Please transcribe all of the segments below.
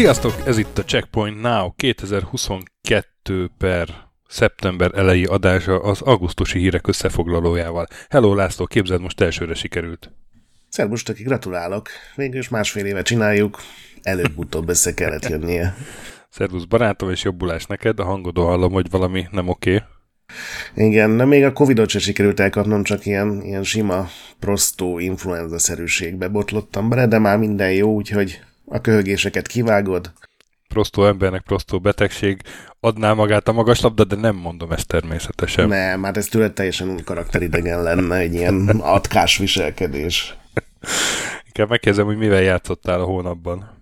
Sziasztok, ez itt a Checkpoint Now 2022 per szeptember elejé adása az augusztusi hírek összefoglalójával. Hello László, képzeld, most elsőre sikerült. Szerbus, aki gratulálok. Végül is másfél éve csináljuk, előbb-utóbb össze kellett jönnie. Szervusz barátom, és jobbulás neked, a hangodó hallom, hogy valami nem oké. Okay. Igen, de még a Covid-ot se sikerült elkapnom, csak ilyen, ilyen sima prostó influenza-szerűségbe botlottam bele, de már minden jó, úgyhogy a köhögéseket kivágod. Prostó embernek prostó betegség adná magát a magas labda, de nem mondom ezt természetesen. Nem, hát ez tőle teljesen karakteridegen lenne, egy ilyen atkás viselkedés. Inkább megkérdezem, hogy mivel játszottál a hónapban.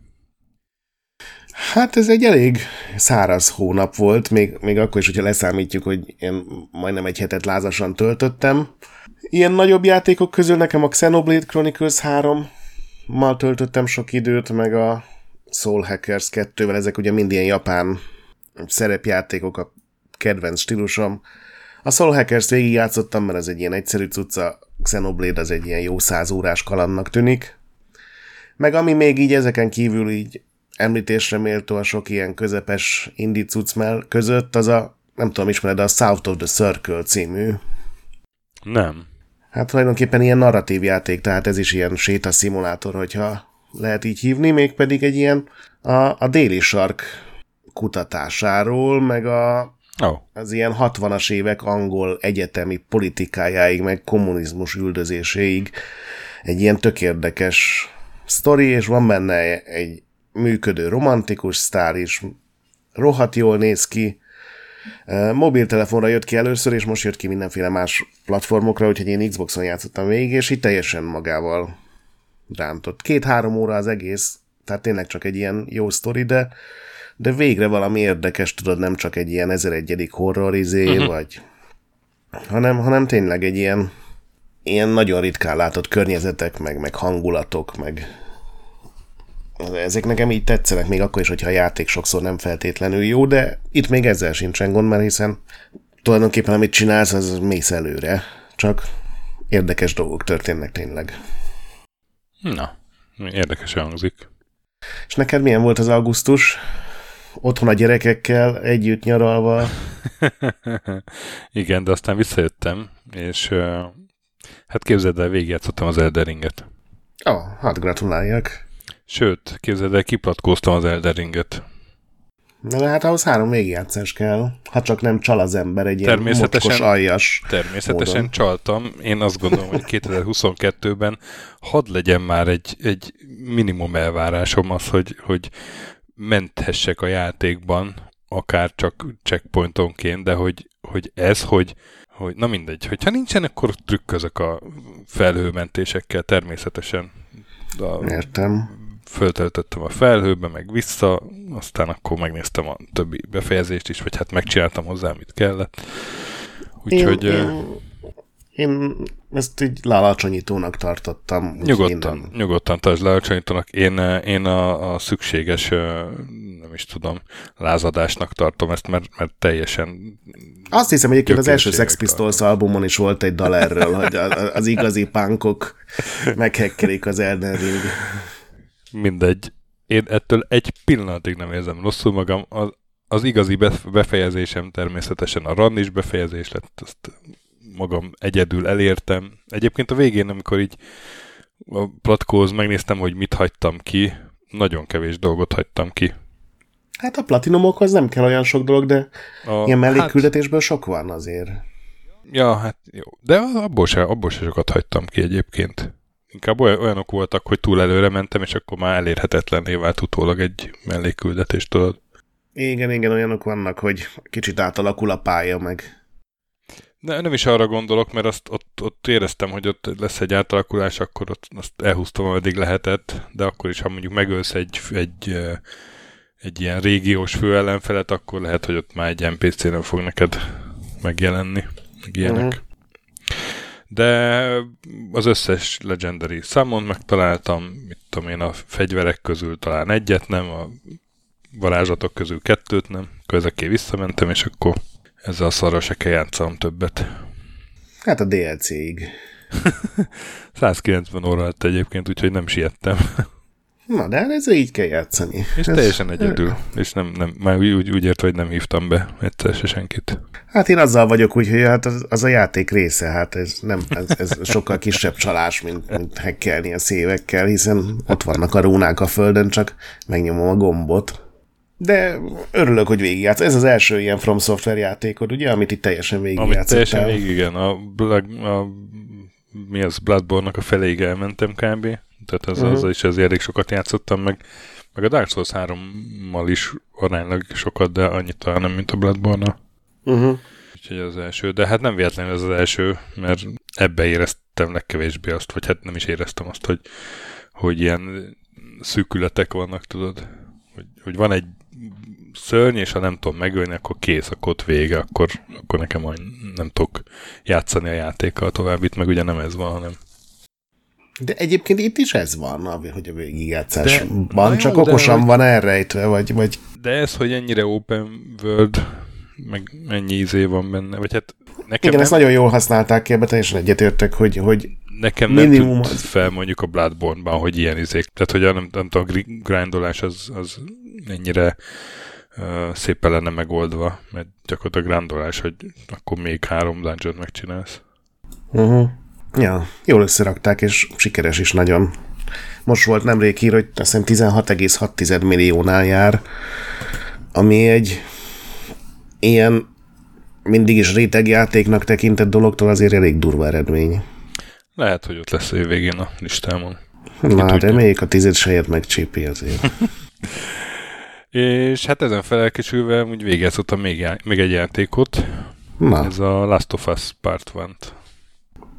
Hát ez egy elég száraz hónap volt, még, még akkor is, hogyha leszámítjuk, hogy én majdnem egy hetet lázasan töltöttem. Ilyen nagyobb játékok közül nekem a Xenoblade Chronicles 3 mal töltöttem sok időt, meg a Soul Hackers 2-vel, ezek ugye mind ilyen japán szerepjátékok, a kedvenc stílusom. A Soul Hackers végig játszottam, mert ez egy ilyen egyszerű cucca, Xenoblade az egy ilyen jó száz órás kalandnak tűnik. Meg ami még így ezeken kívül így említésre méltó a sok ilyen közepes indie cuccmel között, az a, nem tudom, ismered, a South of the Circle című. Nem. Hát tulajdonképpen ilyen narratív játék, tehát ez is ilyen sétaszimulátor, hogyha lehet így hívni, mégpedig egy ilyen a, a déli sark kutatásáról, meg a, oh. az ilyen 60-as évek angol egyetemi politikájáig, meg kommunizmus üldözéséig egy ilyen tök érdekes sztori, és van benne egy működő romantikus sztár is, rohadt jól néz ki, Mobiltelefonra jött ki először, és most jött ki mindenféle más platformokra, úgyhogy én Xboxon játszottam végig, és itt teljesen magával rántott. Két-három óra az egész, tehát tényleg csak egy ilyen jó sztori, de, de végre valami érdekes, tudod, nem csak egy ilyen ezer egyedik horror izé, uh-huh. vagy hanem, hanem tényleg egy ilyen, ilyen nagyon ritkán látott környezetek, meg, meg hangulatok, meg, ezek nekem így tetszenek, még akkor is, hogyha a játék sokszor nem feltétlenül jó, de itt még ezzel sincsen gond, mert hiszen tulajdonképpen amit csinálsz, az mész előre. Csak érdekes dolgok történnek tényleg. Na, érdekes hangzik. És neked milyen volt az augusztus? Otthon a gyerekekkel, együtt nyaralva? Igen, de aztán visszajöttem, és hát képzeld el, végigjátszottam az Elderinget. Ó, oh, hát gratuláljak. Sőt, képzeld el, kiplatkóztam az Elderinget. Na, hát ahhoz három végigjátszás kell, ha csak nem csal az ember egy ilyen természetesen, aljas Természetesen módon. csaltam. Én azt gondolom, hogy 2022-ben hadd legyen már egy, egy minimum elvárásom az, hogy, hogy menthessek a játékban, akár csak checkpointonként, de hogy, hogy ez, hogy, hogy na mindegy, hogyha nincsen, akkor trükközök a felhőmentésekkel természetesen. A Értem föltöltöttem a felhőbe, meg vissza, aztán akkor megnéztem a többi befejezést is, vagy hát megcsináltam hozzá, amit kellett. Úgyhogy... Én, én, én ezt így lalacsonyítónak tartottam. Nyugodtan, nem... nyugodtan tartsd lalacsonyítónak. Én, én a, a szükséges, nem is tudom, lázadásnak tartom ezt, mert, mert teljesen azt hiszem egyébként az első Sex Pistols albumon is volt egy dal erről, hogy az igazi punkok meghekkelik az Elden Ring mindegy. Én ettől egy pillanatig nem érzem rosszul magam. Az, az igazi befejezésem természetesen a run is befejezés lett, azt magam egyedül elértem. Egyébként a végén, amikor így a platkóz megnéztem, hogy mit hagytam ki, nagyon kevés dolgot hagytam ki. Hát a platinumokhoz nem kell olyan sok dolog, de a, ilyen mellékküldetésből hát, sok van azért. Ja, hát jó. De abból se, abból se sokat hagytam ki egyébként inkább olyanok voltak, hogy túl előre mentem, és akkor már elérhetetlenné vált utólag egy mellékküldetés, tudod. Igen, igen, olyanok vannak, hogy kicsit átalakul a pálya meg. De nem is arra gondolok, mert azt ott, ott éreztem, hogy ott lesz egy átalakulás, akkor ott azt elhúztam, ameddig lehetett, de akkor is, ha mondjuk megölsz egy, egy, egy ilyen régiós főellenfelet, akkor lehet, hogy ott már egy NPC-nen fog neked megjelenni, meg ilyenek. Uh-huh. De az összes Legendary Summon megtaláltam, mit tudom én, a fegyverek közül talán egyet nem, a varázslatok közül kettőt nem, közeké visszamentem, és akkor ezzel a szarra se kell játszom többet. Hát a DLC-ig. 190 óra lett egyébként, úgyhogy nem siettem. Na, de hát ezzel így kell játszani. És ez... teljesen egyedül. És nem, nem, már úgy, úgy ért, hogy nem hívtam be egyszer se senkit. Hát én azzal vagyok úgy, hogy hát az, az a játék része, hát ez, nem, ez, ez sokkal kisebb csalás, mint, mint hekkelni a szévekkel, hiszen ott vannak a rúnák a földön, csak megnyomom a gombot. De örülök, hogy végigjátsz. Ez az első ilyen From Software játékod, ugye, amit itt teljesen végigjátszottál. Amit teljesen végig, igen. A, Black, a, mi az, Bloodborne-nak a feléig elmentem kb. Tehát az, uh-huh. az is ezért elég sokat játszottam, meg, meg a Dark Souls 3-mal is aránylag sokat, de annyit talán nem, mint a Bloodborne-nal. Uh-huh. Úgyhogy az első. De hát nem véletlenül ez az első, mert ebbe éreztem legkevésbé azt, vagy hát nem is éreztem azt, hogy, hogy ilyen szűkületek vannak, tudod. Hogy, hogy van egy szörny, és ha nem tudom megölni, akkor kész, akkor ott vége, akkor, akkor nekem majd nem tudok játszani a játékkal tovább. Itt meg ugye nem ez van, hanem de egyébként itt is ez van, hogy a végigjátszásban, csak jó, okosan hogy... van elrejtve, vagy, vagy... De ez, hogy ennyire open world, meg ennyi izé van benne, vagy hát nekem Igen, nem... ezt nagyon jól használták ki, ebbe teljesen egyetértek, hogy, hogy Nekem minimum nem tűnt fel mondjuk a Bloodborne-ban, hogy ilyen izék. Tehát, hogy a, nem, nem tudom, a grindolás az, az ennyire uh, szépen lenne megoldva, mert gyakorlatilag grindolás, hogy akkor még három dungeon megcsinálsz. Uh-huh. Ja, jól összerakták, és sikeres is nagyon. Most volt nemrég hír, hogy azt hiszem 16,6 milliónál jár, ami egy ilyen mindig is rétegjátéknak tekintett dologtól azért elég durva eredmény. Lehet, hogy ott lesz végén a listámon. Na, de még a tized sejet megcsépi azért. és hát ezen felelkesülve úgy végeztem még, já- még egy játékot. Na. Ez a Last of Us Part 1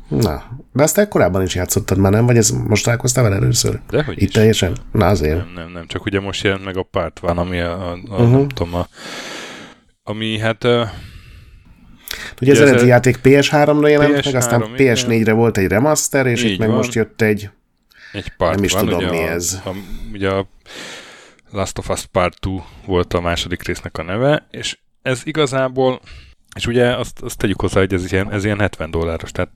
Na, de azt korábban is játszottad már, nem? Vagy ez most találkoztál vele először? De hogy Itt is. teljesen? Na azért. Nem, nem, nem, csak ugye most jelent meg a párt van, ami a, a, a uh-huh. nem tudom, a, ami hát... Uh, ugye az eredeti játék PS3-ra jelent PS3, meg, aztán PS4-re volt egy remaster, és itt meg van. most jött egy... Egy part Nem is van, tudom, ugye mi a, ez. A, ugye a Last of Us Part 2 volt a második résznek a neve, és ez igazából, és ugye azt, azt tegyük hozzá, hogy ez ilyen, ez ilyen 70 dolláros, tehát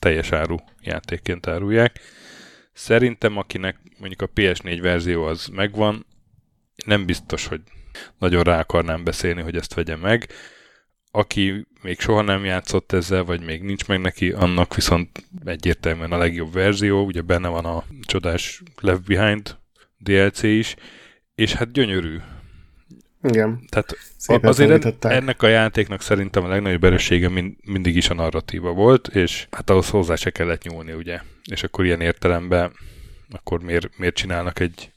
teljes áru játékként árulják. Szerintem, akinek mondjuk a PS4 verzió az megvan, nem biztos, hogy nagyon rá akarnám beszélni, hogy ezt vegye meg. Aki még soha nem játszott ezzel, vagy még nincs meg neki, annak viszont egyértelműen a legjobb verzió, ugye benne van a csodás Left Behind DLC is, és hát gyönyörű. Igen. Tehát Szépen azért ennek a játéknak szerintem a legnagyobb erőssége mind, mindig is a narratíva volt, és hát ahhoz hozzá se kellett nyúlni, ugye. És akkor ilyen értelemben akkor miért, miért csinálnak egy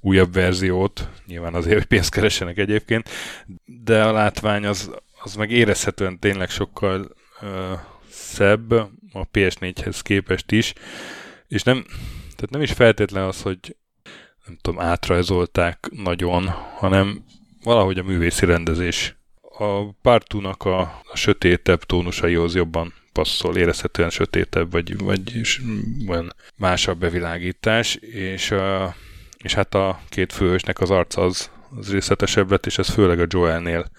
újabb verziót, nyilván azért, hogy pénzt keressenek egyébként, de a látvány az, az meg érezhetően tényleg sokkal uh, szebb a PS4-hez képest is, és nem, tehát nem is feltétlen az, hogy nem tudom, átrajzolták nagyon, hanem valahogy a művészi rendezés a pártúnak a, a sötétebb tónusaihoz jobban passzol, érezhetően sötétebb, vagy, vagy olyan másabb bevilágítás, és, a, és hát a két főhősnek az arca az, az részletesebb lett, és ez főleg a Joelnél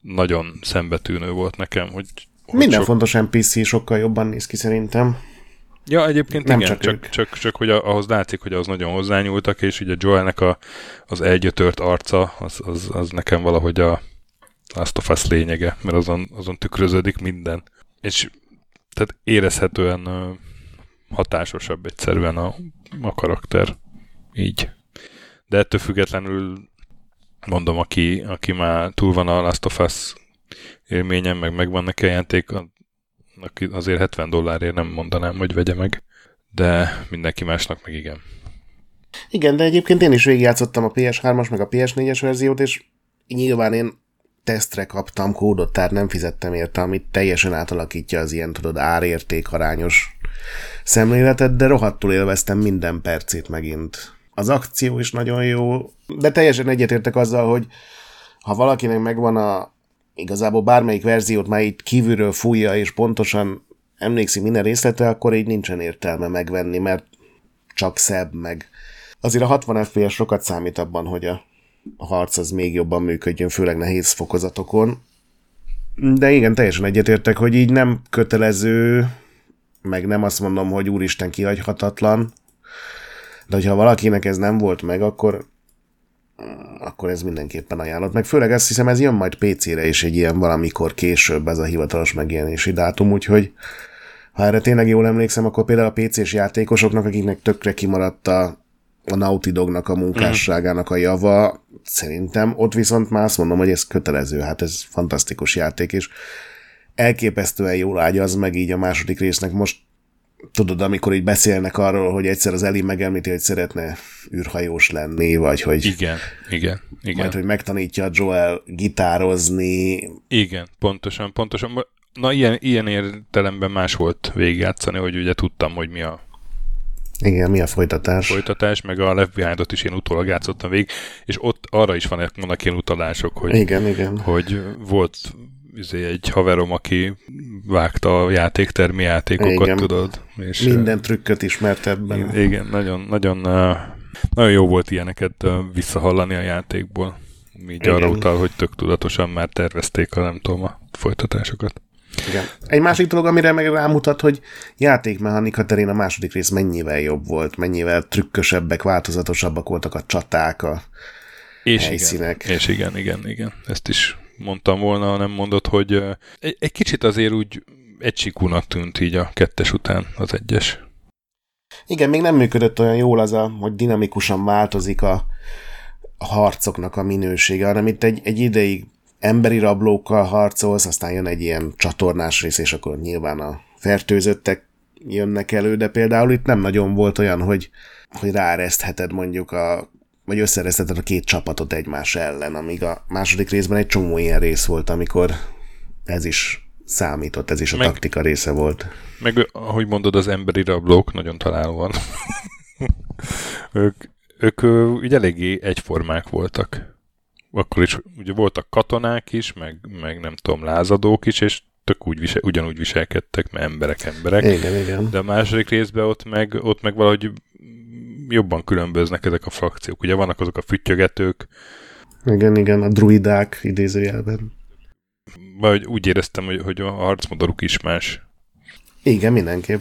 nagyon szembetűnő volt nekem, hogy, hogy Minden sok... fontos NPC sokkal jobban néz ki szerintem. Ja, egyébként nem igen, csak, csak, csak, csak, hogy ahhoz látszik, hogy az nagyon hozzányúltak, és ugye Joelnek a, az elgyötört arca, az, az, az nekem valahogy a Last of Us lényege, mert azon, azon tükröződik minden. És tehát érezhetően hatásosabb egyszerűen a, a karakter. Így. De ettől függetlenül mondom, aki, aki már túl van a Last of Us élményen, meg megvan neki a játék, azért 70 dollárért nem mondanám, hogy vegye meg, de mindenki másnak meg igen. Igen, de egyébként én is végigjátszottam a PS3-as, meg a PS4-es verziót, és nyilván én tesztre kaptam kódot, tehát nem fizettem érte, amit teljesen átalakítja az ilyen, tudod, árérték arányos szemléletet, de rohadtul élveztem minden percét megint. Az akció is nagyon jó, de teljesen egyetértek azzal, hogy ha valakinek megvan a igazából bármelyik verziót már itt kívülről fújja, és pontosan emlékszik minden részletre, akkor így nincsen értelme megvenni, mert csak szebb, meg azért a 60 FPS sokat számít abban, hogy a harc az még jobban működjön, főleg nehéz fokozatokon. De igen, teljesen egyetértek, hogy így nem kötelező, meg nem azt mondom, hogy úristen kihagyhatatlan, de hogyha valakinek ez nem volt meg, akkor akkor ez mindenképpen ajánlott. Meg főleg ezt hiszem, ez jön majd PC-re is egy ilyen valamikor később ez a hivatalos megjelenési dátum, úgyhogy ha erre tényleg jól emlékszem, akkor például a PC-s játékosoknak, akiknek tökre kimaradt a, a Naughty Dognak a munkásságának a java, szerintem ott viszont már azt mondom, hogy ez kötelező, hát ez fantasztikus játék, és elképesztően jól ágyaz meg így a második résznek. Most tudod, amikor így beszélnek arról, hogy egyszer az Eli megemlíti, hogy szeretne űrhajós lenni, vagy hogy... Igen, igen, igen. Majd, hogy megtanítja Joel gitározni. Igen, pontosan, pontosan. Na, ilyen, ilyen értelemben más volt végigjátszani, hogy ugye tudtam, hogy mi a igen, mi a folytatás? Folytatás, meg a Left Behind-ot is én utólag játszottam végig, és ott arra is van, vannak ilyen utalások, hogy, igen, igen. hogy volt izé, egy haverom, aki vágta a játéktermi játékokat, igen. tudod. És, Minden trükköt ismert ebben. Igen, nagyon, nagyon, nagyon jó volt ilyeneket visszahallani a játékból. Így igen. arra utal, hogy tök tudatosan már tervezték a nem tudom, a folytatásokat. Igen. Egy másik dolog, amire meg rámutat, hogy játékmechanika terén a második rész mennyivel jobb volt, mennyivel trükkösebbek, változatosabbak voltak a csaták, a és helyszínek. Igen, és igen, igen, igen. Ezt is mondtam volna, nem mondott, hogy egy, egy kicsit azért úgy egysikúnak tűnt így a kettes után az egyes. Igen, még nem működött olyan jól az, a, hogy dinamikusan változik a, a harcoknak a minősége, hanem itt egy, egy ideig emberi rablókkal harcolsz, aztán jön egy ilyen csatornás rész, és akkor nyilván a fertőzöttek jönnek elő, de például itt nem nagyon volt olyan, hogy, hogy ráeresztheted mondjuk a vagy összerezteted a két csapatot egymás ellen, amíg a második részben egy csomó ilyen rész volt, amikor ez is számított, ez is a meg, taktika része volt. Meg, ahogy mondod, az emberi rablók nagyon találóan. ők, ők ugye eléggé egyformák voltak. Akkor is ugye voltak katonák is, meg, meg nem tudom, lázadók is, és tök úgy visel, ugyanúgy viselkedtek, mert emberek emberek. Igen, igen. De a második részben ott meg, ott meg valahogy jobban különböznek ezek a frakciók. Ugye vannak azok a füttyögetők. Igen, igen, a druidák idézőjelben. Vagy úgy éreztem, hogy, hogy a harcmodoruk is más. Igen, mindenképp.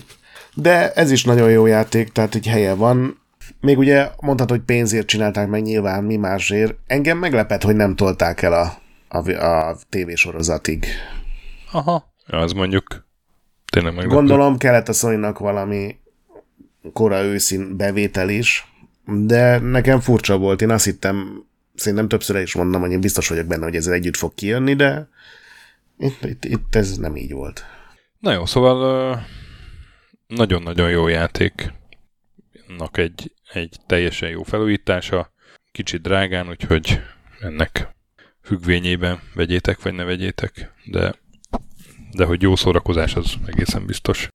De ez is nagyon jó játék, tehát egy helye van. Még ugye mondhatod, hogy pénzért csinálták meg nyilván, mi másért. Engem meglepett, hogy nem tolták el a, a, a tévésorozatig. Aha, ja, az mondjuk tényleg meglepő. Gondolom kellett a sony valami kora őszín bevétel is, de nekem furcsa volt. Én azt hittem, szerintem többször is mondom, hogy én biztos vagyok benne, hogy ez együtt fog kijönni, de itt, itt, itt ez nem így volt. Na jó, szóval nagyon-nagyon jó játék. Ennek egy, egy teljesen jó felújítása, kicsit drágán, úgyhogy ennek függvényében vegyétek, vagy ne vegyétek, de, de hogy jó szórakozás, az egészen biztos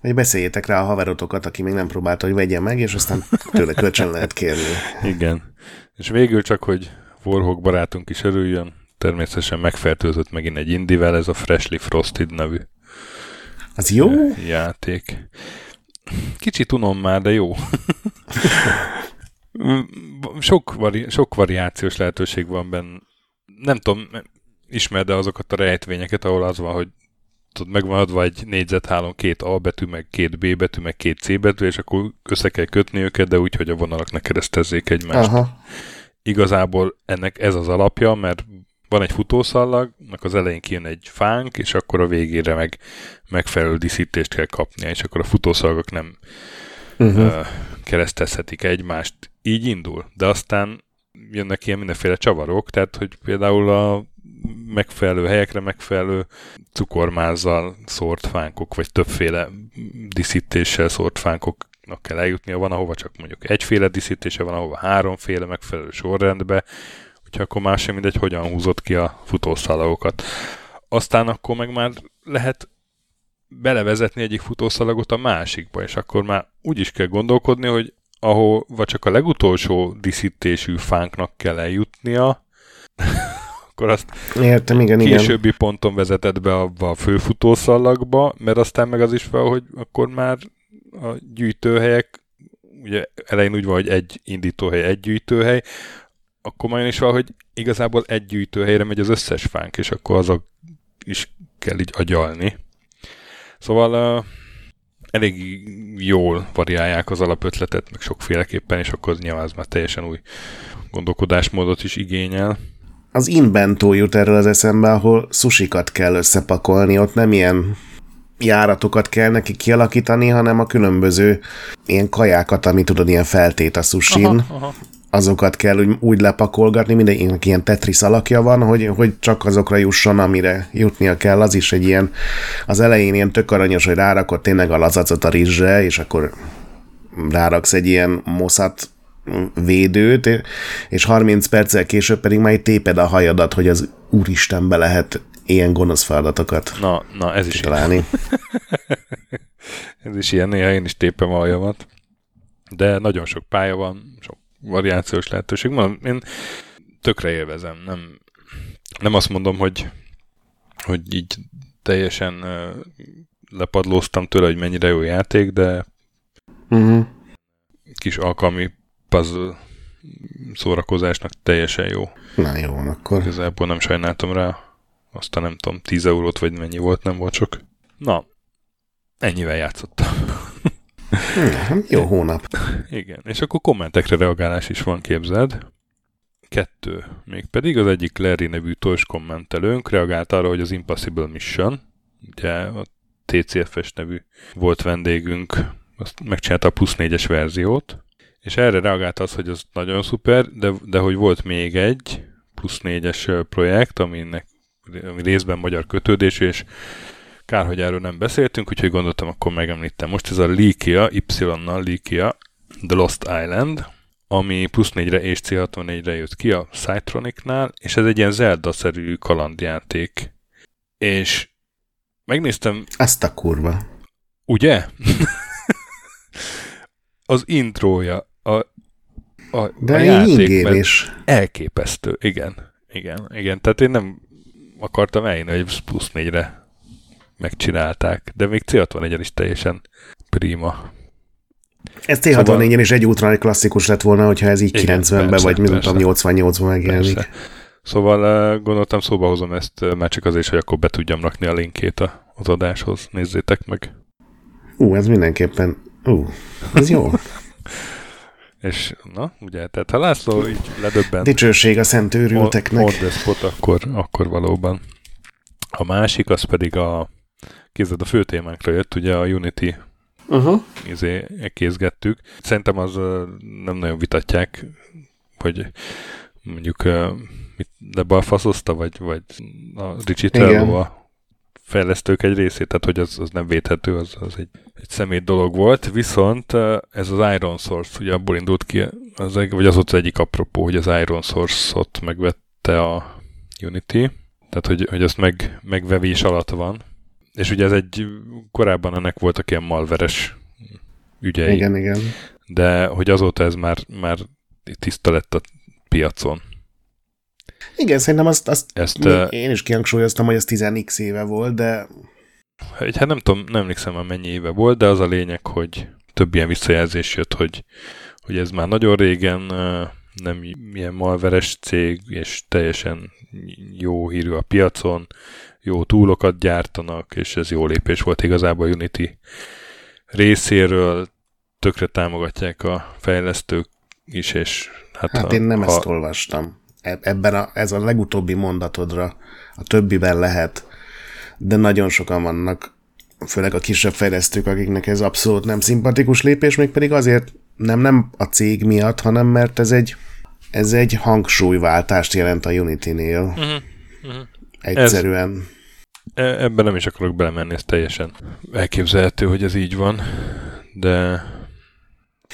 vagy beszéljétek rá a haverotokat, aki még nem próbálta, hogy vegye meg, és aztán tőle kölcsön lehet kérni. Igen. És végül csak, hogy Warhawk barátunk is örüljön, természetesen megfertőzött megint egy indivel, ez a Freshly Frosted nevű az jó? játék. Kicsit unom már, de jó. sok, vari- sok variációs lehetőség van benne. Nem tudom, ismerd azokat a rejtvényeket, ahol az van, hogy tudod, meg van adva egy négyzethálon két A betű, meg két B betű, meg két C betű, és akkor össze kell kötni őket, de úgy, hogy a vonalak ne keresztezzék egymást. Aha. Igazából ennek ez az alapja, mert van egy futószallagnak az elején kijön egy fánk, és akkor a végére meg megfelelő diszítést kell kapnia, és akkor a futószalagok nem uh-huh. uh, keresztezhetik egymást. Így indul, de aztán jönnek ilyen mindenféle csavarok, tehát hogy például a megfelelő helyekre megfelelő cukormázzal szórt fánkok, vagy többféle diszítéssel szórt fánkoknak kell eljutnia. Van, ahova csak mondjuk egyféle diszítése, van, ahova háromféle megfelelő sorrendbe, hogyha akkor más sem mindegy, hogyan húzott ki a futószalagokat. Aztán akkor meg már lehet belevezetni egyik futószalagot a másikba, és akkor már úgy is kell gondolkodni, hogy ahova csak a legutolsó diszítésű fánknak kell eljutnia, akkor azt Értem, igen, későbbi igen. ponton vezetett be abba a főfutószalagba, mert aztán meg az is fel, hogy akkor már a gyűjtőhelyek, ugye elején úgy van, hogy egy indítóhely, egy gyűjtőhely, akkor majd is van, hogy igazából egy gyűjtőhelyre megy az összes fánk, és akkor azok is kell így agyalni. Szóval uh, elég jól variálják az alapötletet, meg sokféleképpen, és akkor nyilván az már teljesen új gondolkodásmódot is igényel. Az Inbentó jut erről az eszembe, ahol susikat kell összepakolni, ott nem ilyen járatokat kell neki kialakítani, hanem a különböző ilyen kajákat, ami tudod, ilyen feltét a susin, aha, aha. azokat kell úgy, úgy lepakolgatni, mindenkinek ilyen Tetris alakja van, hogy, hogy csak azokra jusson, amire jutnia kell. Az is egy ilyen, az elején ilyen tök aranyos, hogy rárakott tényleg a lazacot a rizsre, és akkor ráraksz egy ilyen moszat védőt, és 30 perccel később pedig majd téped a hajadat, hogy az úristenbe lehet ilyen gonosz feladatokat Na, na ez is találni. ez is ilyen, néha én is tépem a hajamat. De nagyon sok pálya van, sok variációs lehetőség van. Én tökre élvezem. Nem, nem azt mondom, hogy, hogy így teljesen lepadlóztam tőle, hogy mennyire jó játék, de uh-huh. kis alkalmi puzzle szórakozásnak teljesen jó. Na jó, akkor. Igazából nem sajnáltam rá. Aztán nem tudom, 10 eurót vagy mennyi volt, nem volt sok. Na, ennyivel játszottam. Ja, jó hónap. Igen, és akkor kommentekre reagálás is van, képzeld. Kettő. Mégpedig az egyik Larry nevű tojs kommentelőnk reagált arra, hogy az Impossible Mission, ugye a TCFS nevű volt vendégünk, azt megcsinálta a plusz négyes verziót, és erre reagált az, hogy az nagyon szuper, de, de hogy volt még egy plusz négyes projekt, aminek ami részben magyar kötődés, és kár, hogy erről nem beszéltünk, úgyhogy gondoltam, akkor megemlítem. Most ez a Likia, Y-nal Likia, The Lost Island, ami plusz 4-re és C64-re jött ki a Cytronicnál, és ez egy ilyen Zelda-szerű kalandjáték. És megnéztem... Ezt a kurva. Ugye? az intrója, a, De a játék is. elképesztő, igen. Igen, igen. Tehát én nem akartam eljönni, hogy plusz négyre megcsinálták, de még C64-en is teljesen prima. Ez C64-en szóval... is egy útra klasszikus lett volna, hogyha ez így 90-ben, vagy mint tudom, 88-ban megjelenik. Persze. Szóval gondoltam, szóba hozom ezt már csak azért, hogy akkor be tudjam rakni a linkét az adáshoz. Nézzétek meg. Ú, ez mindenképpen... Ú, ez jó. És na, ugye, tehát ha László így ledöbben... Dicsőség a szent őrülteknek. Spot, akkor, akkor valóban. A másik, az pedig a kézed a fő témánkra jött, ugye a Unity uh-huh. izé, kézgettük. Szerintem az nem nagyon vitatják, hogy mondjuk mit lebalfaszozta, vagy, vagy a Richie a fejlesztők egy részét, tehát hogy az, az nem védhető, az, az egy, egy szemét dolog volt, viszont ez az Iron Source, ugye abból indult ki, az, vagy az ott az egyik apropó, hogy az Iron Source-ot megvette a Unity, tehát hogy, hogy azt meg, megvevés alatt van, és ugye ez egy, korábban ennek voltak ilyen malveres ügyei. Igen, igen. De hogy azóta ez már, már tiszta lett a piacon. Igen, szerintem azt, azt Ezt, én is kihangsúlyoztam, hogy ez 10x éve volt, de... Hát nem tudom, nem emlékszem már mennyi éve volt, de az a lényeg, hogy több ilyen visszajelzés jött, hogy, hogy ez már nagyon régen nem ilyen malveres cég, és teljesen jó hírű a piacon, jó túlokat gyártanak, és ez jó lépés volt igazából a Unity részéről, tökre támogatják a fejlesztők is, és hát, hát ha, én nem ha, ezt olvastam. E- ebben a, ez a legutóbbi mondatodra, a többiben lehet, de nagyon sokan vannak, főleg a kisebb fejlesztők, akiknek ez abszolút nem szimpatikus lépés, még pedig azért nem, nem a cég miatt, hanem mert ez egy, ez egy hangsúlyváltást jelent a Unity-nél. Uh-huh. Uh-huh. Egyszerűen. Ez, e- ebben nem is akarok belemenni, ez teljesen elképzelhető, hogy ez így van, de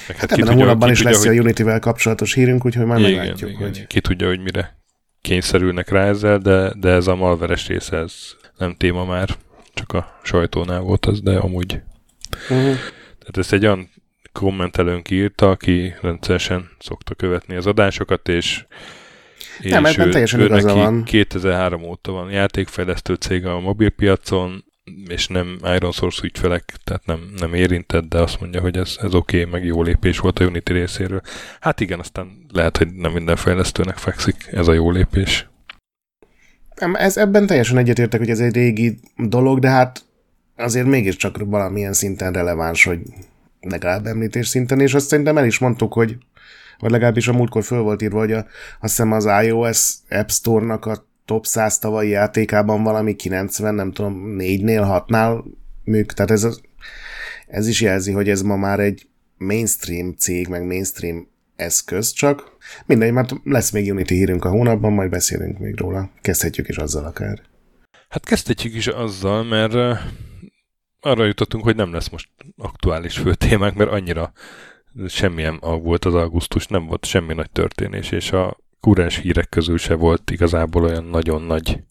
meg hát, hát ebben a hónapban is lesz hogy... a Unity-vel kapcsolatos hírünk, úgyhogy már igen, meglátjuk, igen, hogy... Ki tudja, hogy mire kényszerülnek rá ezzel, de, de ez a malveres része, ez nem téma már, csak a sajtónál volt az, de amúgy. Uh-huh. Tehát ezt egy olyan kommentelőnk írta, aki rendszeresen szokta követni az adásokat, és Nem, ebben teljesen ő neki van. 2003 óta van játékfejlesztő cége a mobilpiacon, és nem Iron Source ügyfelek, tehát nem, nem érintett, de azt mondja, hogy ez, ez oké, okay, meg jó lépés volt a Unity részéről. Hát igen, aztán lehet, hogy nem minden fejlesztőnek fekszik ez a jó lépés. Ez, ebben teljesen egyetértek, hogy ez egy régi dolog, de hát azért mégiscsak valamilyen szinten releváns, hogy legalább említés szinten, és azt szerintem el is mondtuk, hogy vagy legalábbis a múltkor föl volt írva, hogy a, azt hiszem az iOS App Store-nak a top 100 tavalyi játékában valami 90, nem tudom, 4-nél, 6-nál műk, tehát ez, ez is jelzi, hogy ez ma már egy mainstream cég, meg mainstream eszköz, csak mindegy, mert lesz még Unity hírünk a hónapban, majd beszélünk még róla. Kezdhetjük is azzal akár. Hát kezdhetjük is azzal, mert uh, arra jutottunk, hogy nem lesz most aktuális fő témák, mert annyira semmilyen volt az augusztus, nem volt semmi nagy történés, és a kurens hírek közül se volt igazából olyan nagyon nagy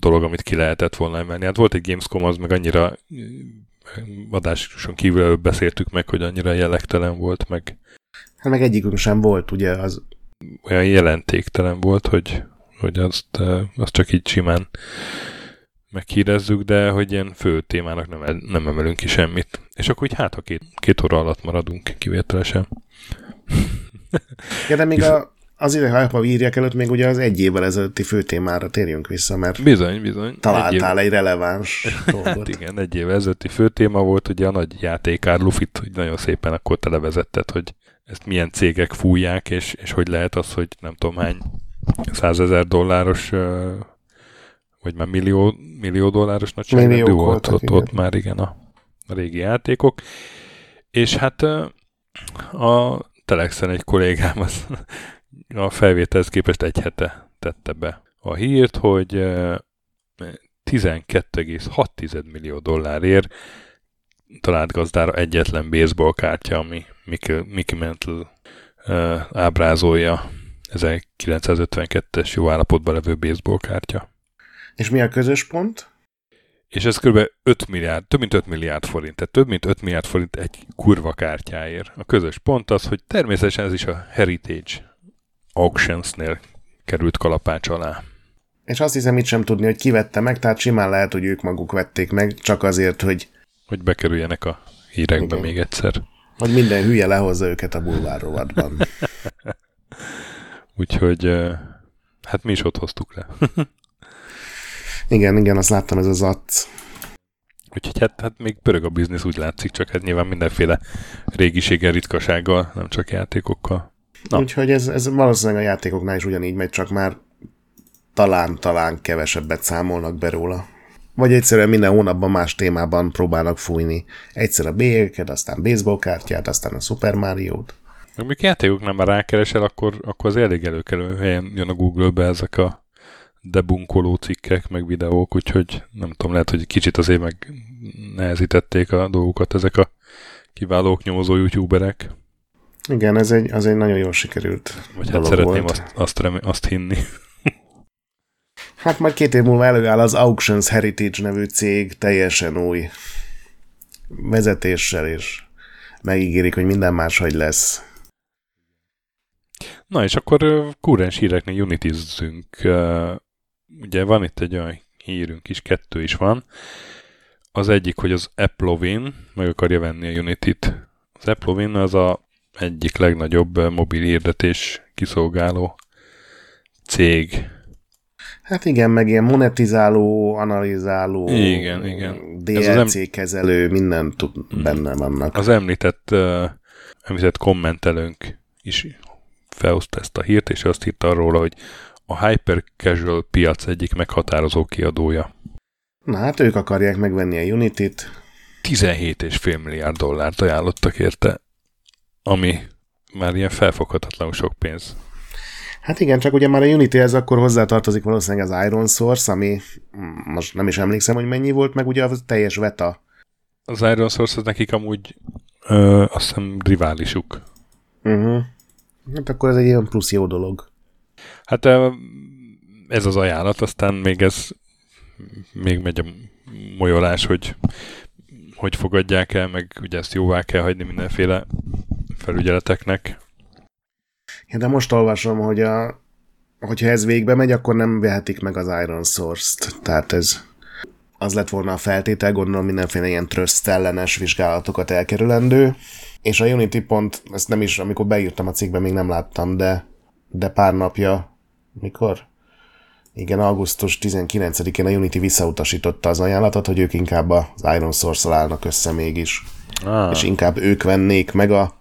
dolog, amit ki lehetett volna emelni. Hát volt egy Gamescom, az meg annyira adáson kívül beszéltük meg, hogy annyira jellegtelen volt, meg Hát meg egyikünk sem volt, ugye az... Olyan jelentéktelen volt, hogy, hogy azt, azt csak így simán meghírezzük, de hogy ilyen fő témának nem, nem emelünk ki semmit. És akkor így hát, ha két, két óra alatt maradunk kivételesen. ja, de még a, az ide, ha írják előtt, még ugye az egy évvel ezelőtti fő témára térjünk vissza, mert bizony, bizony. találtál egy, év... egy releváns dolgot. hát igen, egy évvel ezelőtti fő téma volt ugye a nagy játékár Lufit, hogy nagyon szépen akkor televezetted, hogy ezt milyen cégek fújják, és, és hogy lehet az, hogy nem tudom hány százezer dolláros vagy már millió, millió dolláros nagyságrendű volt ott, ott már igen a, a régi játékok. És hát a Telexen egy kollégám az a felvételhez képest egy hete tette be a hírt, hogy 12,6 millió dollárért talált gazdára egyetlen baseball kártya, ami Mickey, Mickey Mantle uh, ábrázolja 1952-es jó állapotban levő baseball kártya. És mi a közös pont? És ez kb. 5 milliárd, több mint 5 milliárd forint, tehát több mint 5 milliárd forint egy kurva kártyáért. A közös pont az, hogy természetesen ez is a Heritage Auctions-nél került kalapács alá. És azt hiszem itt sem tudni, hogy ki vette meg, tehát simán lehet, hogy ők maguk vették meg, csak azért, hogy... Hogy bekerüljenek a hírekbe Igen. még egyszer. Hogy minden hülye lehozza őket a bulvár rovatban. Úgyhogy hát mi is ott hoztuk le. igen, igen, azt láttam, ez az att. Úgyhogy hát, hát még pörög a biznisz, úgy látszik, csak hát nyilván mindenféle régiséggel, ritkasággal, nem csak játékokkal. Na. Úgyhogy ez, ez valószínűleg a játékoknál is ugyanígy megy, csak már talán-talán kevesebbet számolnak be róla. Vagy egyszerűen minden hónapban más témában próbálnak fújni. Egyszer a bélyeket, aztán baseball kártyát, aztán a Super Mario-t. Amikor játékoknál már rákeresel, akkor, akkor az elég előkelő helyen jön a Google-be ezek a debunkoló cikkek, meg videók, úgyhogy nem tudom, lehet, hogy kicsit azért meg nehezítették a dolgokat ezek a kiválók nyomozó youtuberek. Igen, ez egy, az egy nagyon jól sikerült Vagy hát szeretném volt. azt, azt, remé- azt hinni. Hát majd két év múlva előáll az Auctions Heritage nevű cég teljesen új vezetéssel, és megígérik, hogy minden máshogy lesz. Na és akkor kúrens híreknél unitizzünk. Ugye van itt egy olyan hírünk is, kettő is van. Az egyik, hogy az Applovin meg akarja venni a Unity-t. Az Applovin az a egyik legnagyobb mobil hirdetés kiszolgáló cég Hát igen, meg ilyen monetizáló, analizáló, igen, igen. DLC Ez az em- kezelő, minden tud, hmm. benne vannak. Az említett, uh, említett kommentelőnk is felhozta ezt a hírt, és azt írta róla, hogy a hyper casual piac egyik meghatározó kiadója. Na hát ők akarják megvenni a Unity-t. 17,5 milliárd dollárt ajánlottak érte, ami már ilyen felfoghatatlanul sok pénz. Hát igen, csak ugye már a Unity-hez akkor hozzátartozik valószínűleg az Iron Source, ami most nem is emlékszem, hogy mennyi volt, meg ugye a teljes veta. Az Iron Source az nekik amúgy ö, azt hiszem riválisuk. Uh-huh. Hát akkor ez egy ilyen plusz jó dolog. Hát ez az ajánlat, aztán még ez még megy a molyolás, hogy hogy fogadják el, meg ugye ezt jóvá kell hagyni mindenféle felügyeleteknek. De most olvasom, hogy a hogyha ez végbe megy, akkor nem vehetik meg az Iron Source-t. Tehát ez az lett volna a feltétel, gondolom mindenféle ilyen tröszt ellenes vizsgálatokat elkerülendő. És a Unity pont, ezt nem is, amikor beírtam a cikkbe, még nem láttam, de, de pár napja, mikor? Igen, augusztus 19-én a Unity visszautasította az ajánlatot, hogy ők inkább az Iron Source-szal állnak össze mégis. Ah. És inkább ők vennék meg a,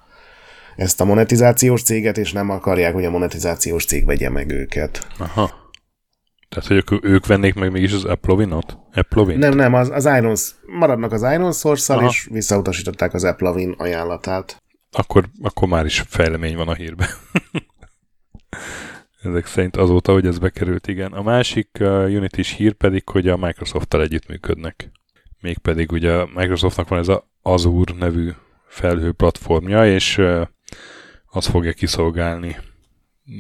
ezt a monetizációs céget, és nem akarják, hogy a monetizációs cég vegye meg őket. Aha. Tehát, hogy ők, ők vennék meg mégis az Applovin-ot? Applovin? Nem, nem, az, az Iron, maradnak az Iron Source-szal, és visszautasították az Applovin ajánlatát. Akkor, akkor már is fejlemény van a hírben. Ezek szerint azóta, hogy ez bekerült, igen. A másik uh, Unity-s hír pedig, hogy a Microsoft-tal együttműködnek. Mégpedig ugye a Microsoftnak van ez a Azure nevű felhő platformja, és uh, az fogja kiszolgálni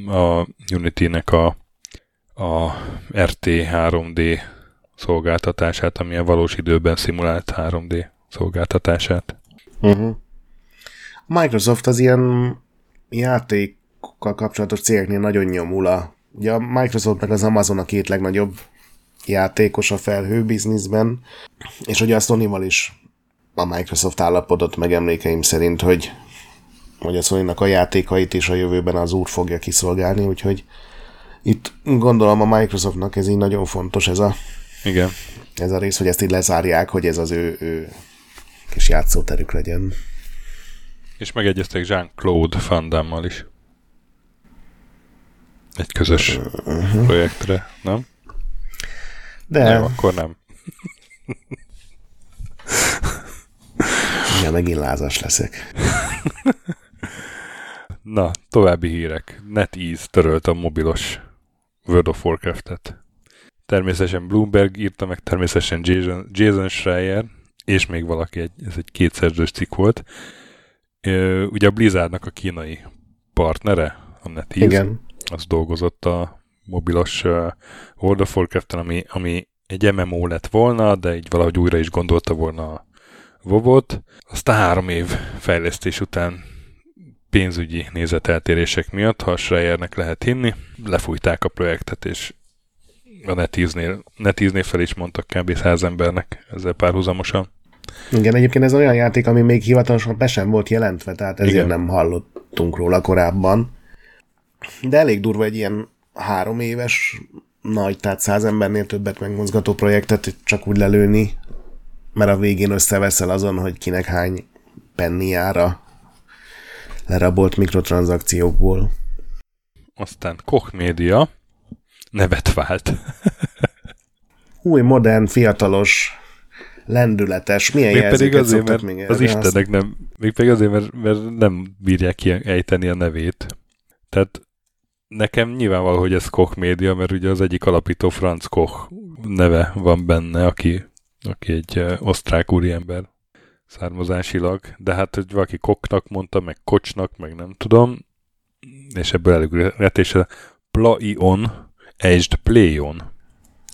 a Unity-nek a, a RT3D szolgáltatását, ami a valós időben szimulált 3D szolgáltatását. Uh-huh. Microsoft az ilyen játékokkal kapcsolatos cégeknél nagyon nyomul a Ugye a Microsoft meg az Amazon a két legnagyobb játékos a felhő bizniszben, és ugye a sony is a Microsoft állapodott meg emlékeim szerint, hogy hogy a sony a játékait is a jövőben az úr fogja kiszolgálni, úgyhogy itt gondolom a Microsoftnak ez így nagyon fontos ez a, Igen. ez a rész, hogy ezt így lezárják, hogy ez az ő, ő kis játszóterük legyen. És megegyeztek Jean-Claude Van is. Egy közös uh-huh. projektre, nem? De... Nem, akkor nem. Ja, megint lázas leszek. Na, további hírek. NetEase törölt a mobilos World of Warcraft-et. Természetesen Bloomberg írta meg, természetesen Jason, Jason Schreier, és még valaki, egy, ez egy kétszerzős cikk volt. Ugye a Blizzardnak a kínai partnere, a NetEase, Igen. az dolgozott a mobilos World of warcraft ami, ami egy MMO lett volna, de így valahogy újra is gondolta volna a WoW-ot. Aztán három év fejlesztés után pénzügyi nézeteltérések miatt, ha Schreiernek lehet hinni, lefújták a projektet, és a NetEase-nél, NetEase-nél fel is mondtak kb. száz embernek ezzel párhuzamosan. Igen, egyébként ez olyan játék, ami még hivatalosan be sem volt jelentve, tehát ezért Igen. nem hallottunk róla korábban. De elég durva egy ilyen három éves nagy, tehát száz embernél többet megmozgató projektet csak úgy lelőni, mert a végén összeveszel azon, hogy kinek hány penni jár a lerabolt mikrotranszakciókból. Aztán Koch Media nevet vált. Új, modern, fiatalos, lendületes, milyen még pedig azért, mert még az Istenek nem, még pedig azért, mert, mert nem bírják ki ejteni a nevét. Tehát nekem nyilvánvaló, hogy ez Koch Media, mert ugye az egyik alapító Franz Koch neve van benne, aki, aki egy osztrák úriember származásilag, de hát, hogy valaki koknak mondta, meg kocsnak, meg nem tudom, és ebből előtt, és a Plaion, Aged Playon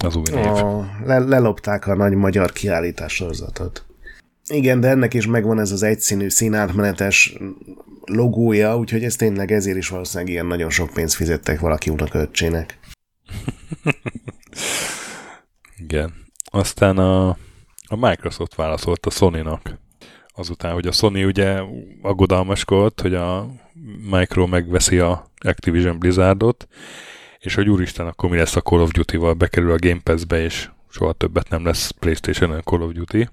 az új név. Oh, le, lelopták a nagy magyar kiállítás sorozatot. Igen, de ennek is megvan ez az egyszínű színátmenetes logója, úgyhogy ez tényleg ezért is valószínűleg ilyen nagyon sok pénzt fizettek valaki unokaöccsének. Igen. Aztán a, a Microsoft válaszolt a Sony-nak azután, hogy a Sony ugye aggodalmaskodt, hogy a Micro megveszi a Activision Blizzardot, és hogy úristen, akkor mi lesz a Call of Duty-val, bekerül a Game Pass-be, és soha többet nem lesz playstation Call of Duty.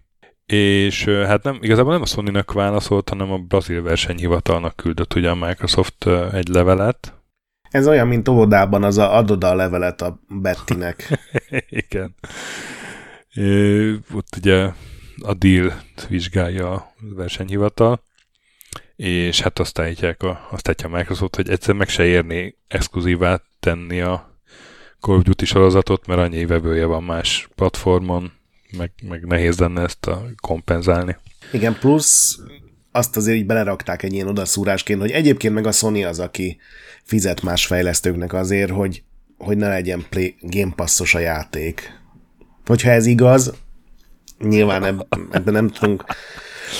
És hát nem, igazából nem a Sony-nak válaszolt, hanem a brazil versenyhivatalnak küldött ugye a Microsoft egy levelet. Ez olyan, mint óvodában az a adod a levelet a Bettinek. Igen. É, ott ugye a deal vizsgálja a versenyhivatal, és hát azt állítják a, azt a Microsoft, hogy egyszer meg se érné exkluzívá tenni a Call of Duty sorozatot, mert annyi vevője van más platformon, meg, meg nehéz lenne ezt a kompenzálni. Igen, plusz azt azért így belerakták egy ilyen odaszúrásként, hogy egyébként meg a Sony az, aki fizet más fejlesztőknek azért, hogy, hogy ne legyen play, Game Passos a játék. Hogyha ez igaz, nyilván ebben nem tudunk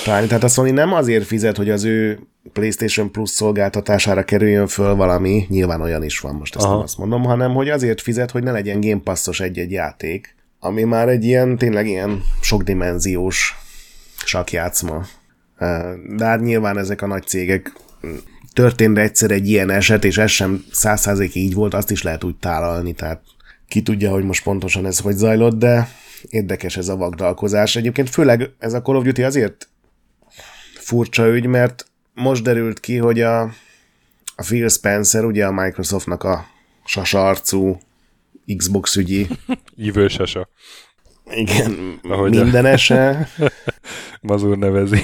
találni. Tehát a Sony nem azért fizet, hogy az ő PlayStation Plus szolgáltatására kerüljön föl valami, nyilván olyan is van, most ezt Aha. nem azt mondom, hanem hogy azért fizet, hogy ne legyen Game Passos egy-egy játék, ami már egy ilyen, tényleg ilyen sokdimenziós sakjátszma. De hát nyilván ezek a nagy cégek történt egyszer egy ilyen eset, és ez sem száz így volt, azt is lehet úgy tálalni, tehát ki tudja, hogy most pontosan ez hogy zajlott, de érdekes ez a vagdalkozás. Egyébként főleg ez a Call of Duty azért furcsa ügy, mert most derült ki, hogy a, a Phil Spencer, ugye a Microsoftnak a sasarcú Xbox ügyi. Jövő sasa. Igen, Ahogy mindenese. Mazur nevezi.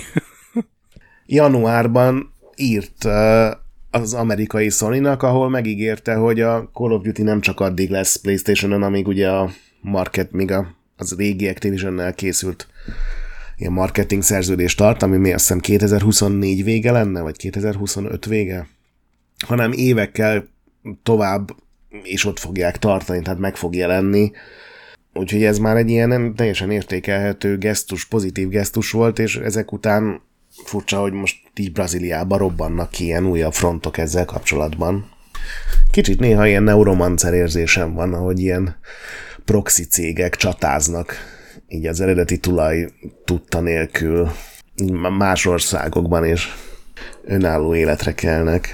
Januárban írt az amerikai sony ahol megígérte, hogy a Call of Duty nem csak addig lesz Playstation-on, amíg ugye a market, míg a, az régi Activision-nel készült ilyen marketing szerződést tart, ami mi azt hiszem 2024 vége lenne, vagy 2025 vége, hanem évekkel tovább és ott fogják tartani, tehát meg fog jelenni. Úgyhogy ez már egy ilyen nem teljesen értékelhető gesztus, pozitív gesztus volt, és ezek után furcsa, hogy most így Brazíliában robbannak ki ilyen újabb frontok ezzel kapcsolatban. Kicsit néha ilyen neuromancer érzésem van, ahogy ilyen proxy cégek csatáznak így az eredeti tulaj tudta nélkül más országokban is önálló életre kelnek.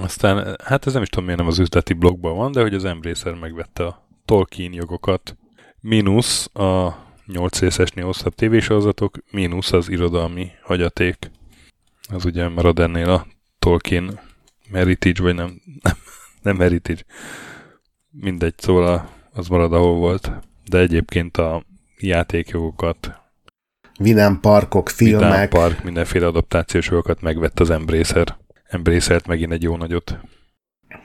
Aztán, hát ez nem is tudom, miért nem az üzleti blogban van, de hogy az Embracer megvette a Tolkien jogokat, mínusz a 8 részesnél hosszabb tévésorozatok, mínusz az irodalmi hagyaték. Az ugye marad ennél a Tolkien Heritage, vagy nem, nem, nem Heritage. Mindegy, szóval az marad, ahol volt. De egyébként a játékjogokat, Vidám parkok, filmek. Vidám park, mindenféle adaptációs jogokat megvett az Embracer. Embracer megint egy jó nagyot.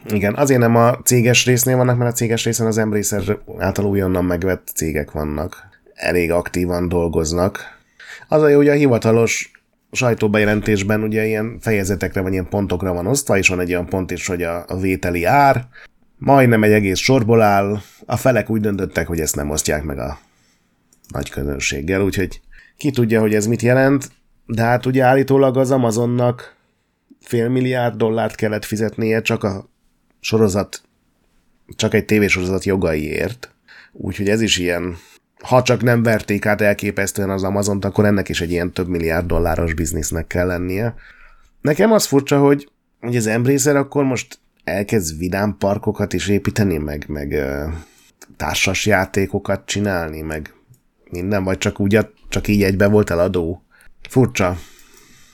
Igen, azért nem a céges résznél vannak, mert a céges részen az Embracer által újonnan megvett cégek vannak. Elég aktívan dolgoznak. Az a jó, hogy a hivatalos sajtóbejelentésben ugye ilyen fejezetekre vagy ilyen pontokra van osztva, és van egy olyan pont is, hogy a, a vételi ár, majdnem egy egész sorból áll, a felek úgy döntöttek, hogy ezt nem osztják meg a nagy közönséggel, úgyhogy ki tudja, hogy ez mit jelent, de hát ugye állítólag az Amazonnak fél milliárd dollárt kellett fizetnie csak a sorozat, csak egy tévésorozat jogaiért. Úgyhogy ez is ilyen, ha csak nem verték át elképesztően az Amazont, akkor ennek is egy ilyen több milliárd dolláros biznisznek kell lennie. Nekem az furcsa, hogy, hogy az Embracer akkor most elkezd vidám parkokat is építeni, meg, meg társas játékokat csinálni, meg minden, vagy csak úgy, csak így egyben volt eladó. Furcsa.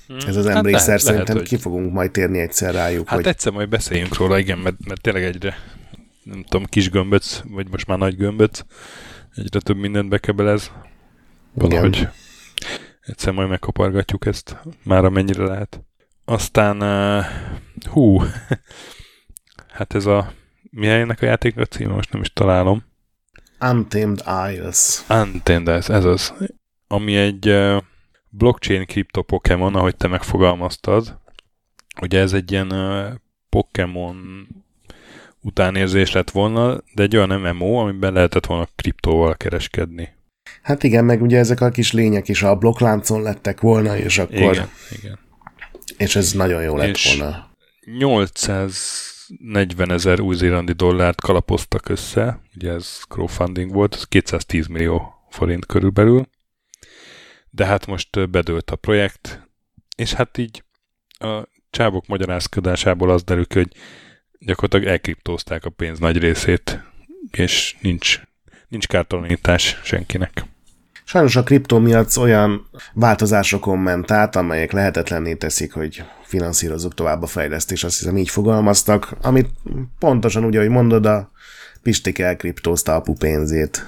Hmm. Ez az hát emlékszer, lehet, szerintem lehet, ki fogunk majd térni egyszer rájuk. Hát hogy... egyszer majd beszéljünk róla, igen, mert, mert tényleg egyre, nem tudom, kis gömböc, vagy most már nagy gömböc, egyre több mindent bekebelez. Valahogy igen. egyszer majd megkapargatjuk ezt, már amennyire lehet. Aztán, uh, hú, hát ez a, mi ennek a játéknak a címe, most nem is találom. Untamed Isles. Untamed Isles, ez az. Ami egy blockchain kripto Pokémon, ahogy te megfogalmaztad. Ugye ez egy ilyen Pokémon utánérzés lett volna, de egy olyan MMO, amiben lehetett volna kriptóval kereskedni. Hát igen, meg ugye ezek a kis lények is a blokkláncon lettek volna, és akkor... Igen, igen. És ez nagyon jó lett és volna. 800 40 ezer új-zélandi dollárt kalapoztak össze, ugye ez crowdfunding volt, ez 210 millió forint körülbelül, de hát most bedőlt a projekt, és hát így a csábok magyarázkodásából az derül hogy gyakorlatilag elkriptózták a pénz nagy részét, és nincs, nincs kártalanítás senkinek. Sajnos a kriptomiac olyan változásokon ment át, amelyek lehetetlenné teszik, hogy finanszírozzuk tovább a fejlesztést, azt hiszem így fogalmaztak, amit pontosan úgy, ahogy mondod, a Pistik elkriptózta apu pénzét.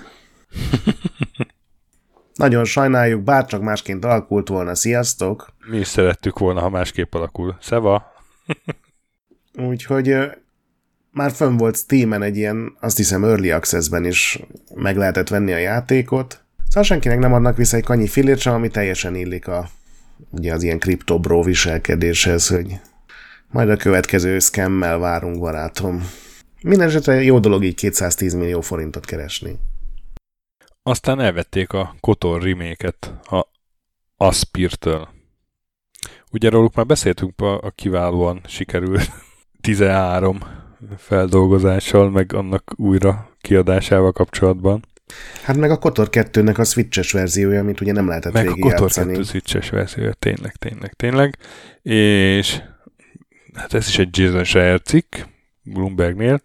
Nagyon sajnáljuk, bárcsak másként alakult volna, sziasztok! Mi is szerettük volna, ha másképp alakul. Szeva! Úgyhogy már fönn volt Steam-en egy ilyen, azt hiszem Early Access-ben is meg lehetett venni a játékot, Szóval senkinek nem adnak vissza egy kanyi fillért sem, ami teljesen illik a, ugye az ilyen kriptobró viselkedéshez, hogy majd a következő szkemmel várunk, barátom. Mindenesetre jó dolog így 210 millió forintot keresni. Aztán elvették a Kotor remake a Aspirtől. Ugye róluk már beszéltünk a, a kiválóan sikerült 13 feldolgozással, meg annak újra kiadásával kapcsolatban. Hát meg a Kotor 2-nek a switches verziója, amit ugye nem lehetett Meg a Kotor végigjátszani. 2 switches verziója, tényleg, tényleg, tényleg. És hát ez is egy Jason Schreier cikk, Bloombergnél,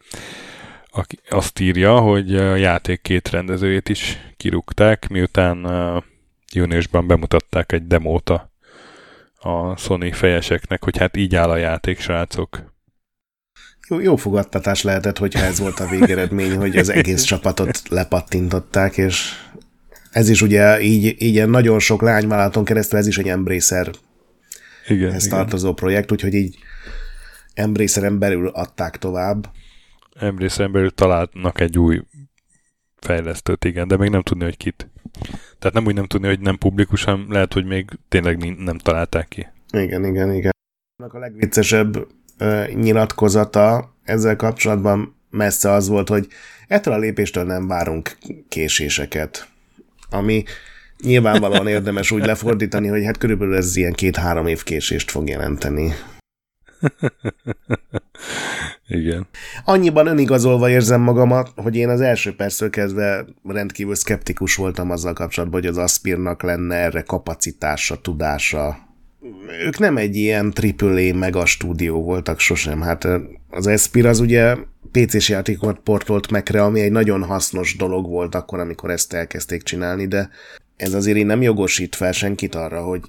aki azt írja, hogy a játék két rendezőjét is kirúgták, miután uh, júniusban bemutatták egy demót a, a Sony fejeseknek, hogy hát így áll a játék, srácok. Jó, jó fogadtatás lehetett, hogyha ez volt a végeredmény, hogy az egész csapatot lepattintották, és ez is ugye így, így nagyon sok lányvállalaton keresztül ez is egy Embracer Igen, ez igen. tartozó projekt, úgyhogy így Embraceren belül adták tovább. Embracen belül találnak egy új fejlesztőt, igen, de még nem tudni, hogy kit. Tehát nem úgy nem tudni, hogy nem publikusan, lehet, hogy még tényleg nem találták ki. Igen, igen, igen. A legviccesebb ö, nyilatkozata ezzel kapcsolatban messze az volt, hogy ettől a lépéstől nem várunk késéseket. Ami nyilvánvalóan érdemes úgy lefordítani, hogy hát körülbelül ez ilyen két-három év késést fog jelenteni. Igen. Annyiban önigazolva érzem magamat, hogy én az első perctől kezdve rendkívül szkeptikus voltam azzal kapcsolatban, hogy az Aspirnak lenne erre kapacitása, tudása. Ők nem egy ilyen AAA mega stúdió voltak sosem. Hát az Aspir az ugye PC-s játékokat portolt Mac-re, ami egy nagyon hasznos dolog volt akkor, amikor ezt elkezdték csinálni, de ez azért így nem jogosít fel senkit arra, hogy,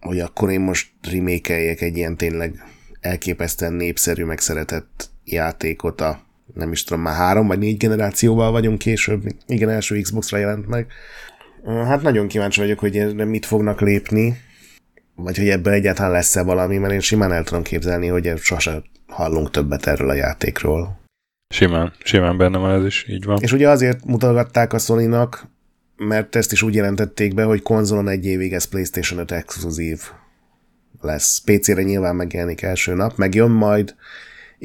hogy akkor én most remékeljek egy ilyen tényleg elképesztően népszerű, megszeretett játékot a nem is tudom, már három vagy négy generációval vagyunk később. Igen, első Xbox-ra jelent meg. Hát nagyon kíváncsi vagyok, hogy erre mit fognak lépni, vagy hogy ebből egyáltalán lesz-e valami, mert én simán el tudom képzelni, hogy sose hallunk többet erről a játékról. Simán, simán benne van ez is, így van. És ugye azért mutogatták a sony mert ezt is úgy jelentették be, hogy konzolon egy évig ez PlayStation 5 exkluzív lesz. PC-re nyilván megjelenik első nap, meg jön majd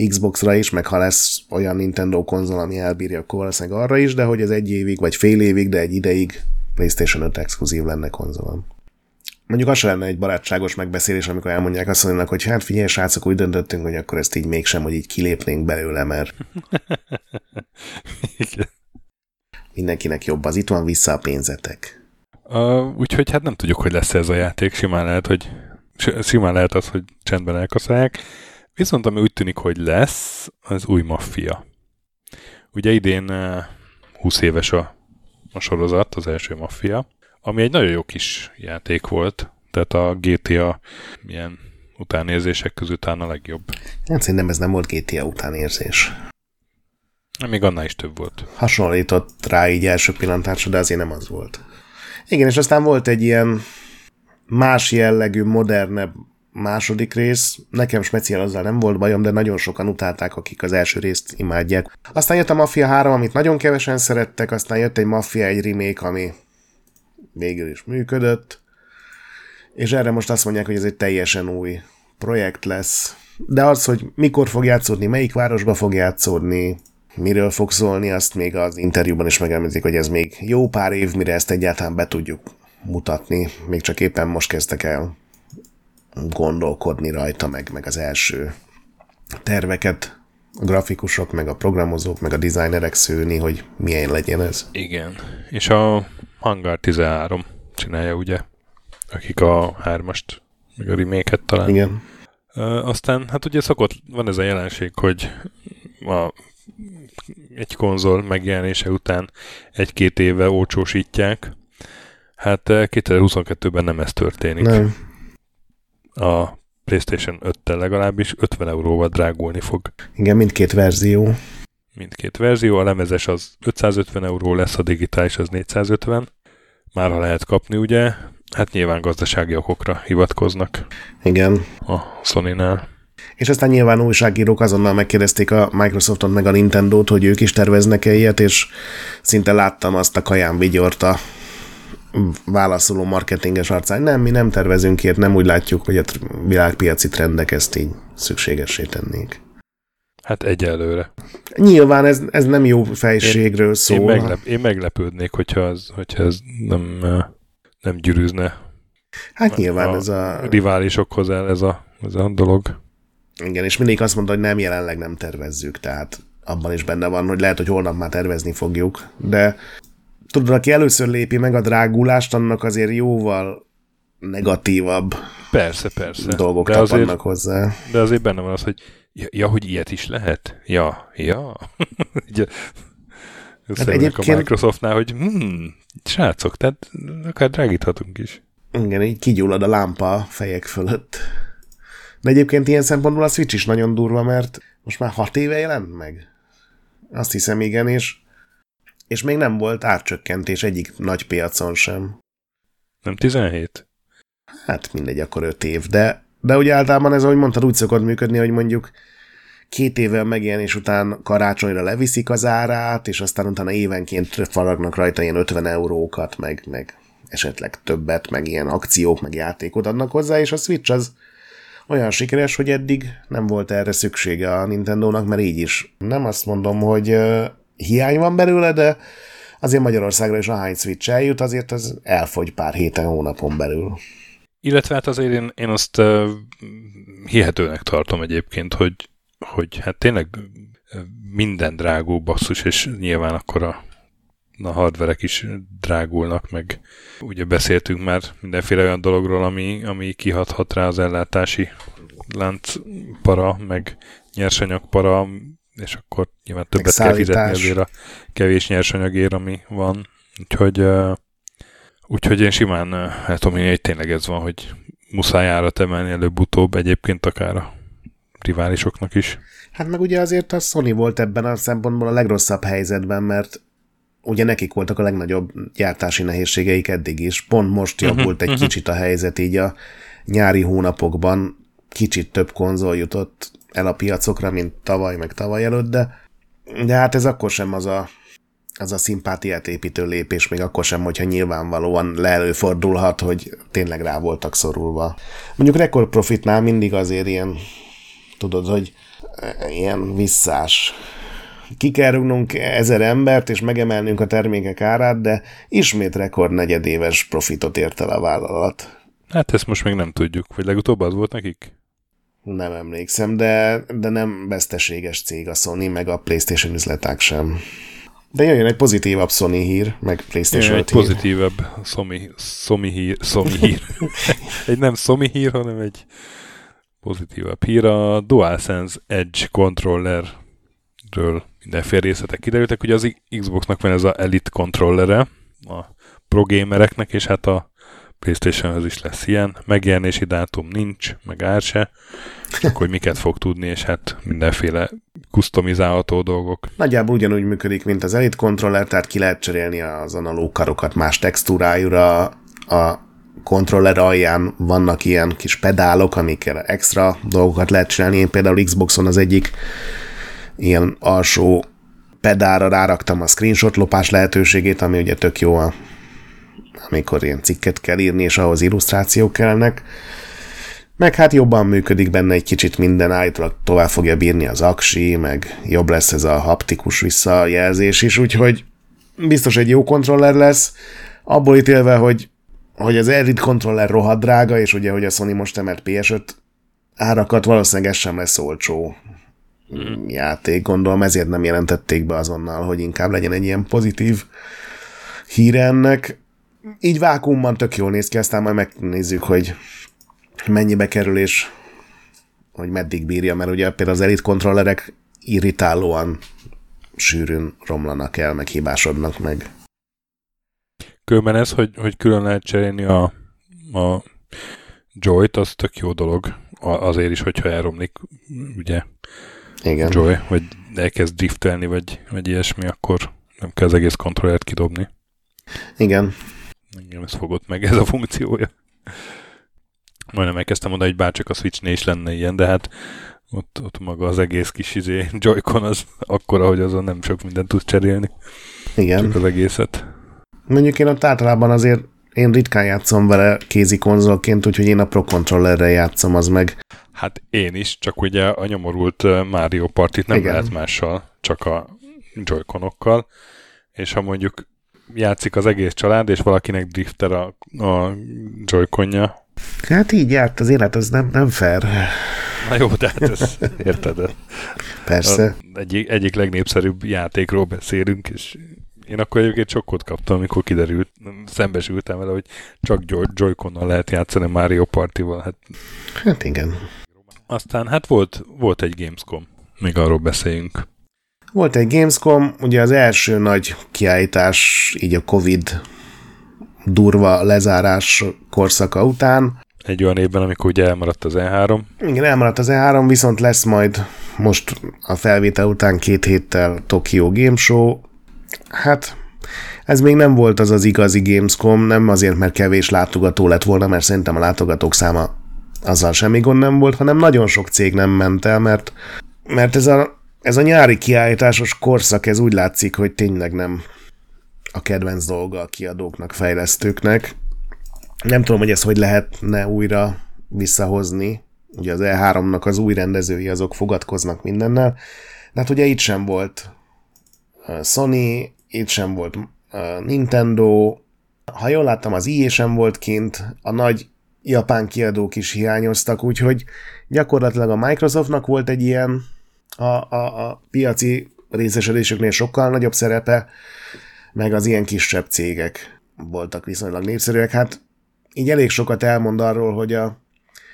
Xbox-ra is, meg ha lesz olyan Nintendo konzol, ami elbírja, akkor valószínűleg arra is, de hogy ez egy évig, vagy fél évig, de egy ideig PlayStation 5 exkluzív lenne konzolon. Mondjuk az sem lenne egy barátságos megbeszélés, amikor elmondják azt mondják, hogy hát figyelj, srácok, úgy döntöttünk, hogy akkor ezt így mégsem, hogy így kilépnénk belőle, mert Igen. mindenkinek jobb az. Itt van vissza a pénzetek. Uh, úgyhogy hát nem tudjuk, hogy lesz ez a játék. Simán lehet, hogy simán lehet az, hogy csendben elkaszálják. Viszont ami úgy tűnik, hogy lesz, az új maffia. Ugye idén uh, 20 éves a, a sorozat, az első maffia, ami egy nagyon jó kis játék volt. Tehát a GTA milyen utánérzések közül talán a legjobb. Hát szerintem ez nem volt GTA utánérzés. Még annál is több volt. hasonlított rá így első pillantásra, de azért nem az volt. Igen, és aztán volt egy ilyen más jellegű, modernebb második rész. Nekem speciál azzal nem volt bajom, de nagyon sokan utálták, akik az első részt imádják. Aztán jött a Mafia 3, amit nagyon kevesen szerettek, aztán jött egy Mafia egy remake, ami végül is működött, és erre most azt mondják, hogy ez egy teljesen új projekt lesz. De az, hogy mikor fog játszódni, melyik városba fog játszódni, miről fog szólni, azt még az interjúban is megemlítik, hogy ez még jó pár év, mire ezt egyáltalán be tudjuk mutatni. Még csak éppen most kezdtek el gondolkodni rajta, meg, meg az első terveket a grafikusok, meg a programozók, meg a designerek szőni, hogy milyen legyen ez. Igen. És a Hangar 13 csinálja, ugye? Akik a hármast, meg a remake talán. Igen. Uh, aztán, hát ugye szokott, van ez a jelenség, hogy a, egy konzol megjelenése után egy-két éve olcsósítják. Hát eh, 2022-ben nem ez történik. Nem. A PlayStation 5-tel legalábbis 50 euróval drágulni fog Igen, mindkét verzió. mindkét verzió. A lemezes az 550 euró lesz, a digitális az 450. Már ha lehet kapni, ugye? Hát nyilván gazdasági okokra hivatkoznak Igen. a Sony-nál. És aztán nyilván újságírók azonnal megkérdezték a Microsofton meg a Nintendo-t, hogy ők is terveznek-e ilyet, és szinte láttam azt a kaján vigyort a válaszoló marketinges arcán. Nem, mi nem tervezünk ilyet, nem úgy látjuk, hogy a világpiaci trendek ezt így szükségessé tennék. Hát egyelőre. Nyilván ez, ez nem jó fejségről szól. Én, meglep, én meglepődnék, hogyha ez, hogyha ez nem, nem gyűrűzne Hát nyilván a ez a... riválisokhoz el ez a, ez a dolog. Igen, és mindig azt mondta, hogy nem, jelenleg nem tervezzük, tehát abban is benne van, hogy lehet, hogy holnap már tervezni fogjuk, de tudod, aki először lépi meg a drágulást, annak azért jóval negatívabb persze, persze. dolgok de azért, hozzá. De azért benne van az, hogy ja, ja hogy ilyet is lehet? Ja, ja. hát egyébként... a Microsoftnál, hogy hmm, srácok, tehát akár drágíthatunk is. Igen, így kigyullad a lámpa a fejek fölött. De egyébként ilyen szempontból a Switch is nagyon durva, mert most már hat éve jelent meg. Azt hiszem, igen, és, és még nem volt árcsökkentés egyik nagy piacon sem. Nem 17? Hát mindegy, akkor 5 év, de, de ugye általában ez, ahogy mondtad, úgy szokott működni, hogy mondjuk két évvel megjelenés után karácsonyra leviszik az árát, és aztán utána évenként faragnak rajta ilyen 50 eurókat, meg, meg esetleg többet, meg ilyen akciók, meg játékot adnak hozzá, és a Switch az olyan sikeres, hogy eddig nem volt erre szüksége a Nintendo-nak, mert így is. Nem azt mondom, hogy hiány van belőle, de azért Magyarországra is ahány Switch eljut, azért az elfogy pár héten, hónapon belül. Illetve hát azért én, én azt uh, hihetőnek tartom egyébként, hogy, hogy hát tényleg minden drágó basszus, és nyilván akkor a, a hardverek is drágulnak, meg ugye beszéltünk már mindenféle olyan dologról, ami, ami kihathat rá az ellátási láncpara, meg nyersanyagpara, és akkor nyilván többet kell fizetni azért a kevés nyersanyagért, ami van. Úgyhogy, úgyhogy én simán el tudom hogy tényleg ez van, hogy muszáj árat emelni előbb-utóbb egyébként akár a riválisoknak is. Hát meg ugye azért a Sony volt ebben a szempontból a legrosszabb helyzetben, mert ugye nekik voltak a legnagyobb gyártási nehézségeik eddig is. Pont most mhm, javult egy uh-huh. kicsit a helyzet így a nyári hónapokban. Kicsit több konzol jutott el a piacokra, mint tavaly, meg tavaly előtt, de, de hát ez akkor sem az a, az a szimpátiát építő lépés, még akkor sem, hogyha nyilvánvalóan leelőfordulhat, hogy tényleg rá voltak szorulva. Mondjuk rekord profitnál mindig azért ilyen, tudod, hogy ilyen visszás ki kell rúgnunk ezer embert, és megemelnünk a termékek árát, de ismét rekord negyedéves profitot ért el a vállalat. Hát ezt most még nem tudjuk, vagy legutóbb az volt nekik? Nem emlékszem, de, de nem veszteséges cég a Sony, meg a PlayStation üzleták sem. De jöjjön egy pozitívabb Sony hír, meg PlayStation Jöjjön egy hír. pozitívabb Sony, Sony hír, Sony hír. egy nem Sony hír, hanem egy pozitívabb hír. A DualSense Edge controllerről mindenféle részletek kiderültek. hogy az Xboxnak van ez a Elite controllere, a pro gamereknek, és hát a playstation is lesz ilyen. Megjelenési dátum nincs, meg ár se. Akkor hogy miket fog tudni, és hát mindenféle customizálható dolgok. Nagyjából ugyanúgy működik, mint az Elite controller, tehát ki lehet cserélni az analóg karokat más textúrájúra, a kontroller alján vannak ilyen kis pedálok, amikkel extra dolgokat lehet csinálni. Én például Xboxon az egyik ilyen alsó pedára ráraktam a screenshot lopás lehetőségét, ami ugye tök jó, a, amikor ilyen cikket kell írni, és ahhoz illusztrációk kellnek. Meg hát jobban működik benne egy kicsit minden, állítólag tovább fogja bírni az aksi, meg jobb lesz ez a haptikus visszajelzés is, úgyhogy biztos egy jó kontroller lesz, abból ítélve, hogy, hogy az Elite kontroller rohadt drága, és ugye, hogy a Sony most emelt PS5 árakat, valószínűleg ez sem lesz olcsó mm. játék, gondolom ezért nem jelentették be azonnal, hogy inkább legyen egy ilyen pozitív hír ennek. Így vákumban tök jól néz ki, aztán majd megnézzük, hogy mennyibe kerül, és hogy meddig bírja, mert ugye például az Elite kontrollerek irritálóan sűrűn romlanak el, meg hibásodnak meg. Különben ez, hogy, hogy külön lehet cserélni a, a Joy-t, az tök jó dolog. Azért is, hogyha elromlik, ugye igen. Joy, vagy elkezd driftelni, vagy, vagy ilyesmi, akkor nem kell az egész kontrollert kidobni. Igen. Igen, ez fogott meg ez a funkciója. Majdnem elkezdtem oda, hogy bárcsak a Switch-nél is lenne ilyen, de hát ott, ott maga az egész kis izé, Joy-Con az akkora, hogy azon nem sok mindent tud cserélni. Igen. Csak az egészet. Mondjuk én ott általában azért én ritkán játszom vele kézi konzolként, úgyhogy én a Pro Controllerrel játszom, az meg Hát én is, csak ugye a nyomorult Mario Partit nem Igen. lehet mással, csak a joy és ha mondjuk játszik az egész család, és valakinek drifter a, a joyconja. Hát így járt az élet, az nem, nem fair. Na jó, de hát ezt érted. Persze. A egyik, egyik legnépszerűbb játékról beszélünk, és én akkor egyébként sokkot kaptam, amikor kiderült, szembesültem vele, hogy csak joy lehet játszani Mario Partival. Hát, hát igen. Aztán hát volt, volt egy Gamescom, még arról beszéljünk. Volt egy Gamescom, ugye az első nagy kiállítás így a Covid durva lezárás korszaka után. Egy olyan évben, amikor ugye elmaradt az E3. Igen, elmaradt az E3, viszont lesz majd most a felvétel után két héttel Tokyo Game Show. Hát ez még nem volt az az igazi Gamescom, nem azért, mert kevés látogató lett volna, mert szerintem a látogatók száma azzal semmi gond nem volt, hanem nagyon sok cég nem ment el, mert, mert ez, a, ez a nyári kiállításos korszak, ez úgy látszik, hogy tényleg nem a kedvenc dolga a kiadóknak, fejlesztőknek. Nem tudom, hogy ezt hogy lehetne újra visszahozni. Ugye az E3-nak az új rendezői azok fogadkoznak mindennel. De hát ugye itt sem volt Sony, itt sem volt Nintendo, ha jól láttam, az IE sem volt kint, a nagy japán kiadók is hiányoztak, úgyhogy gyakorlatilag a Microsoftnak volt egy ilyen a, a, a piaci részesedésüknél sokkal nagyobb szerepe, meg az ilyen kisebb cégek voltak viszonylag népszerűek. Hát így elég sokat elmond arról, hogy a,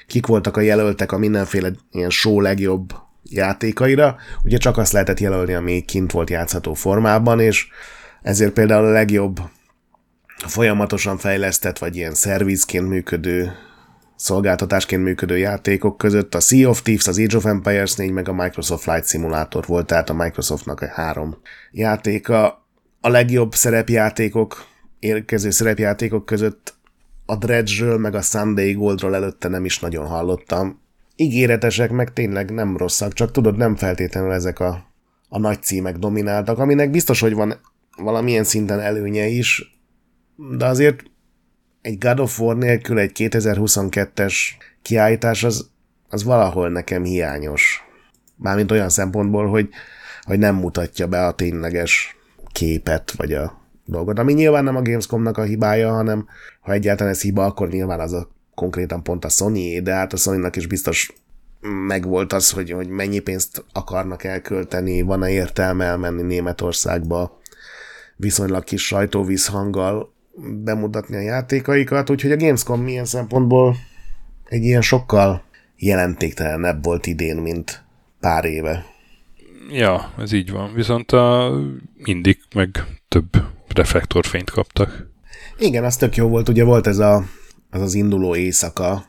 kik voltak a jelöltek a mindenféle ilyen show legjobb játékaira. Ugye csak azt lehetett jelölni, ami kint volt játszható formában, és ezért például a legjobb folyamatosan fejlesztett, vagy ilyen szervizként működő szolgáltatásként működő játékok között a Sea of Thieves, az Age of Empires 4, meg a Microsoft Flight Simulator volt, tehát a Microsoftnak a három játéka. A legjobb szerepjátékok, érkező szerepjátékok között a Dredge-ről, meg a Sunday Goldról előtte nem is nagyon hallottam. Ígéretesek, meg tényleg nem rosszak, csak tudod, nem feltétlenül ezek a, a nagy címek domináltak, aminek biztos, hogy van valamilyen szinten előnye is, de azért egy God of War nélkül egy 2022-es kiállítás az, az valahol nekem hiányos. Mármint olyan szempontból, hogy, hogy nem mutatja be a tényleges képet, vagy a dolgot. Ami nyilván nem a Gamescomnak a hibája, hanem ha egyáltalán ez hiba, akkor nyilván az a konkrétan pont a sony de hát a sony is biztos megvolt az, hogy, hogy mennyi pénzt akarnak elkölteni, van-e értelme elmenni Németországba viszonylag kis sajtóvízhanggal bemutatni a játékaikat, úgyhogy a Gamescom milyen szempontból egy ilyen sokkal jelentéktelenebb volt idén, mint pár éve. Ja, ez így van. Viszont a indik meg több reflektorfényt kaptak. Igen, az tök jó volt. Ugye volt ez a, az, az induló éjszaka,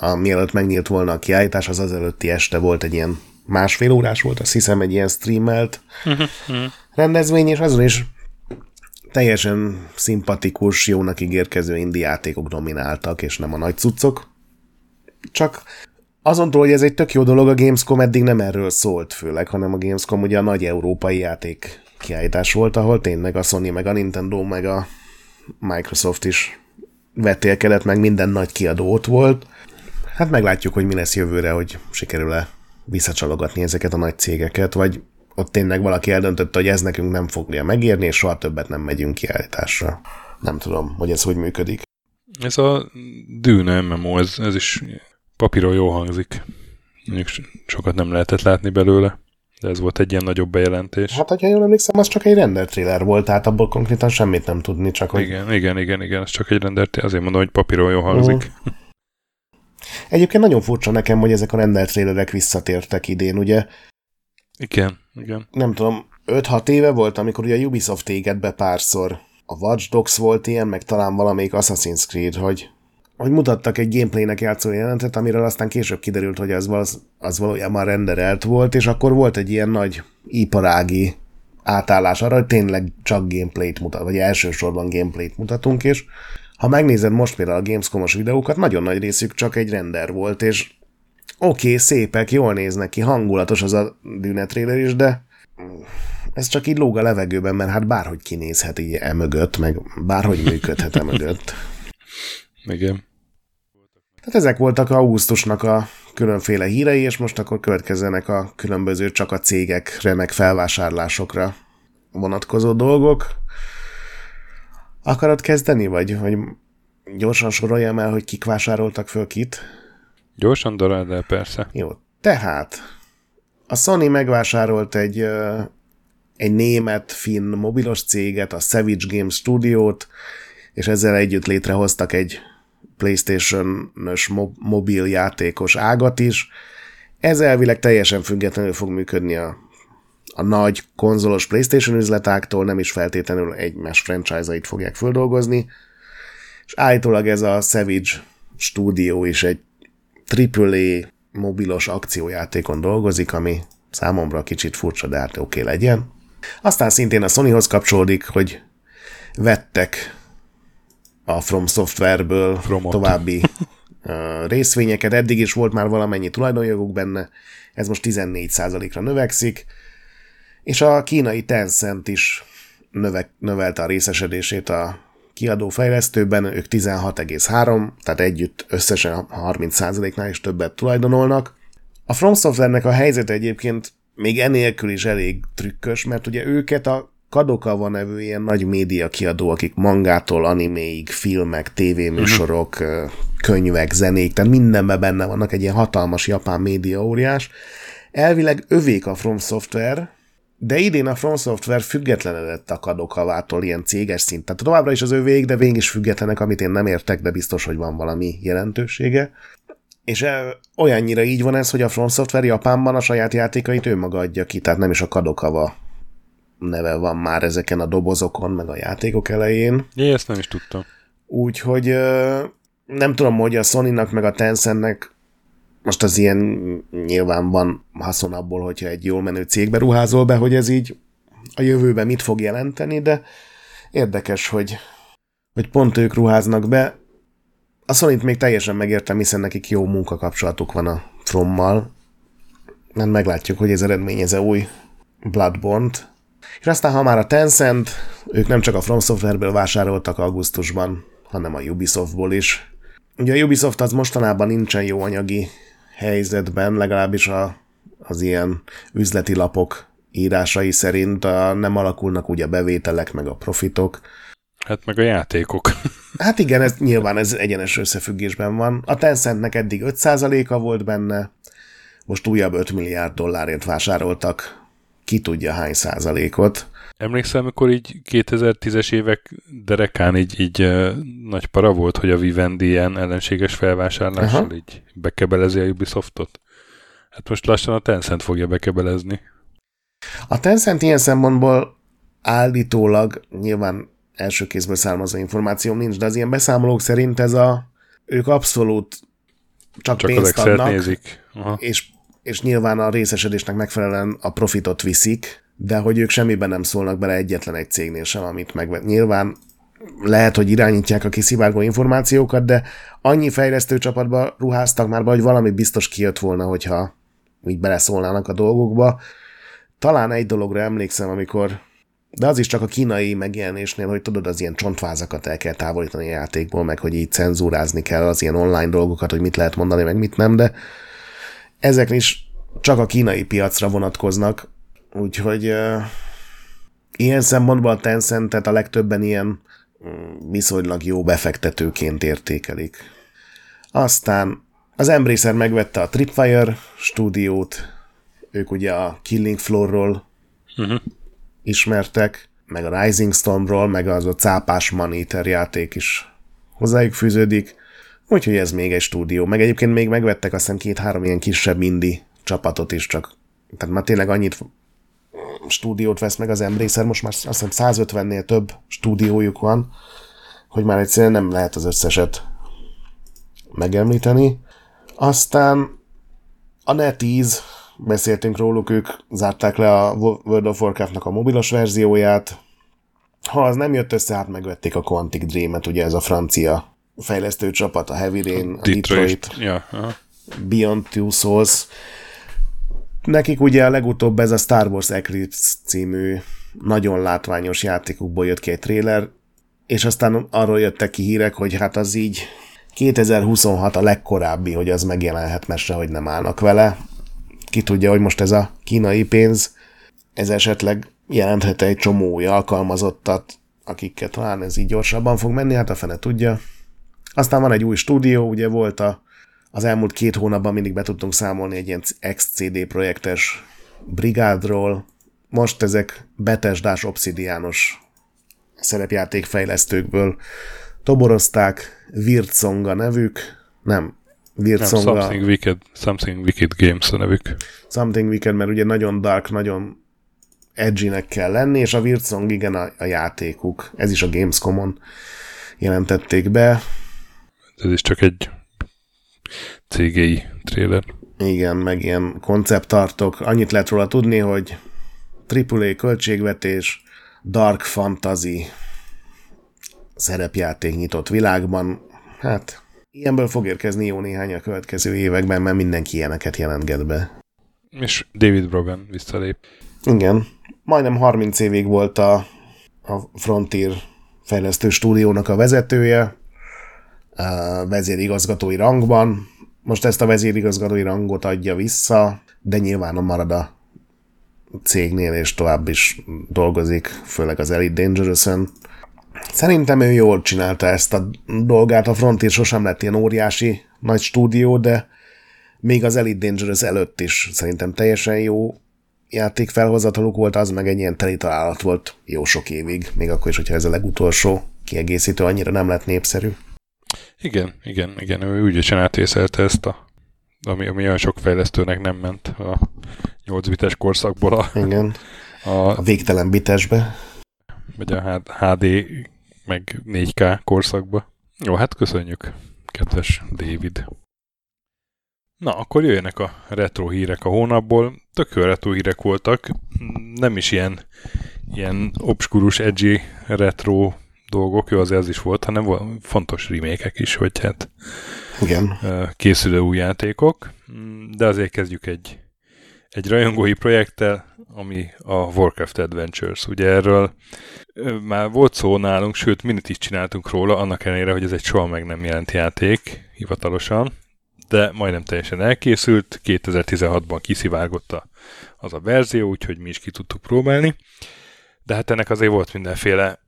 a, mielőtt megnyílt volna a kiállítás, az az előtti este volt egy ilyen másfél órás volt, azt hiszem egy ilyen streamelt rendezvény, és azon is teljesen szimpatikus, jónak ígérkező indi játékok domináltak, és nem a nagy cuccok. Csak azon túl, hogy ez egy tök jó dolog, a Gamescom eddig nem erről szólt főleg, hanem a Gamescom ugye a nagy európai játék kiállítás volt, ahol tényleg a Sony, meg a Nintendo, meg a Microsoft is vetélkedett, meg minden nagy kiadó ott volt. Hát meglátjuk, hogy mi lesz jövőre, hogy sikerül-e visszacsalogatni ezeket a nagy cégeket, vagy ott tényleg valaki eldöntötte, hogy ez nekünk nem fogja megérni, és soha többet nem megyünk kiállításra. Nem tudom, hogy ez hogy működik. Ez a Dűne MMO, ez, ez is papíron jó hangzik. Mondjuk sokat nem lehetett látni belőle, de ez volt egy ilyen nagyobb bejelentés. Hát, hogyha jól emlékszem, az csak egy render trailer volt, tehát abból konkrétan semmit nem tudni, csak hogy... Igen, igen, igen, igen, ez csak egy render azért mondom, hogy papíron jó hangzik. Uh-huh. Egyébként nagyon furcsa nekem, hogy ezek a render trailerek visszatértek idén, ugye? Igen, igen. Nem tudom, 5-6 éve volt, amikor ugye a Ubisoft égett be párszor. A Watch Dogs volt ilyen, meg talán valamelyik Assassin's Creed, hogy, hogy mutattak egy gameplaynek játszó jelentet, amiről aztán később kiderült, hogy az, az, az valójában renderelt volt, és akkor volt egy ilyen nagy iparági átállás arra, hogy tényleg csak gameplayt mutat, vagy elsősorban gameplayt mutatunk, és ha megnézed most például a Gamescom-os videókat, nagyon nagy részük csak egy render volt, és oké, okay, szépek, jól néznek ki, hangulatos az a Dune trailer is, de ez csak így lóg a levegőben, mert hát bárhogy kinézhet így e mögött, meg bárhogy működhet e mögött. Igen. Tehát ezek voltak augusztusnak a különféle hírei, és most akkor következzenek a különböző csak a cégekre, meg felvásárlásokra vonatkozó dolgok. Akarod kezdeni, vagy, vagy gyorsan soroljam el, hogy kik vásároltak föl kit? Gyorsan daráld el, persze. Jó, tehát a Sony megvásárolt egy, egy német-finn mobilos céget, a Savage Game Studio-t, és ezzel együtt létrehoztak egy PlayStation-ös mobil játékos ágat is. Ez elvileg teljesen függetlenül fog működni a, a nagy konzolos PlayStation üzletáktól, nem is feltétlenül egymás franchise-ait fogják földolgozni, és állítólag ez a Savage Studio is egy AAA mobilos akciójátékon dolgozik, ami számomra kicsit furcsa, de hát oké okay legyen. Aztán szintén a Sonyhoz kapcsolódik, hogy vettek a From Softwareből Fromot. további részvényeket. Eddig is volt már valamennyi tulajdonjoguk benne, ez most 14%-ra növekszik, és a kínai Tencent is növe, növelte a részesedését a kiadó fejlesztőben, ők 16,3, tehát együtt összesen 30%-nál is többet tulajdonolnak. A From Software-nek a helyzet egyébként még enélkül is elég trükkös, mert ugye őket a Kadokawa nevű ilyen nagy média kiadó, akik mangától animéig, filmek, tévéműsorok, uh-huh. könyvek, zenék, tehát mindenben benne vannak egy ilyen hatalmas japán média óriás. Elvileg övék a From Software, de idén a From Software függetlenedett a Kadokavától ilyen céges szinten. Továbbra is az övék, de végig is függetlenek, amit én nem értek, de biztos, hogy van valami jelentősége. És olyannyira így van ez, hogy a From Software Japánban a saját játékait ő maga adja ki, tehát nem is a Kadokawa neve van már ezeken a dobozokon, meg a játékok elején. Én ezt nem is tudtam. Úgyhogy nem tudom, hogy a Sony-nak meg a Tencentnek most az ilyen nyilván van haszon abból, hogyha egy jól menő cégbe ruházol be, hogy ez így a jövőben mit fog jelenteni, de érdekes, hogy, hogy pont ők ruháznak be. A sony még teljesen megértem, hiszen nekik jó munkakapcsolatuk van a Frommal. Nem meglátjuk, hogy ez eredményeze új Bloodborne-t. És aztán, ha már a Tencent, ők nem csak a From Software-ből vásároltak augusztusban, hanem a Ubisoftból is. Ugye a Ubisoft az mostanában nincsen jó anyagi helyzetben, legalábbis a, az ilyen üzleti lapok írásai szerint a, nem alakulnak úgy a bevételek, meg a profitok. Hát meg a játékok. Hát igen, ez nyilván ez egyenes összefüggésben van. A Tencentnek eddig 5%-a volt benne, most újabb 5 milliárd dollárért vásároltak, ki tudja hány százalékot. Emlékszel, amikor így 2010-es évek derekán így, így uh, nagy para volt, hogy a Vivendi ilyen ellenséges felvásárlással Aha. így bekebelezi a Ubisoftot? Hát most lassan a Tencent fogja bekebelezni. A Tencent ilyen szempontból állítólag, nyilván első kézből származó információ nincs, de az ilyen beszámolók szerint ez a, ők abszolút csak, csak pénzt adnak, nézik. Aha. És, és nyilván a részesedésnek megfelelően a profitot viszik, de hogy ők semmiben nem szólnak bele egyetlen egy cégnél sem, amit meg nyilván lehet, hogy irányítják a kiszivárgó információkat, de annyi fejlesztő csapatba ruháztak már be, hogy valami biztos kijött volna, hogyha így beleszólnának a dolgokba. Talán egy dologra emlékszem, amikor de az is csak a kínai megjelenésnél, hogy tudod, az ilyen csontvázakat el kell távolítani a játékból, meg hogy így cenzúrázni kell az ilyen online dolgokat, hogy mit lehet mondani, meg mit nem, de ezek is csak a kínai piacra vonatkoznak, Úgyhogy uh, ilyen szempontból a Tencentet a legtöbben ilyen um, viszonylag jó befektetőként értékelik. Aztán az Embracer megvette a Tripwire stúdiót, ők ugye a Killing Floor-ról uh-huh. ismertek, meg a Rising Stormról, meg az a cápás Maneater játék is hozzájuk fűződik, úgyhogy ez még egy stúdió. Meg egyébként még megvettek azt hiszem két-három ilyen kisebb indi csapatot is, csak tehát már tényleg annyit stúdiót vesz meg az Embracer, most már azt hiszem 150-nél több stúdiójuk van, hogy már egyszerűen nem lehet az összeset megemlíteni. Aztán a NetEase, beszéltünk róluk, ők zárták le a World of Warcraft-nak a mobilos verzióját. Ha az nem jött össze, hát megvették a Quantic Dream-et, ugye ez a francia fejlesztő csapat, a Heavy Rain, a Detroit, Detroit ja, Beyond Two Souls, Nekik ugye a legutóbb ez a Star Wars Eclipse című nagyon látványos játékukból jött ki egy trailer, és aztán arról jöttek ki hírek, hogy hát az így 2026 a legkorábbi, hogy az megjelenhet mesre, hogy nem állnak vele. Ki tudja, hogy most ez a kínai pénz, ez esetleg jelenthet egy csomó új alkalmazottat, akikkel talán ez így gyorsabban fog menni, hát a fene tudja. Aztán van egy új stúdió, ugye volt a, az elmúlt két hónapban mindig be tudtunk számolni egy ilyen XCD projektes brigádról. Most ezek betesdás obszidiános szerepjátékfejlesztőkből toborozták, Virtsonga nevük, nem, Virtsonga. Nem, something Wicked, Something Wicked Games a nevük. Something Wicked, mert ugye nagyon dark, nagyon edgy kell lenni, és a Virtsong igen a, a játékuk. Ez is a Gamescom-on jelentették be. Ez is csak egy CGI trailer. Igen, meg ilyen konceptartok. Annyit lehet róla tudni, hogy AAA költségvetés, dark fantasy szerepjáték nyitott világban. Hát, ilyenből fog érkezni jó néhány a következő években, mert mindenki ilyeneket jelentget be. És David Brogan visszalép. Igen. Majdnem 30 évig volt a, a Frontier fejlesztő stúdiónak a vezetője, vezérigazgatói rangban. Most ezt a vezérigazgatói rangot adja vissza, de nyilván a marad a cégnél, és tovább is dolgozik, főleg az Elite Dangerous-en. Szerintem ő jól csinálta ezt a dolgát, a Frontier sosem lett ilyen óriási nagy stúdió, de még az Elite Dangerous előtt is szerintem teljesen jó játék felhozataluk volt, az meg egy ilyen teli találat volt jó sok évig, még akkor is, hogyha ez a legutolsó kiegészítő annyira nem lett népszerű. Igen, igen, igen, ő ügyesen átészelte ezt a ami, ami olyan sok fejlesztőnek nem ment a 8 bites korszakból a, igen. a, a végtelen bitesbe. Vagy a HD meg 4K korszakba. Jó, hát köszönjük, kedves David. Na, akkor jöjjenek a retro hírek a hónapból. Tök jó retro hírek voltak. Nem is ilyen, ilyen obskurus, edgy retro dolgok, jó az is volt, hanem fontos remékek is, hogy hát Igen. készülő új játékok. De azért kezdjük egy, egy rajongói projekttel, ami a Warcraft Adventures. Ugye erről már volt szó nálunk, sőt, minit is csináltunk róla, annak ellenére, hogy ez egy soha meg nem jelent játék hivatalosan, de majdnem teljesen elkészült, 2016-ban kiszivárgott az a verzió, úgyhogy mi is ki tudtuk próbálni. De hát ennek azért volt mindenféle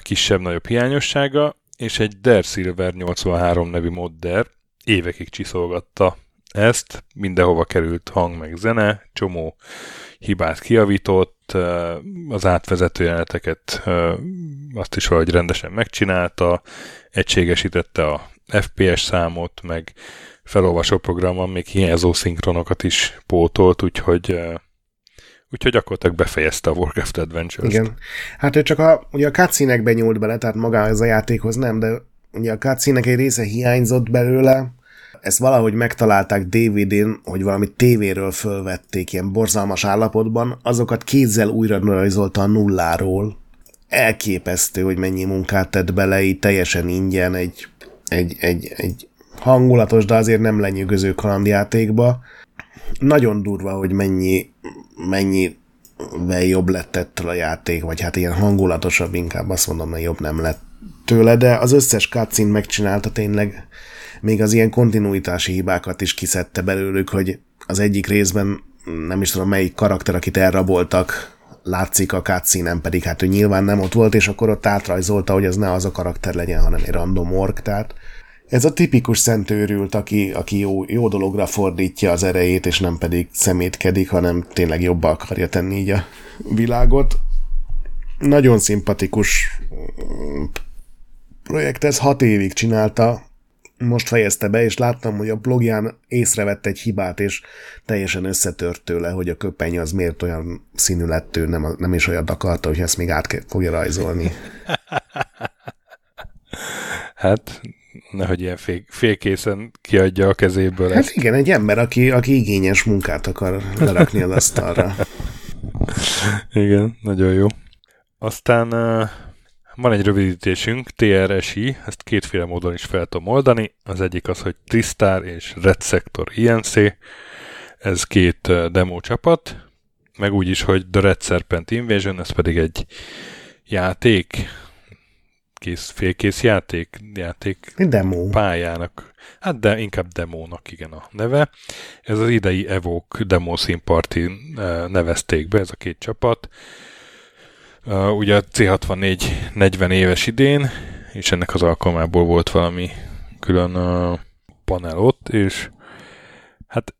kisebb-nagyobb hiányossága, és egy Der Silver 83 nevű modder évekig csiszolgatta ezt, mindenhova került hang meg zene, csomó hibát kiavított, az átvezető jeleneteket azt is valahogy rendesen megcsinálta, egységesítette a FPS számot, meg felolvasó programon még hiányzó szinkronokat is pótolt, úgyhogy úgyhogy gyakorlatilag befejezte a Warcraft Adventures-t. Igen. Hát ő csak a, ugye a cutscene nyúlt bele, tehát maga ez a játékhoz nem, de ugye a cutscene egy része hiányzott belőle, ezt valahogy megtalálták DVD-n, hogy valami tévéről fölvették ilyen borzalmas állapotban, azokat kézzel újra rajzolta a nulláról. Elképesztő, hogy mennyi munkát tett bele, így teljesen ingyen egy, egy, egy, egy hangulatos, de azért nem lenyűgöző kalandjátékba. Nagyon durva, hogy mennyi, mennyi jobb lett ettől a játék, vagy hát ilyen hangulatosabb, inkább azt mondom, hogy jobb nem lett tőle, de az összes cutscene megcsinálta tényleg, még az ilyen kontinuitási hibákat is kiszedte belőlük, hogy az egyik részben nem is tudom melyik karakter, akit elraboltak, látszik a cutscene pedig hát ő nyilván nem ott volt, és akkor ott átrajzolta, hogy ez ne az a karakter legyen, hanem egy random ork, tehát ez a tipikus szentőrült, aki, aki jó, jó dologra fordítja az erejét, és nem pedig szemétkedik, hanem tényleg jobba akarja tenni így a világot. Nagyon szimpatikus mm, projekt, ez hat évig csinálta, most fejezte be, és láttam, hogy a blogján észrevett egy hibát, és teljesen összetört tőle, hogy a köpeny az miért olyan színű lett ő, nem, nem is olyan akarta, hogy ezt még át fogja rajzolni. hát nehogy ilyen fél, félkészen kiadja a kezéből Hát ezt. igen, egy ember, aki, aki igényes munkát akar lerakni az asztalra. igen, nagyon jó. Aztán uh, van egy rövidítésünk, TRSI, ezt kétféle módon is fel tudom oldani. Az egyik az, hogy Tristar és Red Sector INC, ez két uh, demo csapat, meg úgy is, hogy The Red Serpent Invasion, ez pedig egy játék, kész, félkész játék, játék Demo. pályának. Hát de inkább demónak, igen a neve. Ez az idei Evoke Demo Színparti nevezték be, ez a két csapat. Uh, ugye a C64 40 éves idén, és ennek az alkalmából volt valami külön uh, panel ott, és hát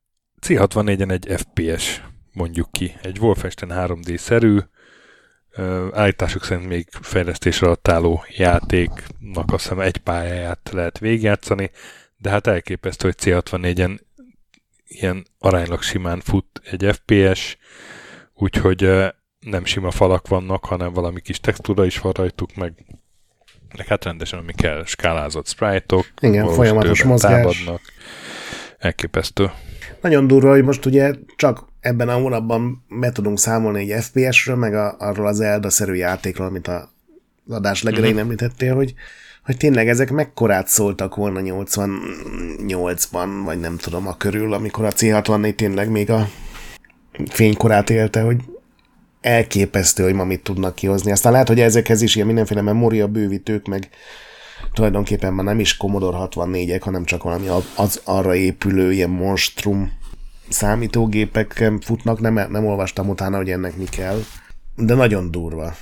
C64-en egy FPS, mondjuk ki, egy Wolfenstein 3D-szerű, uh, állítások szerint még fejlesztés alatt álló játéknak azt hiszem egy pályáját lehet végigjátszani, de hát elképesztő, hogy C64-en ilyen aránylag simán fut egy FPS, úgyhogy nem sima falak vannak, hanem valami kis textúra is van rajtuk, meg, meg hát rendesen, ami kell, skálázott sprite-ok, Igen, folyamatos mozgás. Támadnak. Elképesztő. Nagyon durva, hogy most ugye csak ebben a hónapban be tudunk számolni egy FPS-ről, meg a, arról az Elda-szerű játékról, amit a adás legelején uh-huh. említettél, hogy, hogy tényleg ezek mekkorát szóltak volna 88-ban, vagy nem tudom, a körül, amikor a C64 tényleg még a fénykorát élte, hogy elképesztő, hogy ma mit tudnak kihozni. Aztán lehet, hogy ezekhez is ilyen mindenféle memória bővítők, meg tulajdonképpen már nem is Commodore 64-ek, hanem csak valami az arra épülő ilyen monstrum számítógépek futnak, nem, nem olvastam utána, hogy ennek mi kell, de nagyon durva.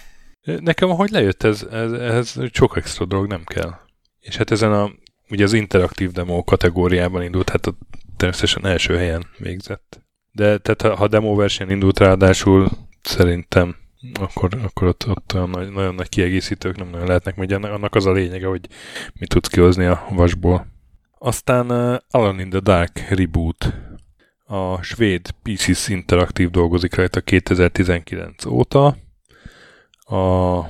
Nekem, ahogy lejött, ez, ez, ez sok extra dolog nem kell. És hát ezen a, ugye az interaktív demo kategóriában indult, hát a természetesen első helyen végzett. De tehát ha demo versenyen indult ráadásul, szerintem akkor, akkor ott, ott olyan nagy, nagyon nagy kiegészítők nem nagyon lehetnek, mert annak az a lényege, hogy mit tudsz kihozni a vasból. Aztán uh, Alan in the Dark Reboot. A svéd PCS Interactive dolgozik rajta 2019 óta. A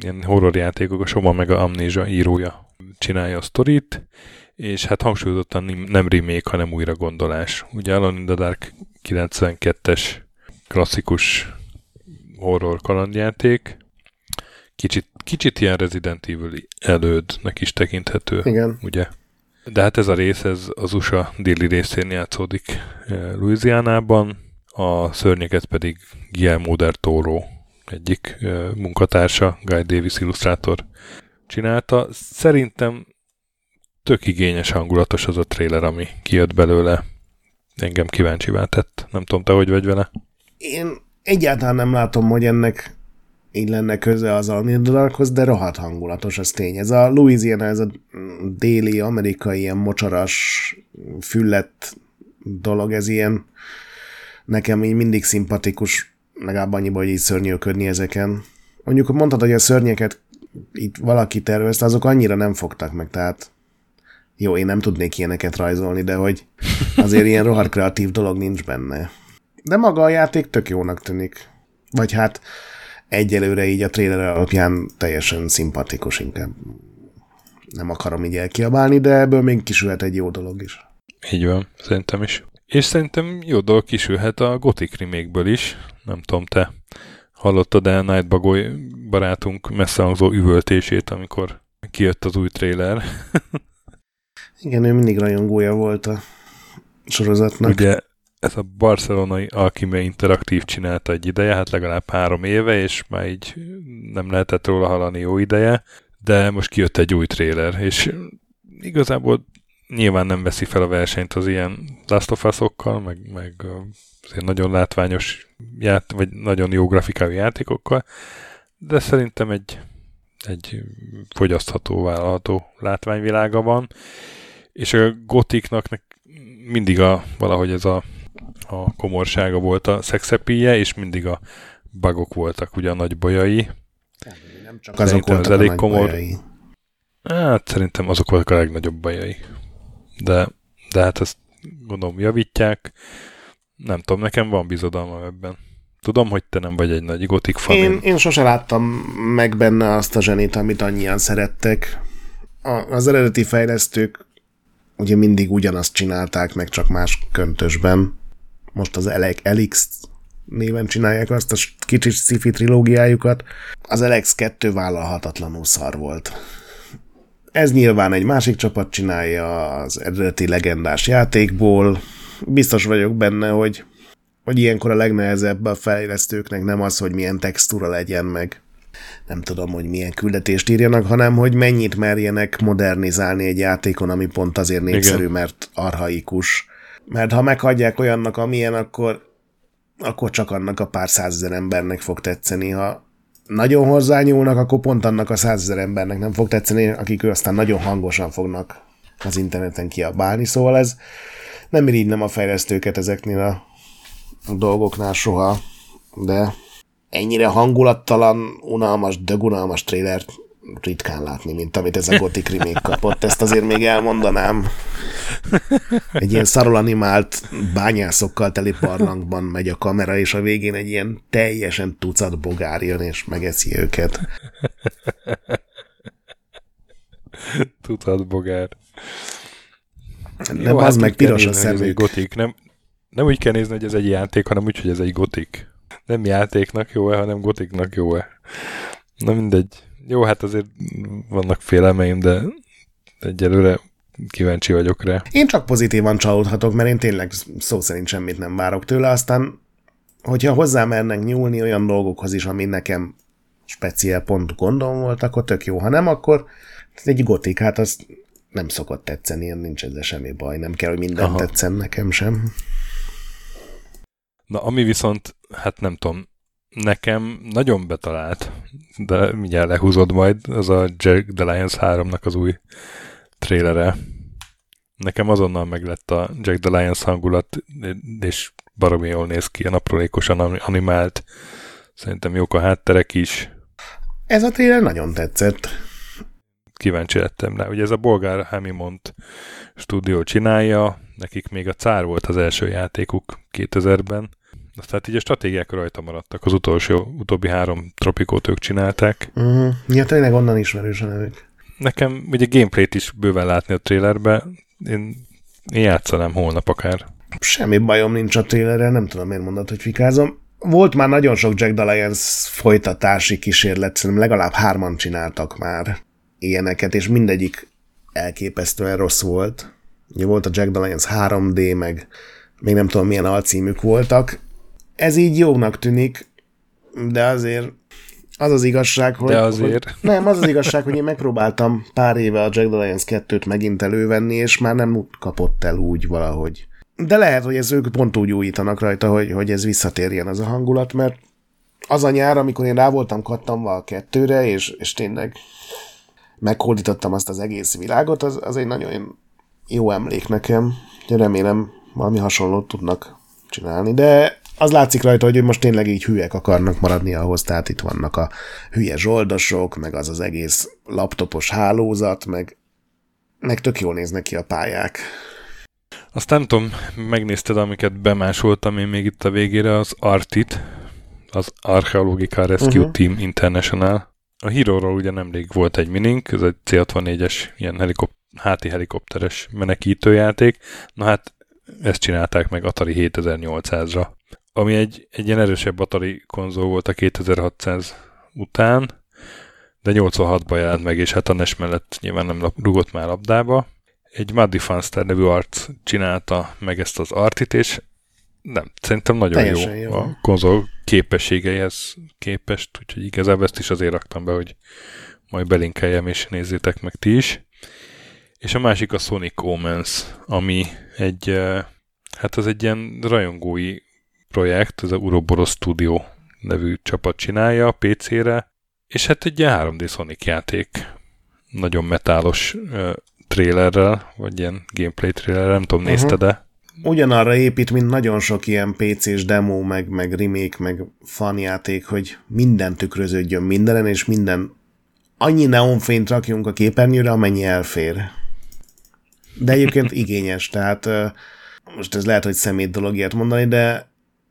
ilyen horrorjátékok, a Soma meg a Amnésia írója csinálja a sztorit, és hát hangsúlyozottan nem remake, hanem újra gondolás. Ugye Alan in the Dark 92-es klasszikus horror kalandjáték. Kicsit, kicsit ilyen Resident Evil elődnek is tekinthető. Igen. Ugye? De hát ez a rész, ez az USA déli részén játszódik eh, Louisianában, a szörnyeket pedig Guillermo del Toro egyik eh, munkatársa, Guy Davis illusztrátor csinálta. Szerintem tök igényes hangulatos az a trailer, ami kijött belőle. Engem kíváncsivá tett. Nem tudom, te hogy vagy vele? Én egyáltalán nem látom, hogy ennek így lenne köze az Almidorkhoz, de rohadt hangulatos, az tény. Ez a Louisiana, ez a déli amerikai ilyen mocsaras, füllett dolog, ez ilyen nekem így mindig szimpatikus, legalább annyiban, hogy így szörnyűködni ezeken. Mondjuk mondtad, hogy a szörnyeket itt valaki tervezte, azok annyira nem fogtak meg, tehát jó, én nem tudnék ilyeneket rajzolni, de hogy azért ilyen rohadt kreatív dolog nincs benne. De maga a játék tök jónak tűnik. Vagy hát egyelőre így a trailer alapján teljesen szimpatikus inkább. Nem akarom így elkiabálni, de ebből még kisülhet egy jó dolog is. Így van, szerintem is. És szerintem jó dolog kisülhet a Gothic remake is. Nem tudom, te hallottad el Night Bagoy barátunk messzehangzó üvöltését, amikor kijött az új trailer. Igen, ő mindig rajongója volt a sorozatnak. Ugye ez a barcelonai Alchemy Interaktív csinálta egy ideje, hát legalább három éve, és már így nem lehetett róla hallani jó ideje, de most kijött egy új trailer, és igazából nyilván nem veszi fel a versenyt az ilyen Last of Us-okkal, meg, meg azért nagyon látványos, ját, vagy nagyon jó grafikájú játékokkal, de szerintem egy, egy fogyasztható, vállalható látványvilága van, és a gotiknak mindig a, valahogy ez a a komorsága volt a szexepíje, és mindig a bugok voltak ugye a nagy bajai. Nem csak azok voltak az elég a komor... bajai. Hát szerintem azok voltak a legnagyobb bajai. De, de hát ezt gondolom javítják. Nem tudom, nekem van bizodalma ebben. Tudom, hogy te nem vagy egy nagy gotik fan. Én, én sose láttam meg benne azt a zsenét, amit annyian szerettek. A, az eredeti fejlesztők ugye mindig ugyanazt csinálták, meg csak más köntösben most az Elix néven csinálják azt a kicsit sci trilógiájukat. Az Alex 2 vállalhatatlanul szar volt. Ez nyilván egy másik csapat csinálja az eredeti legendás játékból. Biztos vagyok benne, hogy, hogy ilyenkor a legnehezebb a fejlesztőknek nem az, hogy milyen textúra legyen meg, nem tudom, hogy milyen küldetést írjanak, hanem hogy mennyit merjenek modernizálni egy játékon, ami pont azért népszerű, Igen. mert arhaikus mert ha meghagyják olyannak, amilyen, akkor, akkor csak annak a pár százezer embernek fog tetszeni. Ha nagyon hozzányúlnak, akkor pont annak a százezer embernek nem fog tetszeni, akik ő aztán nagyon hangosan fognak az interneten kiabálni, szóval ez nem irigylem a fejlesztőket ezeknél a dolgoknál soha, de ennyire hangulattalan, unalmas, dögunalmas trélert ritkán látni, mint amit ez a Gothic remake kapott. Ezt azért még elmondanám. Egy ilyen szarul animált bányászokkal teli parlankban megy a kamera, és a végén egy ilyen teljesen tucat bogár jön, és megeszi őket. tucat bogár. Nem, Jó, az hát meg piros a szemük. Gotik. Nem, nem úgy kell nézni, hogy ez egy játék, hanem úgy, hogy ez egy gotik. Nem játéknak jó-e, hanem gotiknak jó-e. Na mindegy. Jó, hát azért vannak félelmeim, de egyelőre kíváncsi vagyok rá. Én csak pozitívan csalódhatok, mert én tényleg szó szerint semmit nem várok tőle, aztán hogyha hozzá mernek nyúlni olyan dolgokhoz is, ami nekem speciál pont gondom volt, akkor tök jó. Ha nem, akkor egy gotik, hát az nem szokott tetszeni, ilyen nincs ezzel semmi baj, nem kell, hogy minden Aha. tetszen nekem sem. Na, ami viszont, hát nem tudom, nekem nagyon betalált, de mindjárt lehúzod majd, az a Jack the Lions 3-nak az új trélere. Nekem azonnal meglett a Jack the Lions hangulat, és baromi jól néz ki, a aprólékosan animált. Szerintem jók a hátterek is. Ez a tréler nagyon tetszett. Kíváncsi lettem rá. Ugye ez a bolgár Hamimont stúdió csinálja, nekik még a cár volt az első játékuk 2000-ben, aztán így a stratégiák rajta maradtak. Az utolsó, utóbbi három tropikót ők csinálták. Uh-huh. Ja, tényleg onnan ismerős a nevük. Nekem ugye gameplayt is bőven látni a trailerbe. Én, én játszanám holnap akár. Semmi bajom nincs a trailerre, nem tudom miért mondod, hogy fikázom. Volt már nagyon sok Jack Dalians folytatási kísérlet, szerintem legalább hárman csináltak már ilyeneket, és mindegyik elképesztően rossz volt. Ugye volt a Jack Dalians 3D, meg még nem tudom milyen alcímük voltak, ez így jónak tűnik, de azért az az igazság, hogy... De azért... Hogy, nem, az az igazság, hogy én megpróbáltam pár éve a Jack the Lions 2-t megint elővenni, és már nem kapott el úgy valahogy. De lehet, hogy ez ők pont úgy újítanak rajta, hogy, hogy ez visszatérjen az a hangulat, mert az a nyár, amikor én rá voltam kattamva a kettőre, és, és tényleg meghódítottam azt az egész világot, az, az egy nagyon jó emlék nekem. Remélem valami hasonlót tudnak csinálni, de az látszik rajta, hogy most tényleg így hülyek akarnak maradni ahhoz, tehát itt vannak a hülye zsoldosok, meg az az egész laptopos hálózat, meg, meg tök jól néznek ki a pályák. Azt nem tudom, megnézted, amiket bemásoltam én még itt a végére, az Artit, az Archeological Rescue uh-huh. Team International. A Hero-ról ugye nemrég volt egy minink, ez egy C-64-es ilyen helikop- háti helikopteres menekítőjáték. Na hát ezt csinálták meg Atari 7800-ra ami egy, egy ilyen erősebb Atari konzol volt a 2600 után, de 86-ban jelent meg, és hát a NES mellett nyilván nem rugott már labdába. Egy Muddy Funster nevű arc csinálta meg ezt az artit, és nem, szerintem nagyon jó, jó a konzol képességeihez képest, úgyhogy igazából ezt is azért raktam be, hogy majd belinkeljem és nézzétek meg ti is. És a másik a Sonic Omens, ami egy, eh, hát az egy ilyen rajongói projekt, ez a Uroboros Studio nevű csapat csinálja PC-re, és hát egy ilyen 3D Sonic játék, nagyon metálos uh, trailerrel, vagy ilyen gameplay trailerrel, nem tudom, uh-huh. nézte de Ugyanarra épít, mint nagyon sok ilyen PC-s demo, meg, meg remake, meg fanjáték, hogy minden tükröződjön mindenen, és minden annyi neonfényt rakjunk a képernyőre, amennyi elfér. De egyébként igényes, tehát most ez lehet, hogy szemét dolog ilyet mondani, de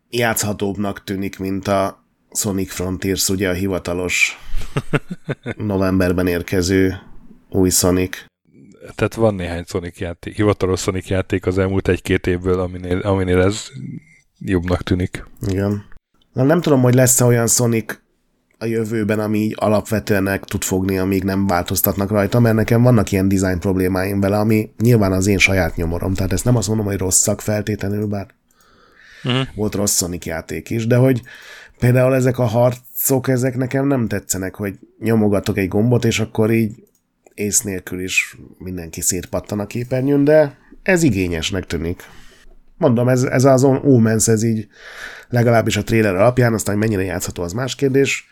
játszhatóbbnak tűnik, mint a Sonic Frontiers, ugye a hivatalos novemberben érkező új Sonic. Tehát van néhány Sonic játék, hivatalos Sonic játék az elmúlt egy-két évből, aminél, aminél ez jobbnak tűnik. Igen. Na, nem tudom, hogy lesz-e olyan Sonic a jövőben, ami így alapvetően tud fogni, amíg nem változtatnak rajta, mert nekem vannak ilyen design problémáim vele, ami nyilván az én saját nyomorom, tehát ezt nem azt mondom, hogy rosszak feltétlenül, bár Uh-huh. Volt rossz Sonic játék is, de hogy például ezek a harcok, ezek nekem nem tetszenek, hogy nyomogatok egy gombot, és akkor így ész nélkül is mindenki szétpattan a képernyőn, de ez igényesnek tűnik. Mondom, ez, ez az Omens, ez így legalábbis a trailer alapján, aztán mennyire játszható, az más kérdés.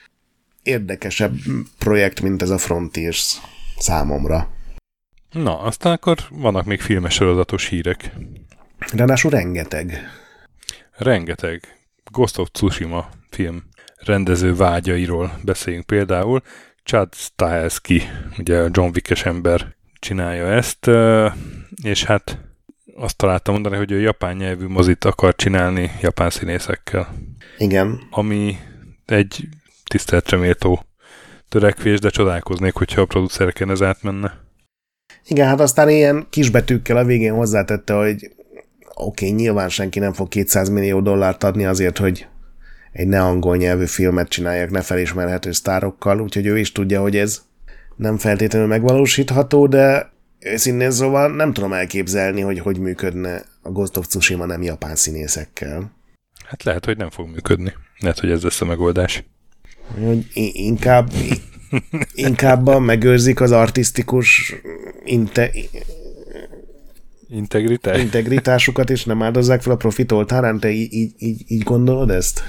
érdekesebb projekt, mint ez a Frontiers számomra. Na, aztán akkor vannak még filmes sorozatos hírek. Ráadásul rengeteg. Rengeteg. Ghost of Tsushima film rendező vágyairól beszéljünk például. Chad Stahelski, ugye a John Wick-es ember csinálja ezt, és hát azt találtam mondani, hogy ő japán nyelvű mozit akar csinálni japán színészekkel. Igen. Ami egy tiszteletre méltó törekvés, de csodálkoznék, hogyha a producereken ez átmenne. Igen, hát aztán ilyen kisbetűkkel a végén hozzátette, hogy oké, okay, nyilván senki nem fog 200 millió dollárt adni azért, hogy egy ne angol nyelvű filmet csinálják ne felismerhető sztárokkal, úgyhogy ő is tudja, hogy ez nem feltétlenül megvalósítható, de őszintén szóval nem tudom elképzelni, hogy hogy működne a Ghost of Tsushima nem japán színészekkel. Hát lehet, hogy nem fog működni. Lehet, hogy ez lesz a megoldás. Hogy inkább, inkább megőrzik az artistikus inte, Integritás? integritásukat, és nem áldozzák fel a profit oltárán. Te így, így, így, így gondolod ezt?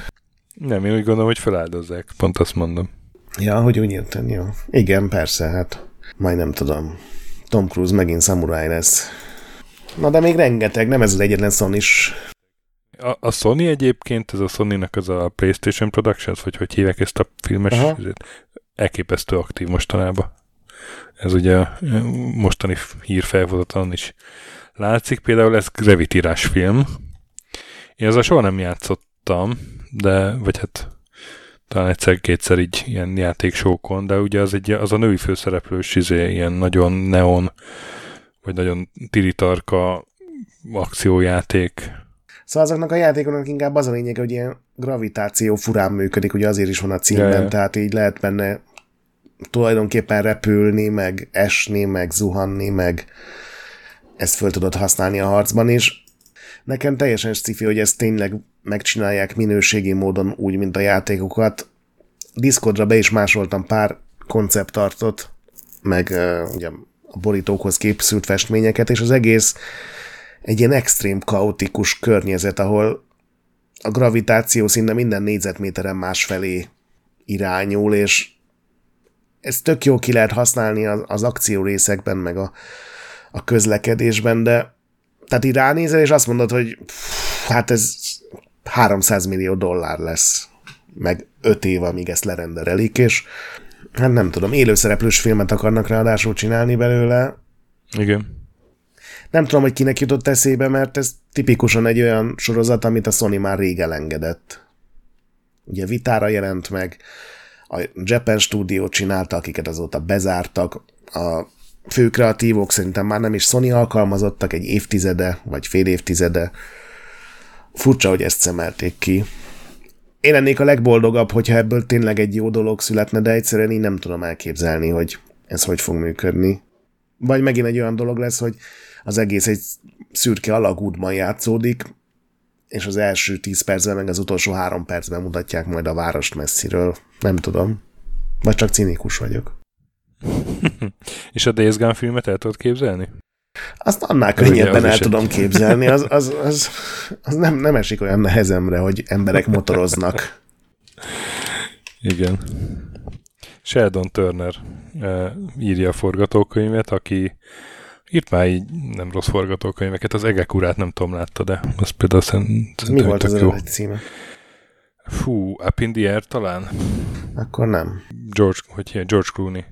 Nem, én úgy gondolom, hogy feláldozzák. Pont azt mondom. Ja, hogy úgy értem, jó. Igen, persze, hát majd nem tudom. Tom Cruise megint samurai lesz. Na de még rengeteg, nem ez az egyetlen sony is. A, a Sony egyébként, ez a Sony-nak az a PlayStation Productions, vagy hogy hívják ezt a filmes, ezért, elképesztő aktív mostanában. Ez ugye a mostani hírfelvozaton is látszik. Például ez Gravitírás film. Én azzal soha nem játszottam, de, vagy hát talán egyszer-kétszer így ilyen játéksókon, de ugye az, egy, az a női főszereplős izé, ilyen nagyon neon, vagy nagyon tiritarka akciójáték. Szóval azoknak a játékoknak inkább az a lényeg, hogy ilyen gravitáció furán működik, ugye azért is van a címben, yeah. tehát így lehet benne tulajdonképpen repülni, meg esni, meg zuhanni, meg ezt föl tudod használni a harcban is. Nekem teljesen sci hogy ezt tényleg megcsinálják minőségi módon úgy, mint a játékokat. Discordra be is másoltam pár konceptartot, meg uh, ugye a borítókhoz képszült festményeket, és az egész egy ilyen extrém kaotikus környezet, ahol a gravitáció szinte minden négyzetméteren másfelé irányul, és ez tök jó ki lehet használni az, az akció részekben, meg a, a közlekedésben, de tehát így ránézel, és azt mondod, hogy pff, hát ez 300 millió dollár lesz, meg 5 év, amíg ezt lerenderelik, és hát nem tudom, élőszereplős filmet akarnak ráadásul csinálni belőle. Igen. Nem tudom, hogy kinek jutott eszébe, mert ez tipikusan egy olyan sorozat, amit a Sony már rég elengedett. Ugye vitára jelent meg, a Japan Studio csinálta, akiket azóta bezártak, a fő kreatívok szerintem már nem is Sony alkalmazottak egy évtizede, vagy fél évtizede. Furcsa, hogy ezt szemelték ki. Én lennék a legboldogabb, hogyha ebből tényleg egy jó dolog születne, de egyszerűen én nem tudom elképzelni, hogy ez hogy fog működni. Vagy megint egy olyan dolog lesz, hogy az egész egy szürke alagútban játszódik, és az első tíz percben, meg az utolsó három percben mutatják majd a várost messziről. Nem tudom. Vagy csak cinikus vagyok. és a Days Gone filmet el tudod képzelni? Azt annál könnyebben el tudom képzelni. Az, az, az, az nem, nem esik olyan nehezemre, hogy emberek motoroznak. Igen. Sheldon Turner uh, írja a forgatókönyvet, aki írt már így nem rossz forgatókönyveket, az Egek urát nem tudom, látta, de az például szerint Mi volt az jó. címe? Fú, Up in the Air talán? Akkor nem. George, hogy ilyen, George Clooney.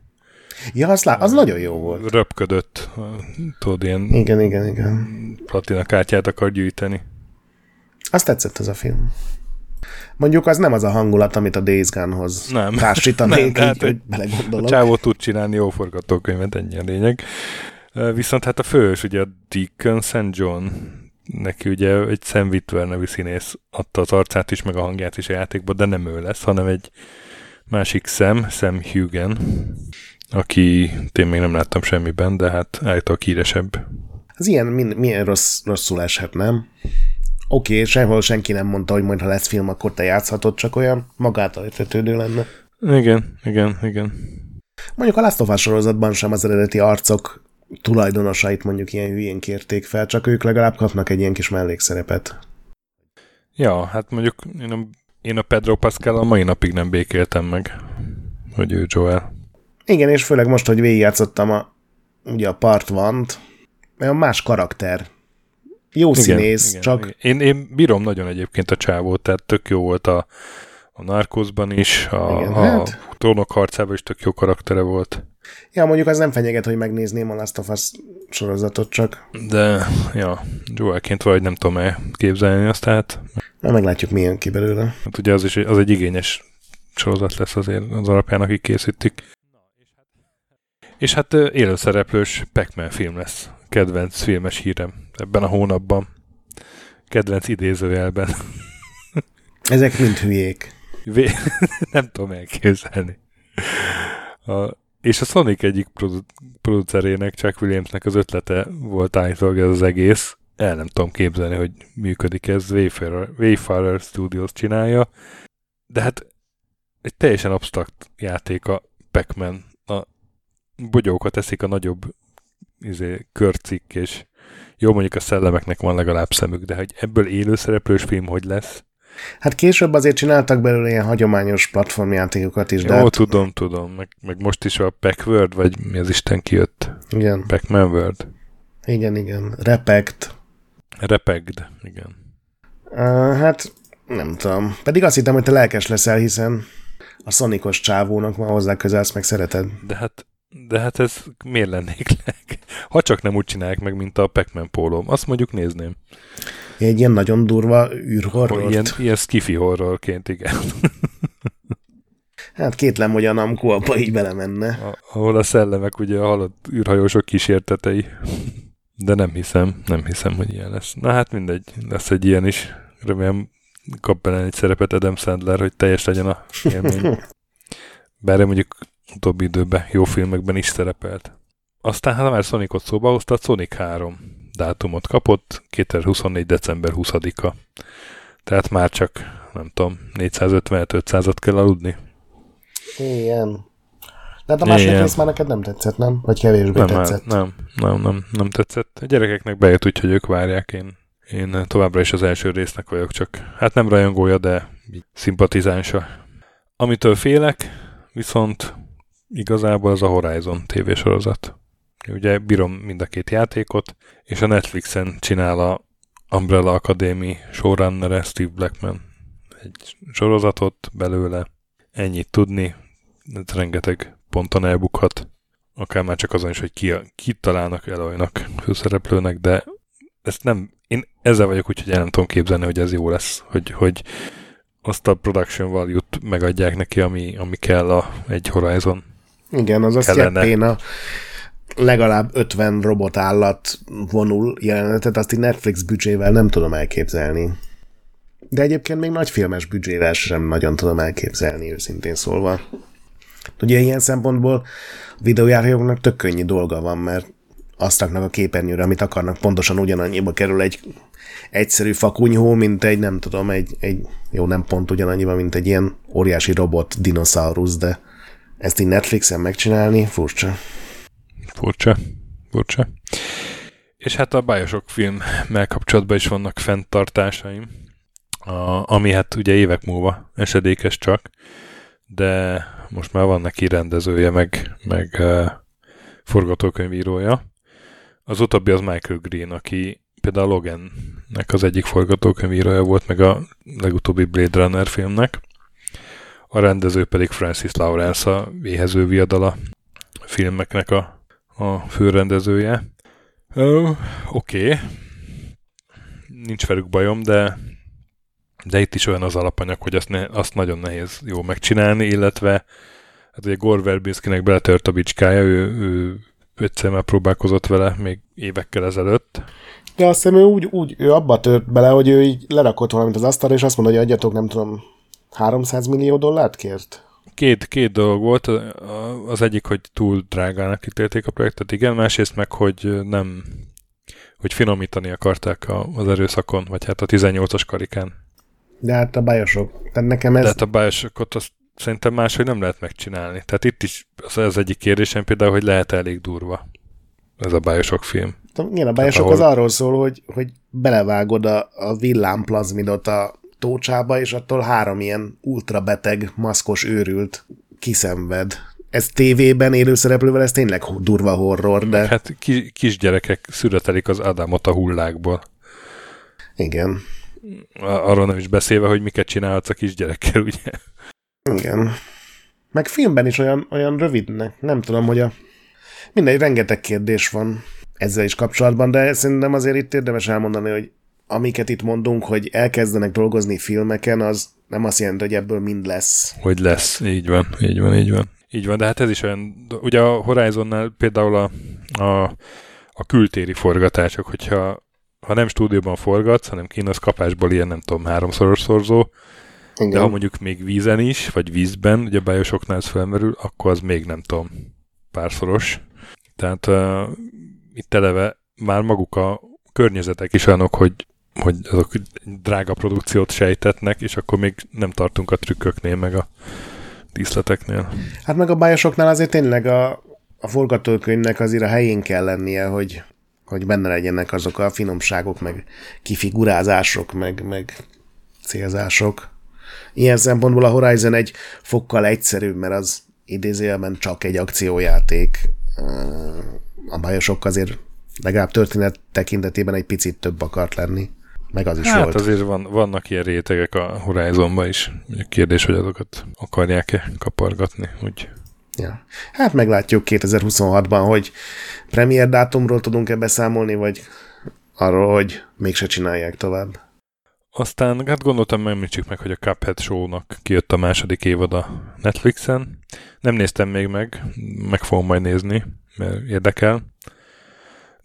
Ja, az, lá- az nagyon jó volt. Röpködött, tudod, ilyen igen, igen, igen. platina kártyát akar gyűjteni. Azt tetszett ez a film. Mondjuk az nem az a hangulat, amit a Days Gone-hoz nem. társítanék, nem, így, hogy belegondolok. A csávó tud csinálni jó forgatókönyvet, ennyi a lényeg. Viszont hát a fős, ugye a Deacon St. John, neki ugye egy Sam Witwer nevű színész adta az arcát is, meg a hangját is a játékba, de nem ő lesz, hanem egy másik Sam, Sam Hugen, aki én még nem láttam semmiben, de hát állítólag híresebb. Az ilyen milyen rossz, rosszul eshet, nem? Oké, okay, sehol senki nem mondta, hogy majd ha lesz film, akkor te játszhatod, csak olyan magától értetődő lenne. Igen, igen, igen. Mondjuk a Last of Us sorozatban sem az eredeti arcok tulajdonosait mondjuk ilyen hülyén kérték fel, csak ők legalább kapnak egy ilyen kis mellékszerepet. Ja, hát mondjuk én a, én a Pedro Pascal a mai napig nem békéltem meg. hogy ő Joel. Igen, és főleg most, hogy végigjátszottam a, ugye a Part One-t, a más karakter. Jó igen, színész, igen, csak... Igen. Én, én bírom nagyon egyébként a csávót, tehát tök jó volt a, a Narcosban is, a, igen, a hát... Trónok harcában is tök jó karaktere volt. Ja, mondjuk az nem fenyeget, hogy megnézném a Last of Us sorozatot csak. De, ja, Joelként vagy nem tudom -e képzelni azt, tehát... Na, meglátjuk, milyen ki belőle. Hát ugye az is az egy igényes sorozat lesz azért az alapján, akik készítik. És hát élőszereplős pac film lesz. Kedvenc filmes hírem ebben a hónapban. Kedvenc idézőjelben. Ezek mind hülyék. Vé... nem tudom elképzelni. A... És a Sonic egyik produ- producerének, Chuck Williamsnek az ötlete volt állítólag ez az egész. El nem tudom képzelni, hogy működik ez. Wayfarer, Wayfarer Studios csinálja. De hát egy teljesen absztrakt játék a Pac-Man. Bogyókat eszik a nagyobb izé, körcik, és jó mondjuk a szellemeknek van legalább szemük, de hogy ebből élőszereplős film hogy lesz? Hát később azért csináltak belőle ilyen hagyományos platformjátékokat is. Jó, de hát... tudom, tudom. Meg, meg most is a Pac-Word, vagy mi az Isten kijött? Igen. Pac-Man Word. Igen, igen. Repect. Repegd, igen. Uh, hát nem tudom. Pedig azt hittem, hogy te lelkes leszel, hiszen a szonikos csávónak van hozzá közel, azt meg szereted. De hát, de hát ez miért lennék leg? Ha csak nem úgy csinálják meg, mint a Pac-Man pólóm. Azt mondjuk nézném. Egy ilyen nagyon durva űrhorrort. Ilyen, ilyen skifi horrorként, igen. Hát kétlem, hogy a Namco abba így belemenne. A, ahol a szellemek ugye a halott űrhajósok kísértetei. De nem hiszem, nem hiszem, hogy ilyen lesz. Na hát mindegy, lesz egy ilyen is. Remélem kap bele egy szerepet Adam Sandler, hogy teljes legyen a élmény. Bár mondjuk utóbbi időben jó filmekben is szerepelt. Aztán, ha már Sonicot szóba hozta, a Sonic 3 dátumot kapott, 2024. december 20-a. Tehát már csak, nem tudom, 450-500-at kell aludni. Igen. De hát a második rész már neked nem tetszett, nem? Vagy kevésbé nem, tetszett? Nem, nem, nem, nem tetszett. A gyerekeknek bejött úgy, hogy ők várják. Én, én továbbra is az első résznek vagyok, csak hát nem rajongója, de szimpatizánsa. Amitől félek, viszont igazából az a Horizon tévésorozat. Ugye bírom mind a két játékot, és a Netflixen csinál a Umbrella Academy showrunner Steve Blackman egy sorozatot belőle. Ennyit tudni, ez rengeteg ponton elbukhat. Akár már csak azon is, hogy ki, ki találnak Eloynak főszereplőnek, de ezt nem, én ezzel vagyok úgy, el nem tudom képzelni, hogy ez jó lesz, hogy, hogy azt a production value-t megadják neki, ami, ami kell a, egy Horizon. Igen, az azt a legalább 50 robotállat vonul jelenetet, azt így Netflix büdzsével nem tudom elképzelni. De egyébként még nagy filmes büdzsével sem nagyon tudom elképzelni, őszintén szólva. Ugye ilyen szempontból a videójátékoknak tök könnyű dolga van, mert azt raknak a képernyőre, amit akarnak, pontosan ugyanannyiba kerül egy egyszerű fakunyhó, mint egy, nem tudom, egy, egy jó, nem pont ugyanannyiba, mint egy ilyen óriási robot dinoszaurusz, de ezt így Netflixen megcsinálni, furcsa. Furcsa. Furcsa. És hát a Bioshock filmmel kapcsolatban is vannak fenntartásaim, a, ami hát ugye évek múlva esedékes csak, de most már van neki rendezője, meg, meg uh, forgatókönyvírója. Az utóbbi az Michael Green, aki például Logan-nek az egyik forgatókönyvírója volt, meg a legutóbbi Blade Runner filmnek. A rendező pedig Francis Lawrence, a Véhező viadala filmeknek a, a főrendezője. Oké. Okay. Nincs velük bajom, de de itt is olyan az alapanyag, hogy azt, ne, azt nagyon nehéz jó megcsinálni, illetve hát ugye Gore Verbinskinek beletört a bicskája, ő, ő egyszer már próbálkozott vele még évekkel ezelőtt. De azt hiszem ő úgy, úgy ő abba tört bele, hogy ő így lerakott valamit az asztalra, és azt mondta, hogy adjatok, nem tudom, 300 millió dollárt kért? Két, két dolog volt. Az egyik, hogy túl drágának ítélték a projektet, igen, másrészt meg, hogy nem hogy finomítani akarták az erőszakon, vagy hát a 18-as karikán. De hát a bajosok. Tehát nekem ez... De hát a bajosokot azt szerintem máshogy nem lehet megcsinálni. Tehát itt is az, az egyik kérdésem például, hogy lehet elég durva ez a bajosok film. Igen, a bajosok ahol... az arról szól, hogy, hogy belevágod a, a villámplazmidot a tócsába, és attól három ilyen ultrabeteg, maszkos őrült kiszenved. Ez tévében élőszereplővel, ez tényleg durva horror, de... Hát ki, kisgyerekek születelik az Adamot a hullákból. Igen. Arról nem is beszélve, hogy miket csinálhatsz a kisgyerekkel, ugye? Igen. Meg filmben is olyan, olyan rövidnek. Nem tudom, hogy a... Mindegy, rengeteg kérdés van ezzel is kapcsolatban, de szerintem azért itt érdemes elmondani, hogy amiket itt mondunk, hogy elkezdenek dolgozni filmeken, az nem azt jelenti, hogy ebből mind lesz. Hogy lesz, így van, így van, így van. Így van, de hát ez is olyan, ugye a Horizonnál például a, a, a kültéri forgatások, hogyha ha nem stúdióban forgatsz, hanem kínos kapásból ilyen, nem tudom, háromszoros szorzó, Igen. de ha mondjuk még vízen is, vagy vízben, ugye a bájosoknál ez felmerül, akkor az még nem tudom, párszoros. Tehát uh, itt eleve már maguk a környezetek is olyanok, hogy, hogy azok drága produkciót sejtetnek, és akkor még nem tartunk a trükköknél, meg a díszleteknél. Hát meg a bájosoknál azért tényleg a, a forgatókönyvnek azért a helyén kell lennie, hogy, hogy benne legyenek azok a finomságok, meg kifigurázások, meg, meg célzások. Ilyen szempontból a Horizon egy fokkal egyszerűbb, mert az idézőjelben csak egy akciójáték. A bajosok azért legalább történet tekintetében egy picit több akart lenni. Meg az is hát volt. azért van, vannak ilyen rétegek a Horizonban is. Kérdés, hogy azokat akarják-e kapargatni. Úgy. Ja. Hát meglátjuk 2026-ban, hogy premier dátumról tudunk-e beszámolni, vagy arról, hogy mégse csinálják tovább. Aztán hát gondoltam, említsük meg, hogy a Cuphead Show-nak kijött a második évad a Netflixen. Nem néztem még meg, meg fogom majd nézni, mert érdekel.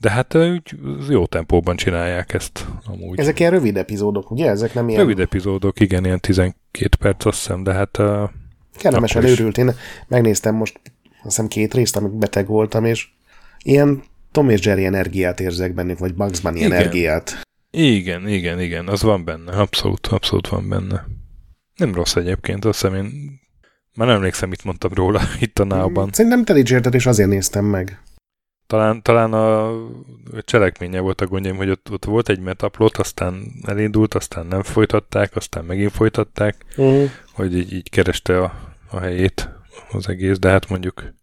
De hát úgy jó tempóban csinálják ezt amúgy. Ezek ilyen rövid epizódok, ugye? Ezek nem ilyen... Rövid epizódok, igen, ilyen 12 perc azt hiszem, de hát... Uh, Kellemesen őrült. Én megnéztem most azt hiszem két részt, amik beteg voltam, és ilyen Tom és Jerry energiát érzek bennük, vagy Bugs Bunny igen. energiát. Igen, igen, igen, az van benne, abszolút, abszolút van benne. Nem rossz egyébként, azt hiszem én már nem emlékszem, mit mondtam róla itt a náuban. Szerintem te dicsérted, és azért néztem meg. Talán, talán a cselekménye volt a gondjaim, hogy ott, ott volt egy metaplot, aztán elindult, aztán nem folytatták, aztán megint folytatták, uh-huh. hogy így, így kereste a, a helyét az egész, de hát mondjuk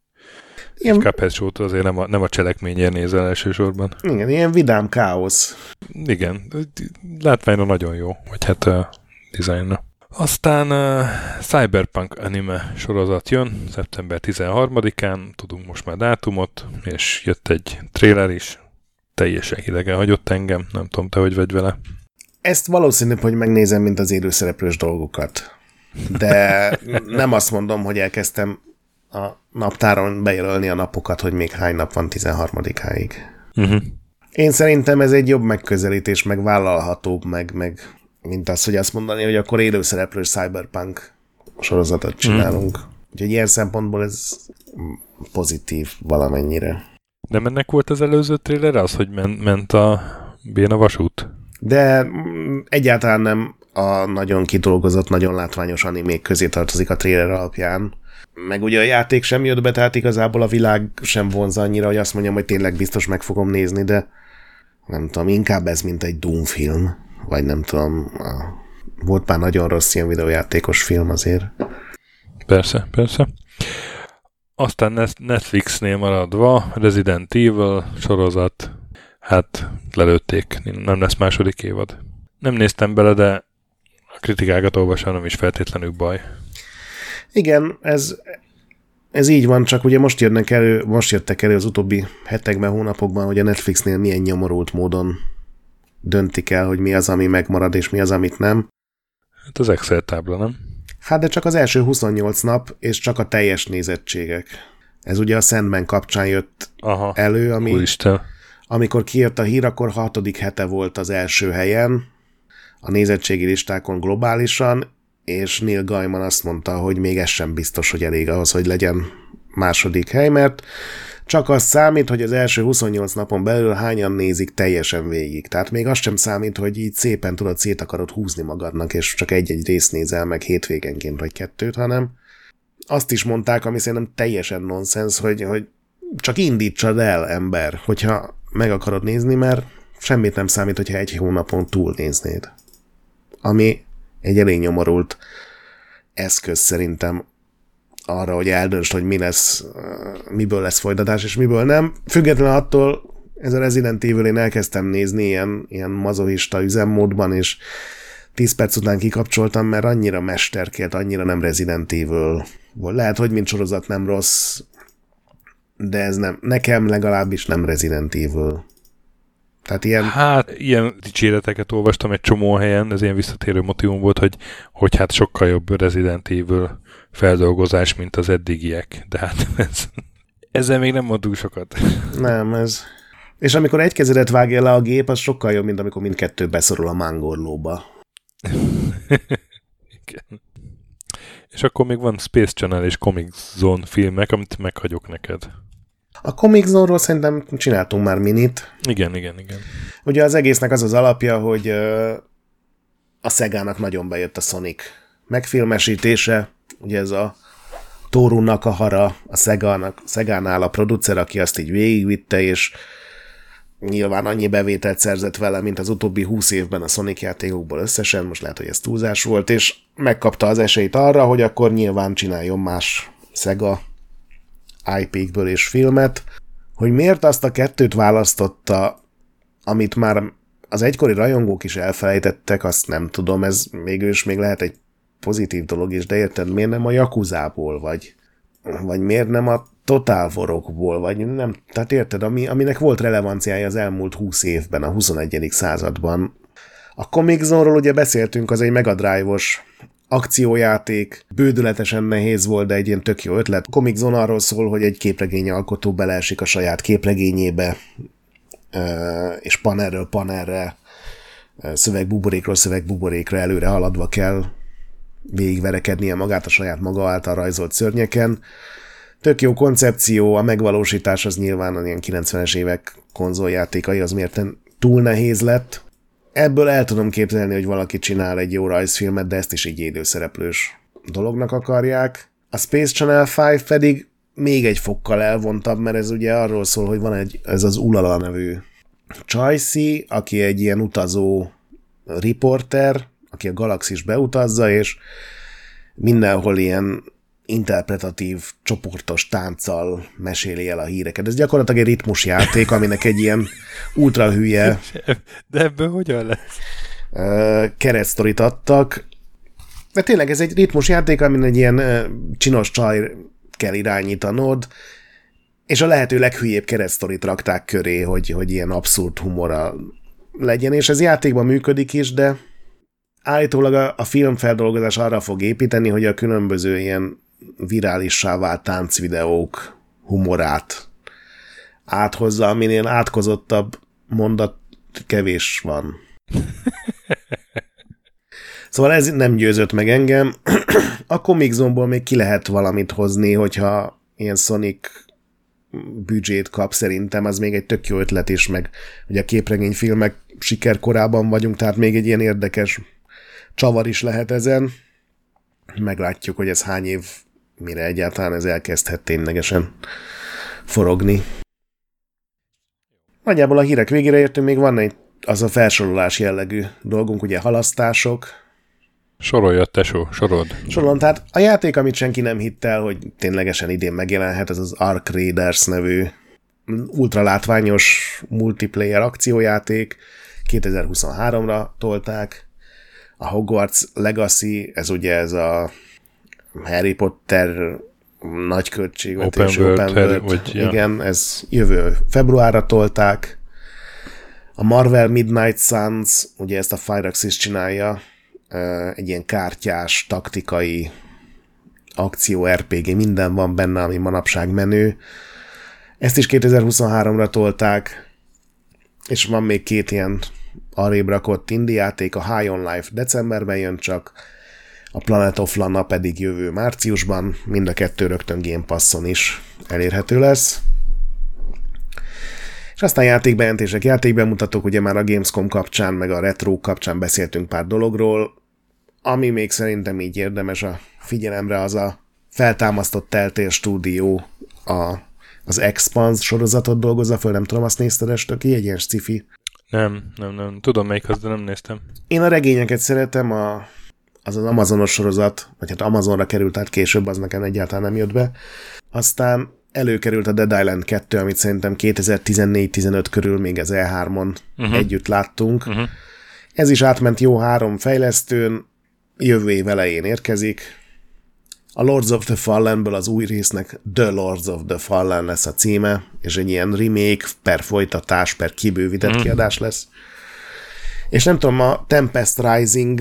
ilyen... egy Cuphead azért nem a, nem a cselekményért nézel elsősorban. Igen, ilyen vidám káosz. Igen, látványra nagyon jó, vagy hát a dizájnra. Aztán uh, Cyberpunk anime sorozat jön szeptember 13-án, tudunk most már dátumot, és jött egy trailer is, teljesen hidegen hagyott engem, nem tudom, te hogy vagy vele. Ezt valószínűbb, hogy megnézem, mint az élőszereplős dolgokat. De nem azt mondom, hogy elkezdtem a naptáron bejelölni a napokat, hogy még hány nap van 13-áig. Uh-huh. Mhm. Én szerintem ez egy jobb megközelítés, meg vállalhatóbb, meg, meg mint az, hogy azt mondani, hogy akkor élőszereplős cyberpunk sorozatot csinálunk. Hmm. Úgyhogy ilyen szempontból ez pozitív valamennyire. De mennek volt az előző trailer az, hogy men- ment a Béna vasút? De mm, egyáltalán nem a nagyon kidolgozott, nagyon látványos animék közé tartozik a trailer alapján. Meg ugye a játék sem jött be, tehát igazából a világ sem vonz annyira, hogy azt mondjam, hogy tényleg biztos meg fogom nézni, de nem tudom, inkább ez, mint egy Doom film vagy nem tudom, volt már nagyon rossz ilyen videójátékos film azért. Persze, persze. Aztán Netflixnél maradva Resident Evil sorozat, hát lelőtték, nem lesz második évad. Nem néztem bele, de a kritikákat olvasom, nem is feltétlenül baj. Igen, ez, ez így van, csak ugye most jönnek elő, most jöttek elő az utóbbi hetekben, hónapokban, hogy a Netflixnél milyen nyomorult módon döntik el, hogy mi az, ami megmarad, és mi az, amit nem. Hát az Excel tábla, nem? Hát de csak az első 28 nap, és csak a teljes nézettségek. Ez ugye a Sandman kapcsán jött Aha, elő, ami, Úristen. amikor kijött a hír, akkor hatodik hete volt az első helyen, a nézettségi listákon globálisan, és Neil Gaiman azt mondta, hogy még ez sem biztos, hogy elég ahhoz, hogy legyen második hely, mert csak az számít, hogy az első 28 napon belül hányan nézik teljesen végig. Tehát még az sem számít, hogy így szépen tudod szét akarod húzni magadnak, és csak egy-egy részt nézel meg hétvégenként vagy kettőt, hanem azt is mondták, ami szerintem teljesen nonsens, hogy, hogy csak indítsad el, ember, hogyha meg akarod nézni, mert semmit nem számít, hogyha egy hónapon túl néznéd. Ami egy elég nyomorult eszköz szerintem arra, hogy eldöntsd, hogy mi lesz, miből lesz folytatás, és miből nem. Függetlenül attól, ez a Resident Evil én elkezdtem nézni ilyen, ilyen mazohista üzemmódban, és 10 perc után kikapcsoltam, mert annyira mesterkélt, annyira nem Resident Evil volt. Lehet, hogy mint sorozat nem rossz, de ez nem, nekem legalábbis nem Resident Evil. Tehát ilyen... Hát, ilyen dicséreteket olvastam egy csomó helyen, ez ilyen visszatérő motivum volt, hogy, hogy hát sokkal jobb Resident Evil feldolgozás, mint az eddigiek. De hát ez, ezzel még nem mondunk sokat. Nem, ez... És amikor egy kezedet vágja le a gép, az sokkal jobb, mint amikor mindkettő beszorul a mángorlóba. Igen. És akkor még van Space Channel és Comic Zone filmek, amit meghagyok neked. A Comic Zone-ról szerintem csináltunk már minit. Igen, igen, igen. Ugye az egésznek az az alapja, hogy a Szegának nagyon bejött a Sonic megfilmesítése, ugye ez a Tórunak a hara, a Szegának, Szegánál a producer, aki azt így végigvitte, és nyilván annyi bevételt szerzett vele, mint az utóbbi húsz évben a Sonic játékokból összesen, most lehet, hogy ez túlzás volt, és megkapta az esélyt arra, hogy akkor nyilván csináljon más Sega IP-kből és filmet, hogy miért azt a kettőt választotta, amit már az egykori rajongók is elfelejtettek, azt nem tudom, ez mégis még lehet egy pozitív dolog is, de érted, miért nem a Jakuzából, vagy, vagy miért nem a Total Warokból, vagy nem, tehát érted, ami, aminek volt relevanciája az elmúlt 20 évben, a 21. században. A Comic Zone-ról ugye beszéltünk, az egy Mega Drive-os akciójáték, bődületesen nehéz volt, de egy ilyen tök jó ötlet. A Comic Zone arról szól, hogy egy képregény alkotó beleesik a saját képregényébe, és panelről panelre, szövegbuborékról szövegbuborékra előre haladva kell végigverekednie magát a saját maga által rajzolt szörnyeken. Tök jó koncepció, a megvalósítás az nyilván a ilyen 90-es évek konzoljátékai az miért túl nehéz lett, ebből el tudom képzelni, hogy valaki csinál egy jó rajzfilmet, de ezt is így időszereplős dolognak akarják. A Space Channel 5 pedig még egy fokkal elvontabb, mert ez ugye arról szól, hogy van egy, ez az Ulala nevű Csajci, aki egy ilyen utazó riporter, aki a galaxis beutazza, és mindenhol ilyen interpretatív, csoportos tánccal meséli el a híreket. Ez gyakorlatilag egy ritmusjáték, aminek egy ilyen ultra hülye... De ebből hogyan lesz? Keresztorit adtak. De tényleg ez egy ritmusjáték, amin egy ilyen csinos csaj kell irányítanod, és a lehető leghülyébb keresztorit rakták köré, hogy, hogy ilyen abszurd humora legyen, és ez játékban működik is, de állítólag a, a filmfeldolgozás arra fog építeni, hogy a különböző ilyen virálissá vált táncvideók humorát áthozza, aminél átkozottabb mondat kevés van. Szóval ez nem győzött meg engem. A Comic Zone-ból még ki lehet valamit hozni, hogyha ilyen Sonic büdzsét kap, szerintem az még egy tök jó ötlet is, meg ugye a képregényfilmek sikerkorában vagyunk, tehát még egy ilyen érdekes csavar is lehet ezen. Meglátjuk, hogy ez hány év mire egyáltalán ez elkezdhet ténylegesen forogni. Nagyjából a hírek végére értünk, még van egy az a felsorolás jellegű dolgunk, ugye halasztások. Sorolja, tesó, sorod. Sorolom, tehát a játék, amit senki nem hitt el, hogy ténylegesen idén megjelenhet, ez az Ark Raiders nevű ultra látványos multiplayer akciójáték. 2023-ra tolták. A Hogwarts Legacy, ez ugye ez a Harry Potter nagy költségvetés, Open World, open world vagy, ja. igen, ez jövő februárra tolták. A Marvel Midnight Suns, ugye ezt a Firaxis csinálja, egy ilyen kártyás, taktikai akció RPG, minden van benne, ami manapság menő. Ezt is 2023-ra tolták, és van még két ilyen arrébb rakott indiáték, a High on Life decemberben jön csak, a Planet of Lana pedig jövő márciusban, mind a kettő rögtön Game Passon is elérhető lesz. És aztán játékbejelentések, játékbemutatók, ugye már a Gamescom kapcsán, meg a Retro kapcsán beszéltünk pár dologról, ami még szerintem így érdemes a figyelemre, az a feltámasztott Teltél stúdió a, az Expans sorozatot dolgozza föl, nem tudom, azt nézted estöki, egy ilyen sci Nem, nem, nem. Tudom melyik az, de nem néztem. Én a regényeket szeretem, a az az Amazonos sorozat, vagy hát Amazonra került át később, az nekem egyáltalán nem jött be. Aztán előkerült a Dead Island 2, amit szerintem 2014-15 körül még az E3-on uh-huh. együtt láttunk. Uh-huh. Ez is átment jó három fejlesztőn, jövő év elején érkezik. A Lords of the Fallenből az új résznek The Lords of the Fallen lesz a címe, és egy ilyen remake per folytatás, per kibővített uh-huh. kiadás lesz. És nem tudom, a Tempest Rising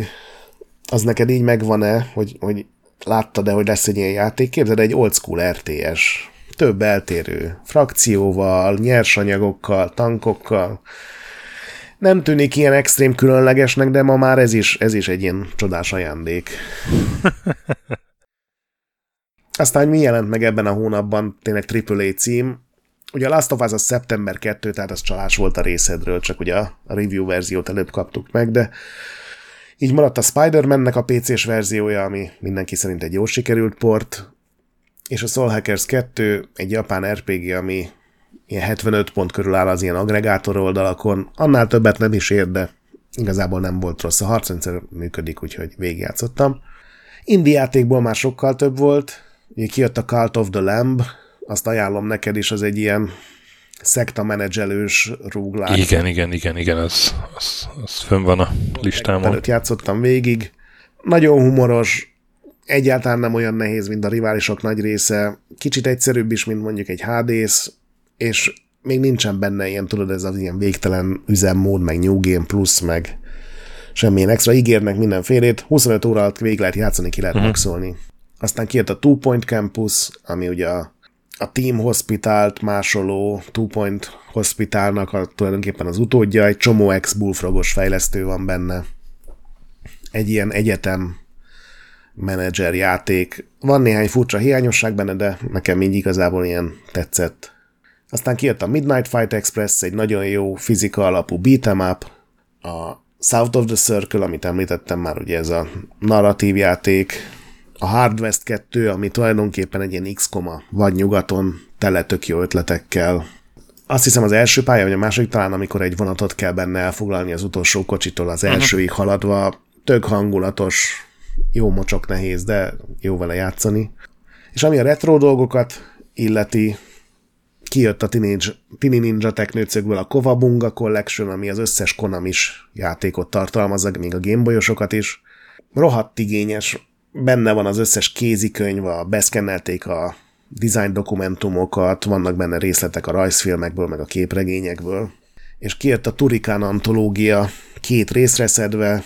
az neked így megvan-e, hogy, hogy láttad-e, hogy lesz egy ilyen játék? Képzeld, egy old school RTS. Több eltérő frakcióval, nyersanyagokkal, tankokkal. Nem tűnik ilyen extrém különlegesnek, de ma már ez is, ez is egy ilyen csodás ajándék. Aztán mi jelent meg ebben a hónapban tényleg AAA cím? Ugye a Last of Us az szeptember 2, tehát az csalás volt a részedről, csak ugye a review verziót előbb kaptuk meg, de így maradt a Spider-Man-nek a PC-s verziója, ami mindenki szerint egy jó sikerült port, és a Soul Hackers 2 egy japán RPG, ami ilyen 75 pont körül áll az ilyen agregátor oldalakon, annál többet nem is ér, de igazából nem volt rossz. A harcrendszer működik, úgyhogy végigjátszottam. Indi játékból már sokkal több volt, kijött a Cult of the Lamb, azt ajánlom neked is, az egy ilyen szekta menedzselős rúglák. Igen, igen, igen, igen, az, az, az fönn van a listámon. Előtt játszottam végig. Nagyon humoros, egyáltalán nem olyan nehéz, mint a riválisok nagy része, kicsit egyszerűbb is, mint mondjuk egy Hades, és még nincsen benne ilyen, tudod, ez az ilyen végtelen üzemmód, meg New Game Plus, meg semmilyen extra, ígérnek mindenfélét, 25 óra alatt végig lehet játszani, ki lehet uh-huh. maxolni. Aztán kijött a Two Point Campus, ami ugye a, a Team Hospitalt másoló Two Point Hospitalnak a, tulajdonképpen az utódja, egy csomó ex-bullfrogos fejlesztő van benne. Egy ilyen egyetem menedzser játék. Van néhány furcsa hiányosság benne, de nekem így igazából ilyen tetszett. Aztán kijött a Midnight Fight Express, egy nagyon jó fizika alapú beat'em up, a South of the Circle, amit említettem már, ugye ez a narratív játék, a Hard West 2, ami tulajdonképpen egy ilyen x vagy nyugaton, tele tök jó ötletekkel. Azt hiszem az első pálya, vagy a második talán, amikor egy vonatot kell benne elfoglalni az utolsó kocsitól az elsőig haladva, tök hangulatos, jó mocsok nehéz, de jó vele játszani. És ami a retro dolgokat illeti, kijött a Teenage, Tini Ninja Teknőcökből a Kovabunga Collection, ami az összes Konamis játékot tartalmazza, még a Gameboyosokat is. Rohadt igényes, benne van az összes kézikönyv, a beszkennelték a design dokumentumokat, vannak benne részletek a rajzfilmekből, meg a képregényekből. És kijött a Turikán antológia két részre szedve,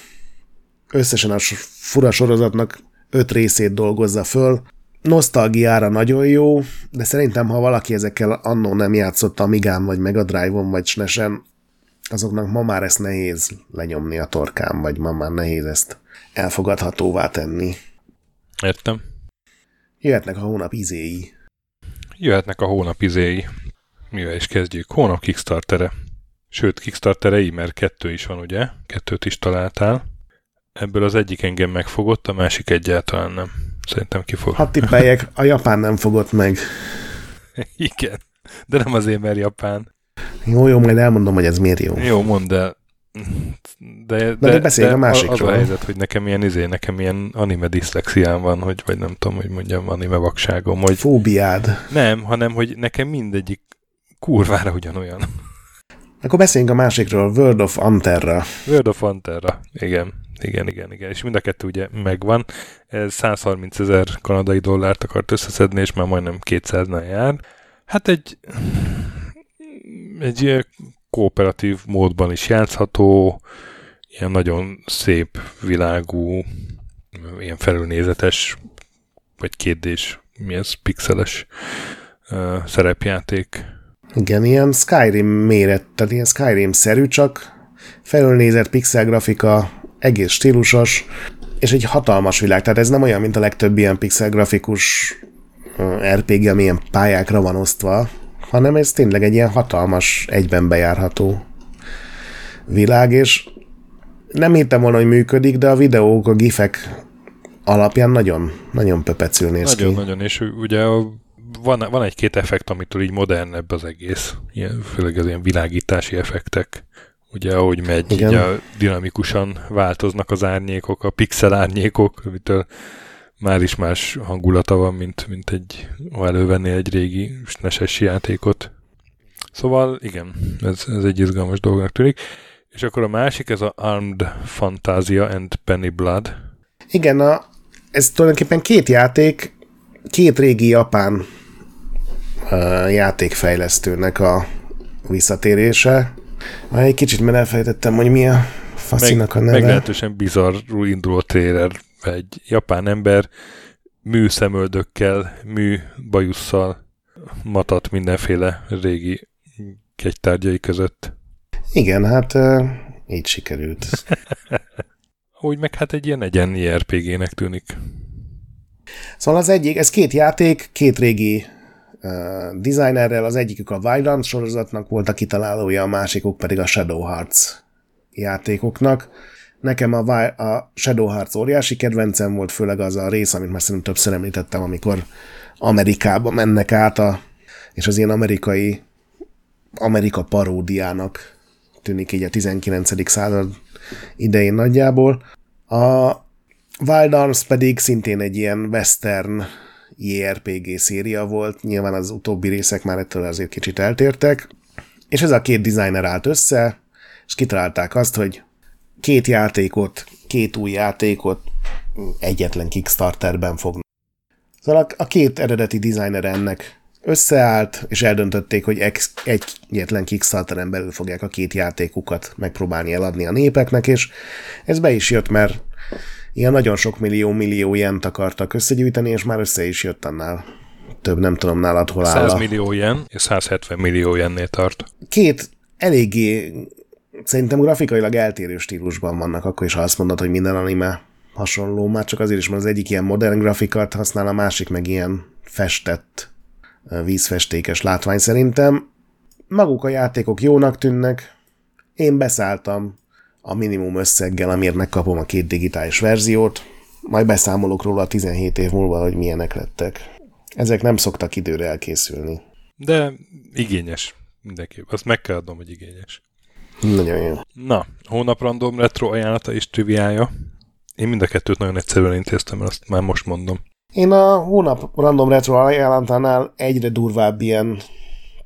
összesen a fura sorozatnak öt részét dolgozza föl. Nosztalgiára nagyon jó, de szerintem, ha valaki ezekkel annó nem játszott Amigán, vagy Mega Drive-on, vagy SNES-en, azoknak ma már ezt nehéz lenyomni a torkán, vagy ma már nehéz ezt elfogadhatóvá tenni. Értem. Jöhetnek a hónap izéi. Jöhetnek a hónap izéi. Mivel is kezdjük? Hónap Kickstartere. Sőt, Kickstarterei, mert kettő is van, ugye? Kettőt is találtál. Ebből az egyik engem megfogott, a másik egyáltalán nem. Szerintem ki fog. Hát tippeljek, a japán nem fogott meg. Igen, de nem azért, mert japán. Jó, jó, majd elmondom, hogy ez miért jó. Jó, mondd el. De, de, de, de, de a másikról. Az a helyzet, hogy nekem ilyen izé, nekem ilyen anime diszlexiám van, hogy, vagy nem tudom, hogy mondjam, anime vakságom. Hogy Fóbiád. Nem, hanem, hogy nekem mindegyik kurvára ugyanolyan. Akkor beszéljünk a másikról, World of Anterra. World of Anterra, igen. Igen, igen, igen. És mind a kettő ugye megvan. Ez 130 ezer kanadai dollárt akart összeszedni, és már majdnem 200-nál jár. Hát egy egy kooperatív módban is játszható, ilyen nagyon szép világú, ilyen felülnézetes, vagy kétdés, mi ez, pixeles uh, szerepjáték. Igen, ilyen Skyrim méret, tehát ilyen Skyrim-szerű, csak felülnézett pixel grafika, egész stílusos, és egy hatalmas világ. Tehát ez nem olyan, mint a legtöbb ilyen pixel grafikus RPG, ami ilyen pályákra van osztva, hanem ez tényleg egy ilyen hatalmas, egyben bejárható világ, és nem hittem volna, hogy működik, de a videók, a gifek alapján nagyon, nagyon pöpecül néz nagyon, ki. Nagyon, és ugye van, van egy-két effekt, amitől így modernebb az egész, ilyen, főleg az ilyen világítási effektek. ugye ahogy megy, Igen. ugye dinamikusan változnak az árnyékok, a pixel árnyékok, amitől már is más hangulata van, mint, mint egy, ha elővennél egy régi neses játékot. Szóval igen, ez, ez egy izgalmas dolognak tűnik. És akkor a másik, ez a Armed Fantasia and Penny Blood. Igen, a, ez tulajdonképpen két játék, két régi japán uh, játékfejlesztőnek a visszatérése. Már egy kicsit mert elfelejtettem, hogy mi a faszinak a neve. Meglehetősen bizarrul induló trailer. Egy japán ember mű szemöldökkel, mű bajusszal matat mindenféle régi kegytárgyai között. Igen, hát így sikerült. Úgy meg hát egy ilyen egyen RPG-nek tűnik. Szóval az egyik, ez két játék, két régi uh, designerrel, az egyikük a Wildlands sorozatnak volt a kitalálója, a másikuk pedig a Shadow Hearts játékoknak. Nekem a, a Shadow Hearts óriási kedvencem volt, főleg az a rész, amit már szerintem többször említettem, amikor Amerikába mennek át, a, és az ilyen amerikai Amerika paródiának tűnik így a 19. század idején nagyjából. A Wild Arms pedig szintén egy ilyen western JRPG széria volt, nyilván az utóbbi részek már ettől azért kicsit eltértek, és ez a két designer állt össze, és kitalálták azt, hogy két játékot, két új játékot egyetlen Kickstarterben fognak. Szóval a két eredeti designer ennek összeállt, és eldöntötték, hogy ex- egyetlen Kickstarteren belül fogják a két játékukat megpróbálni eladni a népeknek, és ez be is jött, mert ilyen nagyon sok millió-millió jent akartak összegyűjteni, és már össze is jött annál több, nem tudom nálad hol áll. 100 millió jen, és 170 millió jennél tart. Két eléggé szerintem grafikailag eltérő stílusban vannak, akkor is ha azt mondod, hogy minden anime hasonló, már csak azért is, mert az egyik ilyen modern grafikat használ, a másik meg ilyen festett vízfestékes látvány szerintem. Maguk a játékok jónak tűnnek, én beszálltam a minimum összeggel, amiért megkapom a két digitális verziót, majd beszámolok róla 17 év múlva, hogy milyenek lettek. Ezek nem szoktak időre elkészülni. De igényes mindenképp. Azt meg kell adnom, hogy igényes. Nagyon jó. Na, hónap random retro ajánlata és triviája. Én mind a kettőt nagyon egyszerűen intéztem, mert azt már most mondom. Én a hónap random retro ajánlatánál egyre durvább ilyen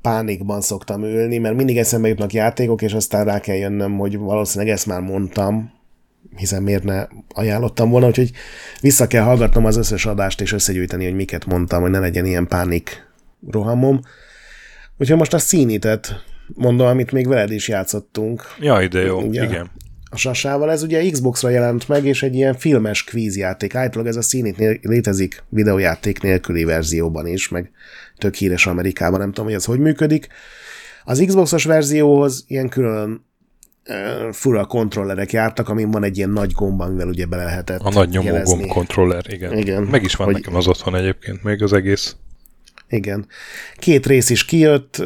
pánikban szoktam ülni, mert mindig eszembe jutnak játékok, és aztán rá kell jönnöm, hogy valószínűleg ezt már mondtam, hiszen miért ne ajánlottam volna, úgyhogy vissza kell hallgatnom az összes adást, és összegyűjteni, hogy miket mondtam, hogy ne legyen ilyen pánik rohamom. Úgyhogy most a színitet mondom, amit még veled is játszottunk. Ja, ide jó, Ugye, igen a sasával. Ez ugye Xbox-ra jelent meg, és egy ilyen filmes kvízjáték. Általában ez a színét létezik videójáték nélküli verzióban is, meg tök híres Amerikában, nem tudom, hogy ez hogy működik. Az Xbox-os verzióhoz ilyen külön fura kontrollerek jártak, amin van egy ilyen nagy gomb, amivel ugye bele lehetett A nagy nyomó gomb kontroller, igen. igen. Meg is van hogy... nekem az otthon egyébként, még az egész. Igen. Két rész is kijött,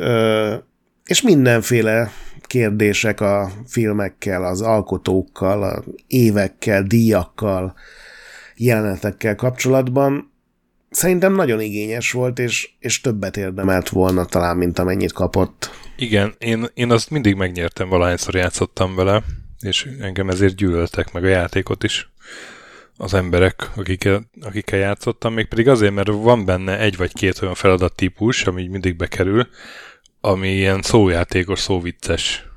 és mindenféle kérdések a filmekkel, az alkotókkal, a évekkel, díjakkal, jelenetekkel kapcsolatban. Szerintem nagyon igényes volt, és, és többet érdemelt volna talán, mint amennyit kapott. Igen, én, én azt mindig megnyertem, valahányszor játszottam vele, és engem ezért gyűlöltek meg a játékot is az emberek, akikkel, akikkel játszottam, még pedig azért, mert van benne egy vagy két olyan feladat típus, ami mindig bekerül, ami ilyen szójátékos, szóvicces.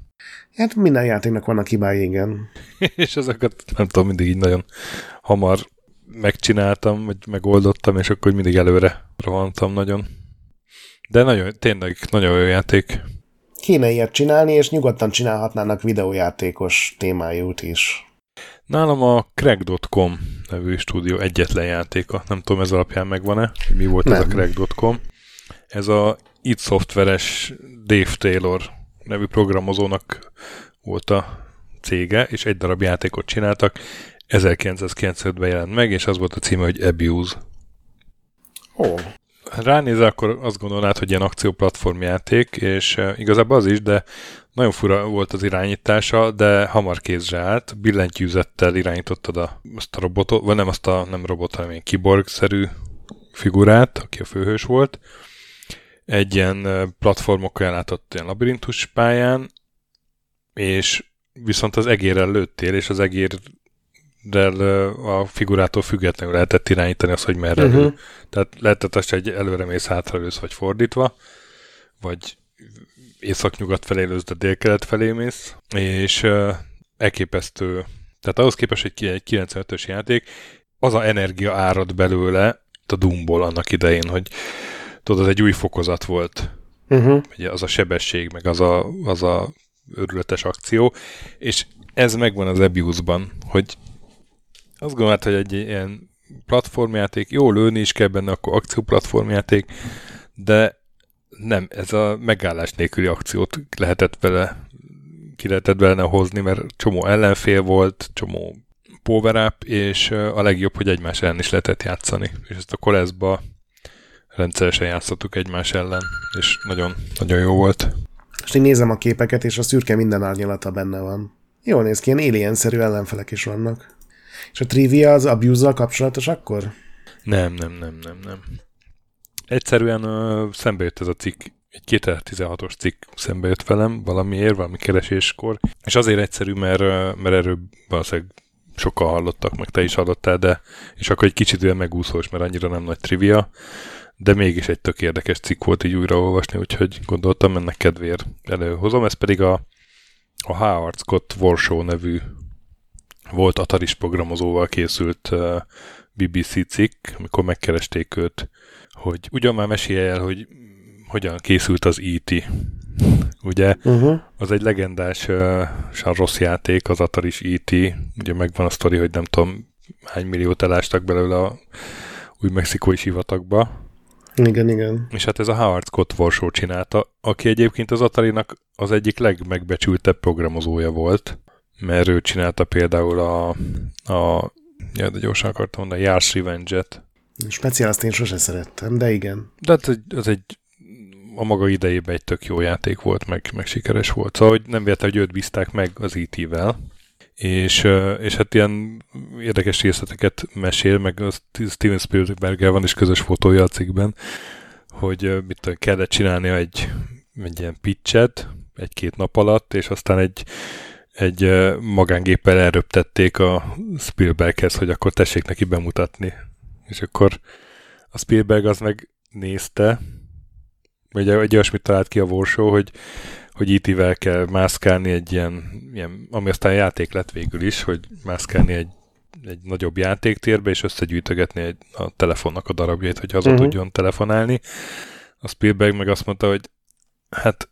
Hát minden játéknak vannak hibái, igen. és ezeket nem tudom, mindig így nagyon hamar megcsináltam, vagy megoldottam, és akkor mindig előre rohantam nagyon. De nagyon, tényleg nagyon jó játék. Kéne ilyet csinálni, és nyugodtan csinálhatnának videójátékos témájút is. Nálam a Craig.com nevű stúdió egyetlen játéka. Nem tudom, ez alapján megvan-e, mi volt Nem. ez a Craig.com. Ez a id szoftveres Dave Taylor nevű programozónak volt a cége, és egy darab játékot csináltak. 1995-ben jelent meg, és az volt a címe, hogy Abuse. Ó. Oh. Ránézel, akkor azt gondolnád, hogy ilyen akcióplatform játék, és uh, igazából az is, de nagyon fura volt az irányítása, de hamar kézre állt, billentyűzettel irányítottad a, azt a robotot, vagy nem azt a nem robot, hanem egy kiborg-szerű figurát, aki a főhős volt, egy ilyen platformokkal ellátott ilyen labirintus pályán, és viszont az egérrel lőttél, és az egérrel a figurától függetlenül lehetett irányítani azt, hogy merre uh-huh. lő. Tehát lehetett azt, hogy előre mész, hátra lősz, vagy fordítva, vagy észak-nyugat felé lősz, de dél-kelet felé mész, és uh, elképesztő. Tehát ahhoz képest, hogy egy 95-ös játék, az a energia árad belőle a Doomból annak idején, hogy tudod, egy új fokozat volt. Uh-huh. Ugye az a sebesség, meg az a, az a örületes akció, és ez megvan az Abuse-ban, hogy azt gondolod, hogy egy ilyen platformjáték, jó lőni is kell benne, akkor akcióplatformjáték, de nem, ez a megállás nélküli akciót lehetett vele, ki lehetett benne hozni, mert csomó ellenfél volt, csomó power up, és a legjobb, hogy egymás ellen is lehetett játszani. És ezt a koleszba rendszeresen játszottuk egymás ellen, és nagyon, nagyon jó volt. És én nézem a képeket, és a szürke minden árnyalata benne van. Jól néz ki, ilyen alien ellenfelek is vannak. És a trivia az abuse kapcsolatos akkor? Nem, nem, nem, nem, nem. Egyszerűen uh, szembe jött ez a cikk, egy 2016-os cikk szembe jött velem valamiért, valami kereséskor, és azért egyszerű, mert, mert erről valószínűleg sokkal hallottak, meg te is hallottál, de és akkor egy kicsit olyan megúszós, mert annyira nem nagy trivia, de mégis egy tök érdekes cikk volt így újraolvasni, úgyhogy gondoltam ennek kedvéért előhozom. Ez pedig a, a Howard Scott Warshow nevű volt Ataris programozóval készült uh, BBC cikk, amikor megkeresték őt, hogy ugyan már mesélje el, hogy hogyan készült az E.T. Ugye, uh-huh. az egy legendás uh, rossz játék, az Ataris E.T. Ugye megvan a sztori, hogy nem tudom hány milliót elástak belőle a új mexikói sivatagba, igen, igen. És hát ez a Howard Scott Warshaw csinálta, aki egyébként az atari az egyik legmegbecsültebb programozója volt, mert ő csinálta például a, a ja, de gyorsan akartam mondani, Yars Revenge-et. Speciál azt én sose szerettem, de igen. De hát az egy a maga idejében egy tök jó játék volt, meg, meg sikeres volt. Szóval, hogy nem véletlen, hogy őt bízták meg az IT-vel, és, és hát ilyen érdekes részleteket mesél, meg a Steven spielberg van is közös fotója a cikkben, hogy mit tudom, kellett csinálni egy, egy ilyen pitchet egy-két nap alatt, és aztán egy, egy magángéppel elröptették a Spielberghez, hogy akkor tessék neki bemutatni. És akkor a Spielberg az meg nézte, vagy egy olyasmit talált ki a Warshow, hogy hogy IT-vel kell mászkálni egy ilyen, ilyen, ami aztán játék lett végül is, hogy mászkálni egy, egy nagyobb játéktérbe, és összegyűjtögetni egy, a telefonnak a darabjait, hogy haza uh-huh. tudjon telefonálni. A Spielberg meg azt mondta, hogy hát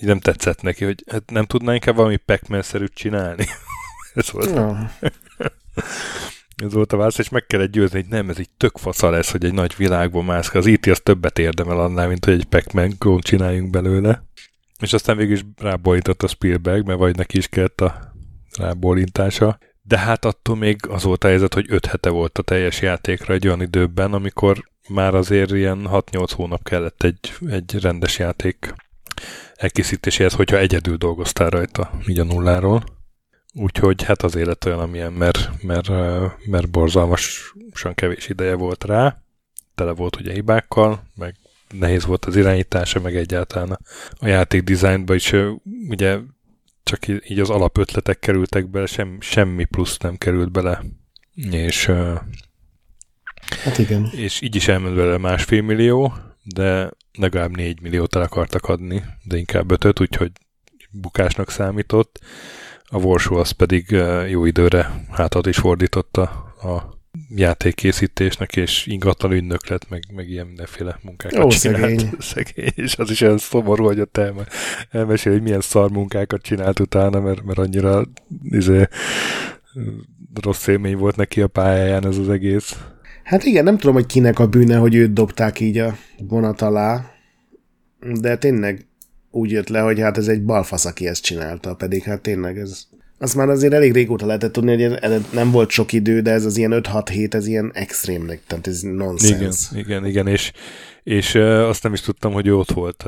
így nem tetszett neki, hogy hát nem tudná inkább valami pac szerűt csinálni. ez volt. No. ez volt a válasz, és meg kellett győzni, hogy nem, ez egy tök fasza lesz, hogy egy nagy világban mászkál. Az IT az többet érdemel annál, mint hogy egy Pac-Man csináljunk belőle. És aztán végül is rábólított a Spielberg, mert vagy neki is kellett a rábólintása. De hát attól még az volt a helyzet, hogy 5 hete volt a teljes játékra egy olyan időben, amikor már azért ilyen 6-8 hónap kellett egy, egy rendes játék elkészítéséhez, hogyha egyedül dolgoztál rajta, így a nulláról. Úgyhogy hát az élet olyan, amilyen, mert, mert, mert borzalmasan kevés ideje volt rá, tele volt ugye hibákkal, meg nehéz volt az irányítása, meg egyáltalán a játék dizájnba is ugye csak így az alapötletek kerültek bele, sem, semmi plusz nem került bele. És, hát igen. és így is elment bele másfél millió, de legalább négy milliót el akartak adni, de inkább ötöt, úgyhogy bukásnak számított. A Warshow az pedig jó időre hátat is fordította a játékkészítésnek, és ingatlan ügynöklet, meg, meg ilyen mindenféle munkákat Ó, csinált. Szegény. szegény. És az is olyan szomorú, hogy ott elme, elmesél, hogy milyen szar munkákat csinált utána, mert, mert annyira izé, rossz élmény volt neki a pályáján ez az egész. Hát igen, nem tudom, hogy kinek a bűne, hogy őt dobták így a vonat alá, de tényleg úgy jött le, hogy hát ez egy balfasz, aki ezt csinálta, pedig hát tényleg ez azt már azért elég régóta lehetett tudni, hogy nem volt sok idő, de ez az ilyen 5-6 hét, ez ilyen extrémnek, tehát ez nonsens. Igen, igen, igen, és, és azt nem is tudtam, hogy ő ott volt.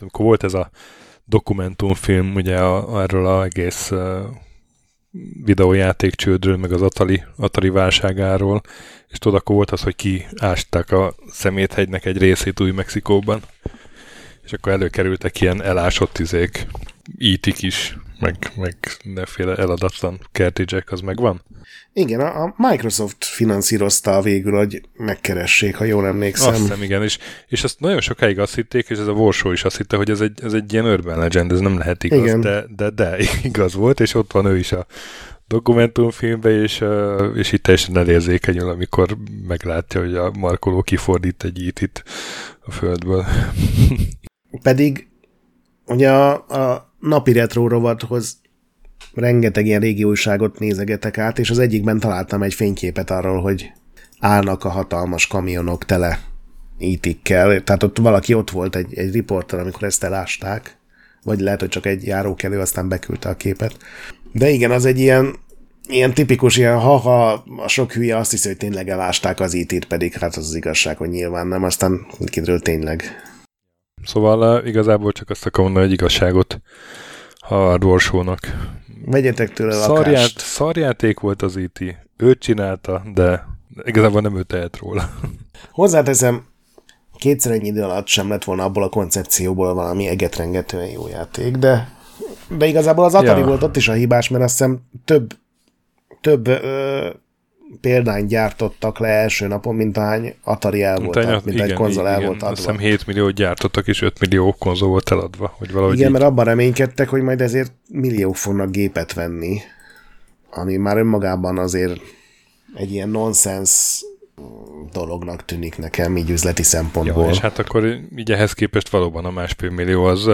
Amikor volt ez a dokumentumfilm, ugye a, erről az egész uh, videójáték csődről, meg az Atari, Atari válságáról, és tudod, akkor volt az, hogy ki ásták a szeméthegynek egy részét Új-Mexikóban, és akkor előkerültek ilyen elásott izék, ítik is, meg, meg mindenféle eladatlan cartridge az megvan? Igen, a Microsoft finanszírozta végül, hogy megkeressék, ha jól emlékszem. Azt hiszem, igen, és, és azt nagyon sokáig azt hitték, és ez a Warshow is azt hitte, hogy ez egy, ez egy ilyen urban legend, ez nem lehet igaz, igen. De, de, de igaz volt, és ott van ő is a dokumentumfilmbe, és, és itt teljesen elérzékenyül, amikor meglátja, hogy a markoló kifordít egy ítit a földből. Pedig ugye a, a napi retro rovathoz rengeteg ilyen régi újságot nézegetek át, és az egyikben találtam egy fényképet arról, hogy állnak a hatalmas kamionok tele ítikkel. Tehát ott valaki ott volt, egy, egy riporter, amikor ezt elásták, vagy lehet, hogy csak egy járókelő, aztán beküldte a képet. De igen, az egy ilyen, ilyen tipikus, ilyen ha-ha a sok hülye azt hiszi, hogy tényleg elásták az it pedig hát az az igazság, hogy nyilván nem, aztán kiderül tényleg. Szóval uh, igazából csak azt akarom mondani, hogy igazságot a Warshow-nak. Vegyetek tőle Szarját, szarjáték volt az IT. E Őt csinálta, de igazából nem ő tehet róla. Hozzáteszem, kétszer ennyi idő alatt sem lett volna abból a koncepcióból valami egetrengetően jó játék, de, de igazából az Atari ja. volt ott is a hibás, mert azt hiszem több, több ö, példányt gyártottak le első napon, mint ahány Atari el volt, mint, mint igen, egy konzol el volt adva. Azt hiszem 7 millió gyártottak, és 5 millió konzol volt eladva. Hogy valahogy igen, így... mert abban reménykedtek, hogy majd ezért milliók fognak gépet venni, ami már önmagában azért egy ilyen nonsens dolognak tűnik nekem, így üzleti szempontból. Ja, és hát akkor így ehhez képest valóban a másfél millió az,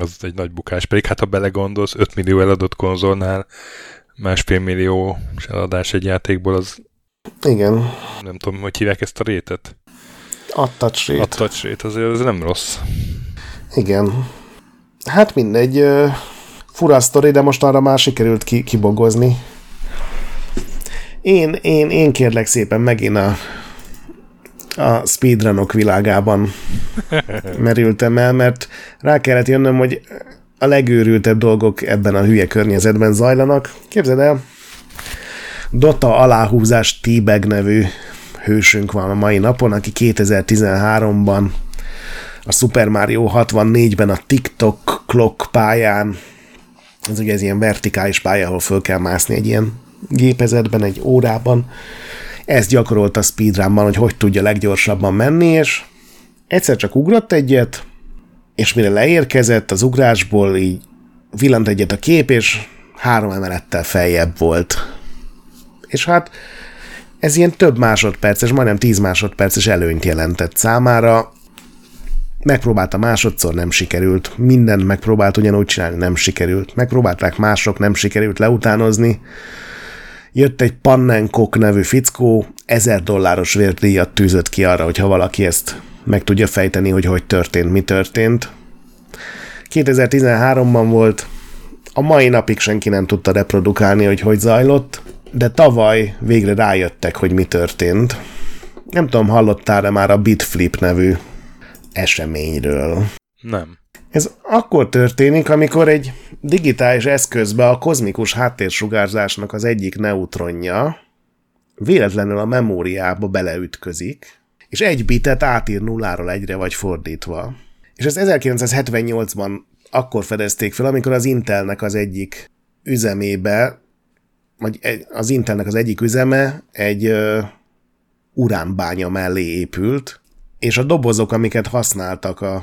az egy nagy bukás. Pedig hát ha belegondolsz, 5 millió eladott konzolnál másfél millió eladás egy játékból, az igen. Nem tudom, hogy hívják ezt a rétet. A touch rate. A touch rate, azért ez nem rossz. Igen. Hát mindegy, fura sztori, de most arra már sikerült ki, kibogozni. Én, én, én kérlek szépen megint a, a speedrunok világában merültem el, mert rá kellett jönnöm, hogy a legőrültebb dolgok ebben a hülye környezetben zajlanak. Képzeld el, Dota aláhúzás T-Bag nevű hősünk van a mai napon, aki 2013-ban a Super Mario 64-ben a TikTok Clock pályán, ez ugye ez ilyen vertikális pálya, ahol föl kell mászni egy ilyen gépezetben, egy órában, ezt gyakorolta speedrunban, hogy hogy tudja leggyorsabban menni, és egyszer csak ugrott egyet, és mire leérkezett az ugrásból, így villant egyet a kép, és három emelettel feljebb volt. És hát ez ilyen több másodperces, majdnem tíz másodperces előnyt jelentett számára. Megpróbálta másodszor, nem sikerült. Mindent megpróbált ugyanúgy csinálni, nem sikerült. Megpróbálták mások, nem sikerült leutánozni. Jött egy Pannenkok nevű fickó, ezer dolláros vérdíjat tűzött ki arra, hogyha valaki ezt meg tudja fejteni, hogy hogy történt, mi történt. 2013-ban volt, a mai napig senki nem tudta reprodukálni, hogy hogy zajlott, de tavaly végre rájöttek, hogy mi történt. Nem tudom, hallottál-e már a Bitflip nevű eseményről? Nem. Ez akkor történik, amikor egy digitális eszközbe a kozmikus háttérsugárzásnak az egyik neutronja véletlenül a memóriába beleütközik, és egy bitet átír nulláról egyre vagy fordítva. És ezt 1978-ban akkor fedezték fel, amikor az Intelnek az egyik üzemébe, vagy az Intelnek az egyik üzeme egy uh, uránbánya mellé épült, és a dobozok, amiket használtak a,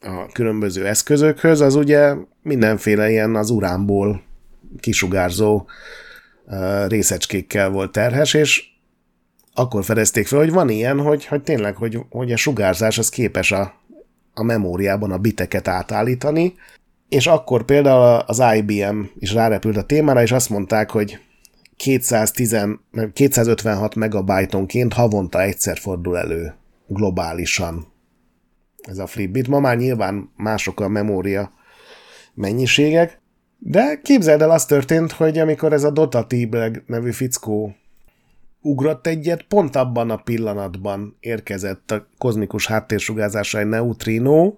a különböző eszközökhöz, az ugye mindenféle ilyen az uránból kisugárzó uh, részecskékkel volt terhes, és akkor fedezték fel, hogy van ilyen, hogy, hogy tényleg, hogy, hogy a sugárzás az képes a, a memóriában a biteket átállítani, és akkor például az IBM is rárepült a témára, és azt mondták, hogy 210, 256 megabajtonként havonta egyszer fordul elő globálisan ez a flipbit. Ma már nyilván mások a memória mennyiségek, de képzeld el, az történt, hogy amikor ez a Dota nevű fickó ugrott egyet, pont abban a pillanatban érkezett a kozmikus háttérsugárzásra egy neutrino,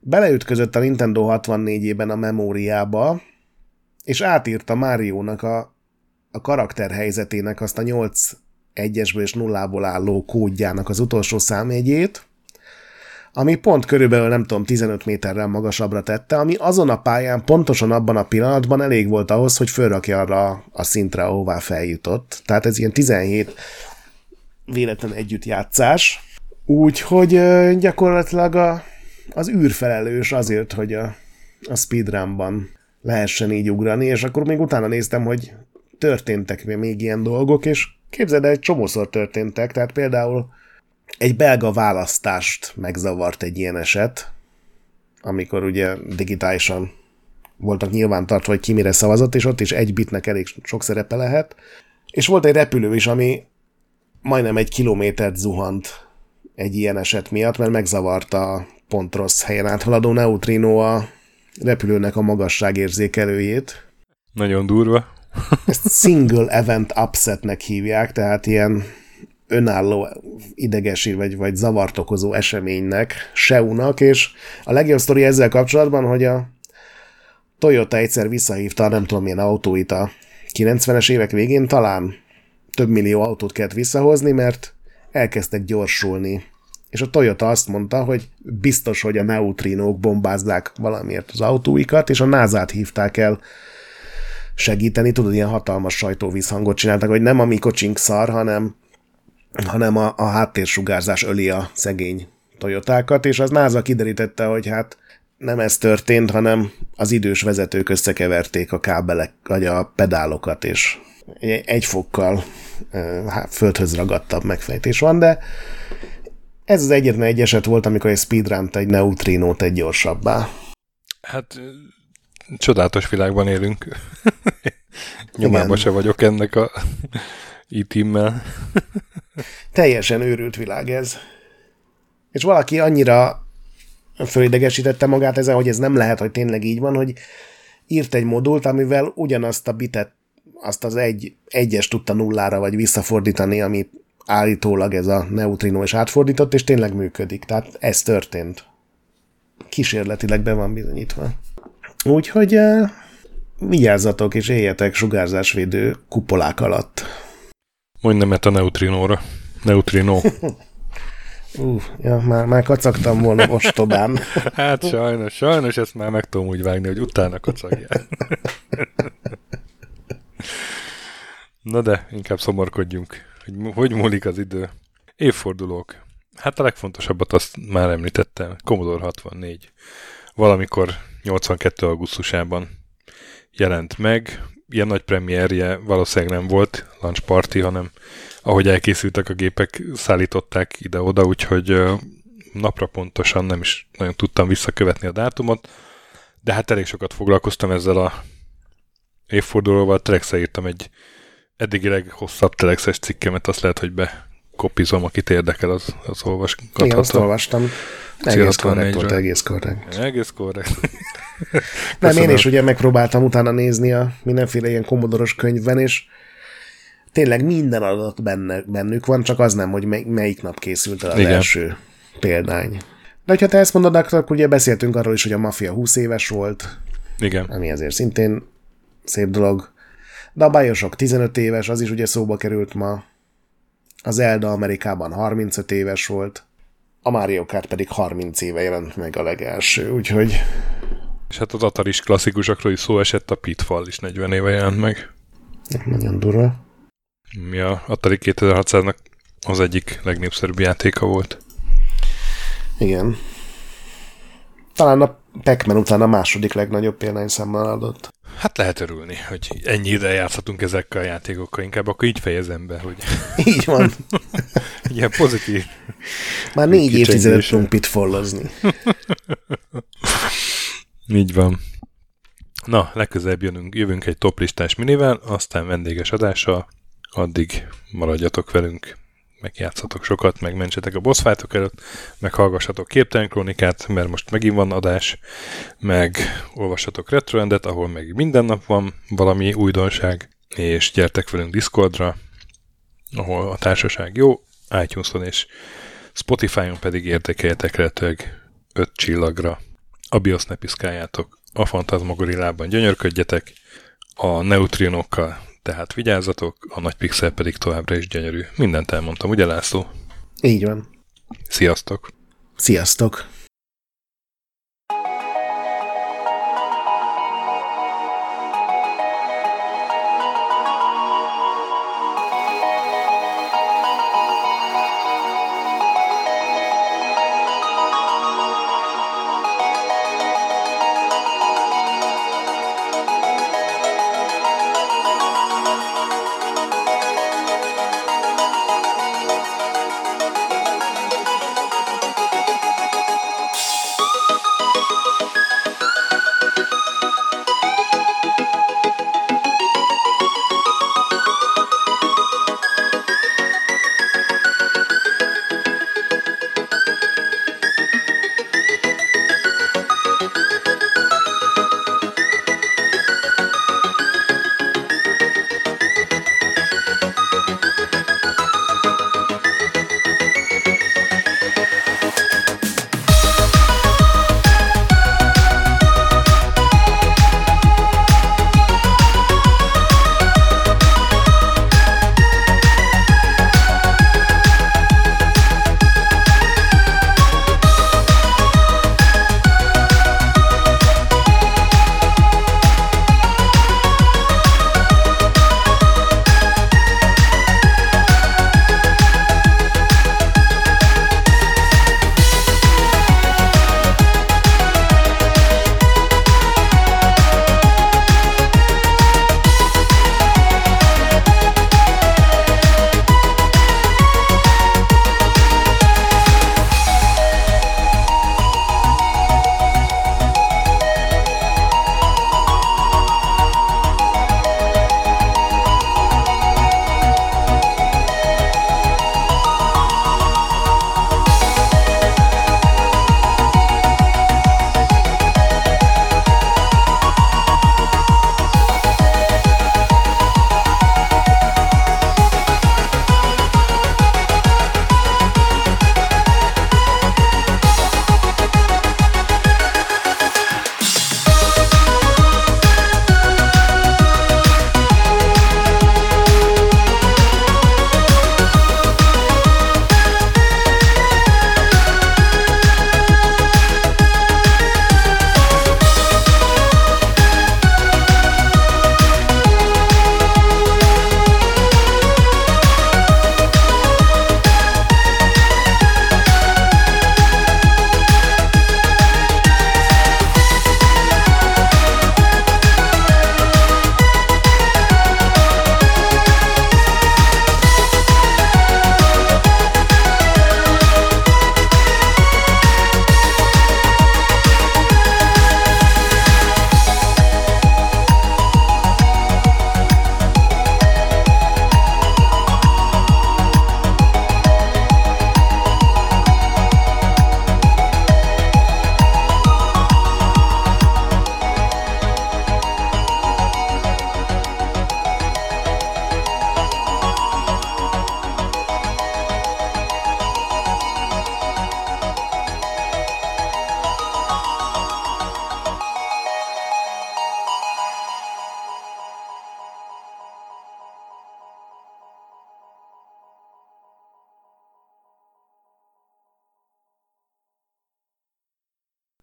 beleütközött a Nintendo 64-ében a memóriába, és átírta Máriónak a, a karakterhelyzetének azt a 8 egyesből és nullából álló kódjának az utolsó számjegyét, ami pont körülbelül nem tudom 15 méterrel magasabbra tette, ami azon a pályán pontosan abban a pillanatban elég volt ahhoz, hogy fölrakja arra a szintre, ahová feljutott. Tehát ez ilyen 17 véletlen együttjátszás. Úgyhogy gyakorlatilag a, az űrfelelős azért, hogy a, a speedrunban lehessen így ugrani, és akkor még utána néztem, hogy történtek még ilyen dolgok, és képzeld el, egy csomószor történtek, tehát például egy belga választást megzavart egy ilyen eset, amikor ugye digitálisan voltak nyilván tartva, hogy ki mire szavazott, és ott is egy bitnek elég sok szerepe lehet. És volt egy repülő is, ami majdnem egy kilométert zuhant egy ilyen eset miatt, mert megzavarta a pont rossz helyen áthaladó neutrino a repülőnek a magasságérzékelőjét. Nagyon durva. Ezt single event upsetnek hívják, tehát ilyen önálló idegesi vagy, vagy zavart okozó eseménynek, SEU-nak, és a legjobb sztori ezzel kapcsolatban, hogy a Toyota egyszer visszahívta nem tudom milyen autóit a 90-es évek végén, talán több millió autót kellett visszahozni, mert elkezdtek gyorsulni. És a Toyota azt mondta, hogy biztos, hogy a neutrinók bombázzák valamiért az autóikat, és a NASA-t hívták el segíteni, tudod, ilyen hatalmas sajtóvízhangot csináltak, hogy nem a mi kocsink szar, hanem, hanem a, a háttérsugárzás öli a szegény Toyotákat, és az NASA kiderítette, hogy hát nem ez történt, hanem az idős vezetők összekeverték a kábelek, vagy a pedálokat, és egy fokkal hát, földhöz ragadtabb megfejtés van, de ez az egyetlen egy eset volt, amikor egy speedrun egy neutrinót egy gyorsabbá. Hát csodálatos világban élünk. Nyomában se vagyok ennek a e-teammel. Teljesen őrült világ ez. És valaki annyira fölidegesítette magát ezen, hogy ez nem lehet, hogy tényleg így van, hogy írt egy modult, amivel ugyanazt a bitet, azt az egy, egyes tudta nullára, vagy visszafordítani, amit állítólag ez a neutrino is átfordított, és tényleg működik. Tehát ez történt. Kísérletileg be van bizonyítva. Úgyhogy uh, vigyázzatok és éljetek sugárzásvédő kupolák alatt. Mondj nemet a neutrinóra. Neutrino. Uh, ja, már, már kacagtam volna ostobán. hát sajnos, sajnos ezt már meg tudom úgy vágni, hogy utána kacagjál. Na de, inkább szomorkodjunk, hogy hogy múlik az idő. Évfordulók. Hát a legfontosabbat azt már említettem. Commodore 64. Valamikor 82. augusztusában jelent meg. Ilyen nagy premierje valószínűleg nem volt, launch party, hanem ahogy elkészültek a gépek, szállították ide-oda, úgyhogy napra pontosan nem is nagyon tudtam visszakövetni a dátumot, de hát elég sokat foglalkoztam ezzel a évfordulóval, Telexre írtam egy eddigi leghosszabb Telexes cikkemet, azt lehet, hogy bekopizom, akit érdekel, az, az olvasgatható. Igen, azt olvastam. Egész korrekt volt, egész korrekt. Egész korrekt. Nem, én is ugye megpróbáltam utána nézni a mindenféle ilyen komodoros könyvben, és tényleg minden adat benne, bennük van, csak az nem, hogy melyik nap készült el az Igen. első példány. De ha te ezt mondod, akkor ugye beszéltünk arról is, hogy a Mafia 20 éves volt. Igen. Ami azért szintén szép dolog. De a Bioshock 15 éves, az is ugye szóba került ma. Az Elda Amerikában 35 éves volt. A Mario Kart pedig 30 éve jelent meg a legelső, úgyhogy... És hát az Atari klasszikusokról is szó esett, a Pitfall is 40 éve jelent meg. Nagyon durva. Mi a Atari 2600-nak az egyik legnépszerűbb játéka volt. Igen. Talán a pac után a második legnagyobb példányszámmal adott. Hát lehet örülni, hogy ennyi ide játszhatunk ezekkel a játékokkal, inkább akkor így fejezem be, hogy... Így van. Ilyen pozitív. Már négy évtizedet tudunk pitfallozni. így van. Na, legközelebb jönünk, jövünk egy toplistás minivel, aztán vendéges adással, addig maradjatok velünk, megjátszatok sokat, megmentsetek a boss fightok előtt, meghallgassatok képtelen krónikát, mert most megint van adás, meg olvassatok retroendet, ahol meg minden nap van valami újdonság, és gyertek velünk Discordra, ahol a társaság jó, iTunes-on és Spotify-on pedig értékeljetek lehetőleg 5 csillagra. A BIOS ne piszkáljátok, a Fantasmagorillában gyönyörködjetek, a neutrinokkal tehát vigyázzatok, a nagy pixel pedig továbbra is gyönyörű. Mindent elmondtam, ugye László? Így van. Sziasztok! Sziasztok!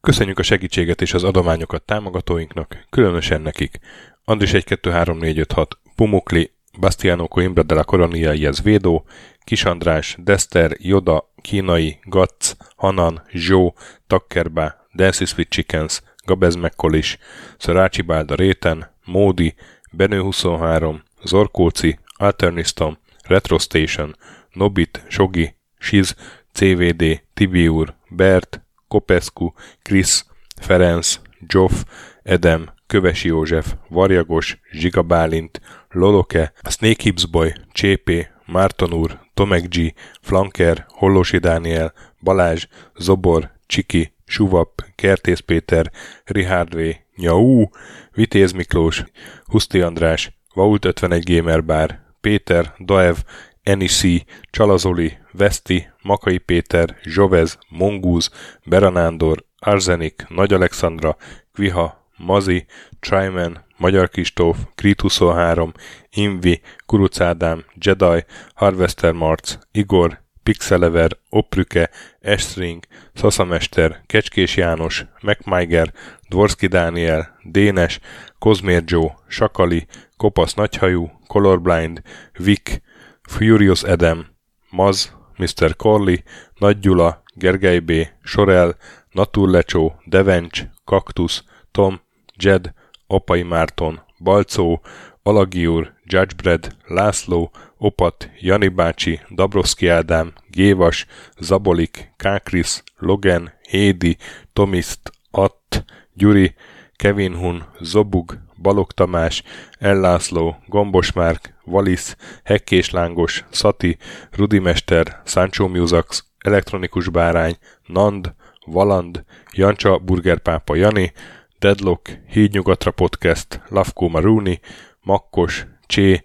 Köszönjük a segítséget és az adományokat támogatóinknak, különösen nekik. Andris 1 2 3 4 5 6, Pumukli, Bastiano Coimbra de la Coronia Védó, Kis András, Dester, Joda, Kínai, Gatz, Hanan, Zsó, Takkerbá, Dancy Sweet Chickens, Gabez Mekkolis, Szarácsi Bálda Réten, Módi, Benő 23, Zorkóci, Alternistom, Retro Station, Nobit, Sogi, Siz, CVD, Tibiur, Bert, Kopescu, Krisz, Ferenc, Zsoff, Edem, Kövesi József, Varjagos, Zsiga Bálint, Loloke, Snake Hips Boy, Csépé, Márton úr, Tomek G, Flanker, Hollosi Dániel, Balázs, Zobor, Csiki, Suvap, Kertész Péter, Richard V, Nyau, Vitéz Miklós, Huszti András, Vault 51 Gamer Bar, Péter, Daev, Enisi, Csalazoli, Veszti, Makai Péter, Zsovez, Mongúz, Beranándor, Arzenik, Nagy Alexandra, Kviha, Mazi, Tryman, Magyar Kistóf, Krit 23, Invi, Kuruc Ádám, Jedi, Harvester Marc, Igor, Pixelever, Oprüke, Estring, Szaszamester, Kecskés János, MacMiger, Dvorski Dániel, Dénes, Kozmér Joe, Sakali, Kopasz Nagyhajú, Colorblind, Vic, Furious Adam, Maz, Mr. Corley, Nagy Gyula, Gergely B., Sorel, Naturlecsó, Devencs, Kaktusz, Tom, Jed, Apai Márton, Balcó, Alagiur, Judgebred, László, Opat, Jani bácsi, Dabroszki Ádám, Gévas, Zabolik, Kákris, Logan, Hédi, Tomiszt, Att, Gyuri, Kevin Hun, Zobug, Balog Tamás, Ellászló, Gombos Márk, Valisz, Hekkés Lángos, Szati, Rudimester, Sancho Musax, Elektronikus Bárány, Nand, Valand, Jancsa Burgerpápa Jani, Deadlock, Hídnyugatra Podcast, Lavkó Maruni, Makkos, Csé,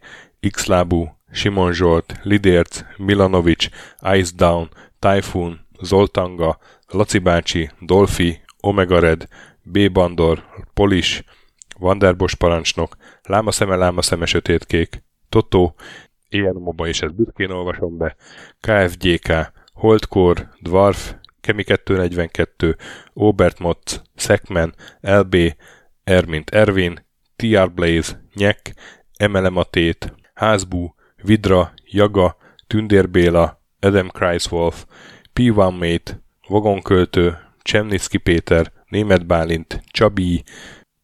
Xlábú, Simon Zsolt, Lidérc, Milanovic, Ice Down, Typhoon, Zoltanga, Laci bácsi, Dolfi, Omega Red, B. Bandor, Polis, Vanderbos parancsnok, Lámaszeme, Lámaszeme, Sötétkék, Totó, ilyen moba és ezt büszkén olvasom be, KFGK, Holdcore, Dwarf, Kemi 242, Obert Motz, Szekmen, LB, Ermint Ervin, TR Blaze, Nyek, Emelematét, Házbú, Vidra, Jaga, Tündérbéla, Adam Kreiswolf, P1 Mate, Vagonköltő, Csemnicki Péter, Német Bálint, Csabi,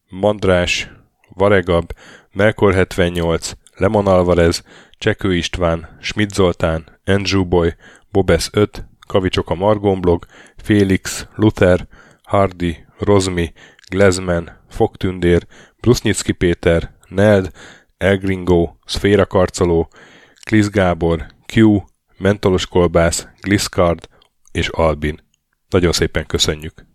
Mandrás, Varegab, Melkor 78, Lemon Alvarez, Csekő István, Schmidt Zoltán, Andrew Boy, Bobesz 5, Kavicsok a Margonblog, Félix, Luther, Hardy, Rozmi, Glezman, Fogtündér, Brusnicki Péter, Neld, Elgringo, Szféra Karcoló, Klisz Gábor, Q, Mentolos Kolbász, Gliscard és Albin. Nagyon szépen köszönjük!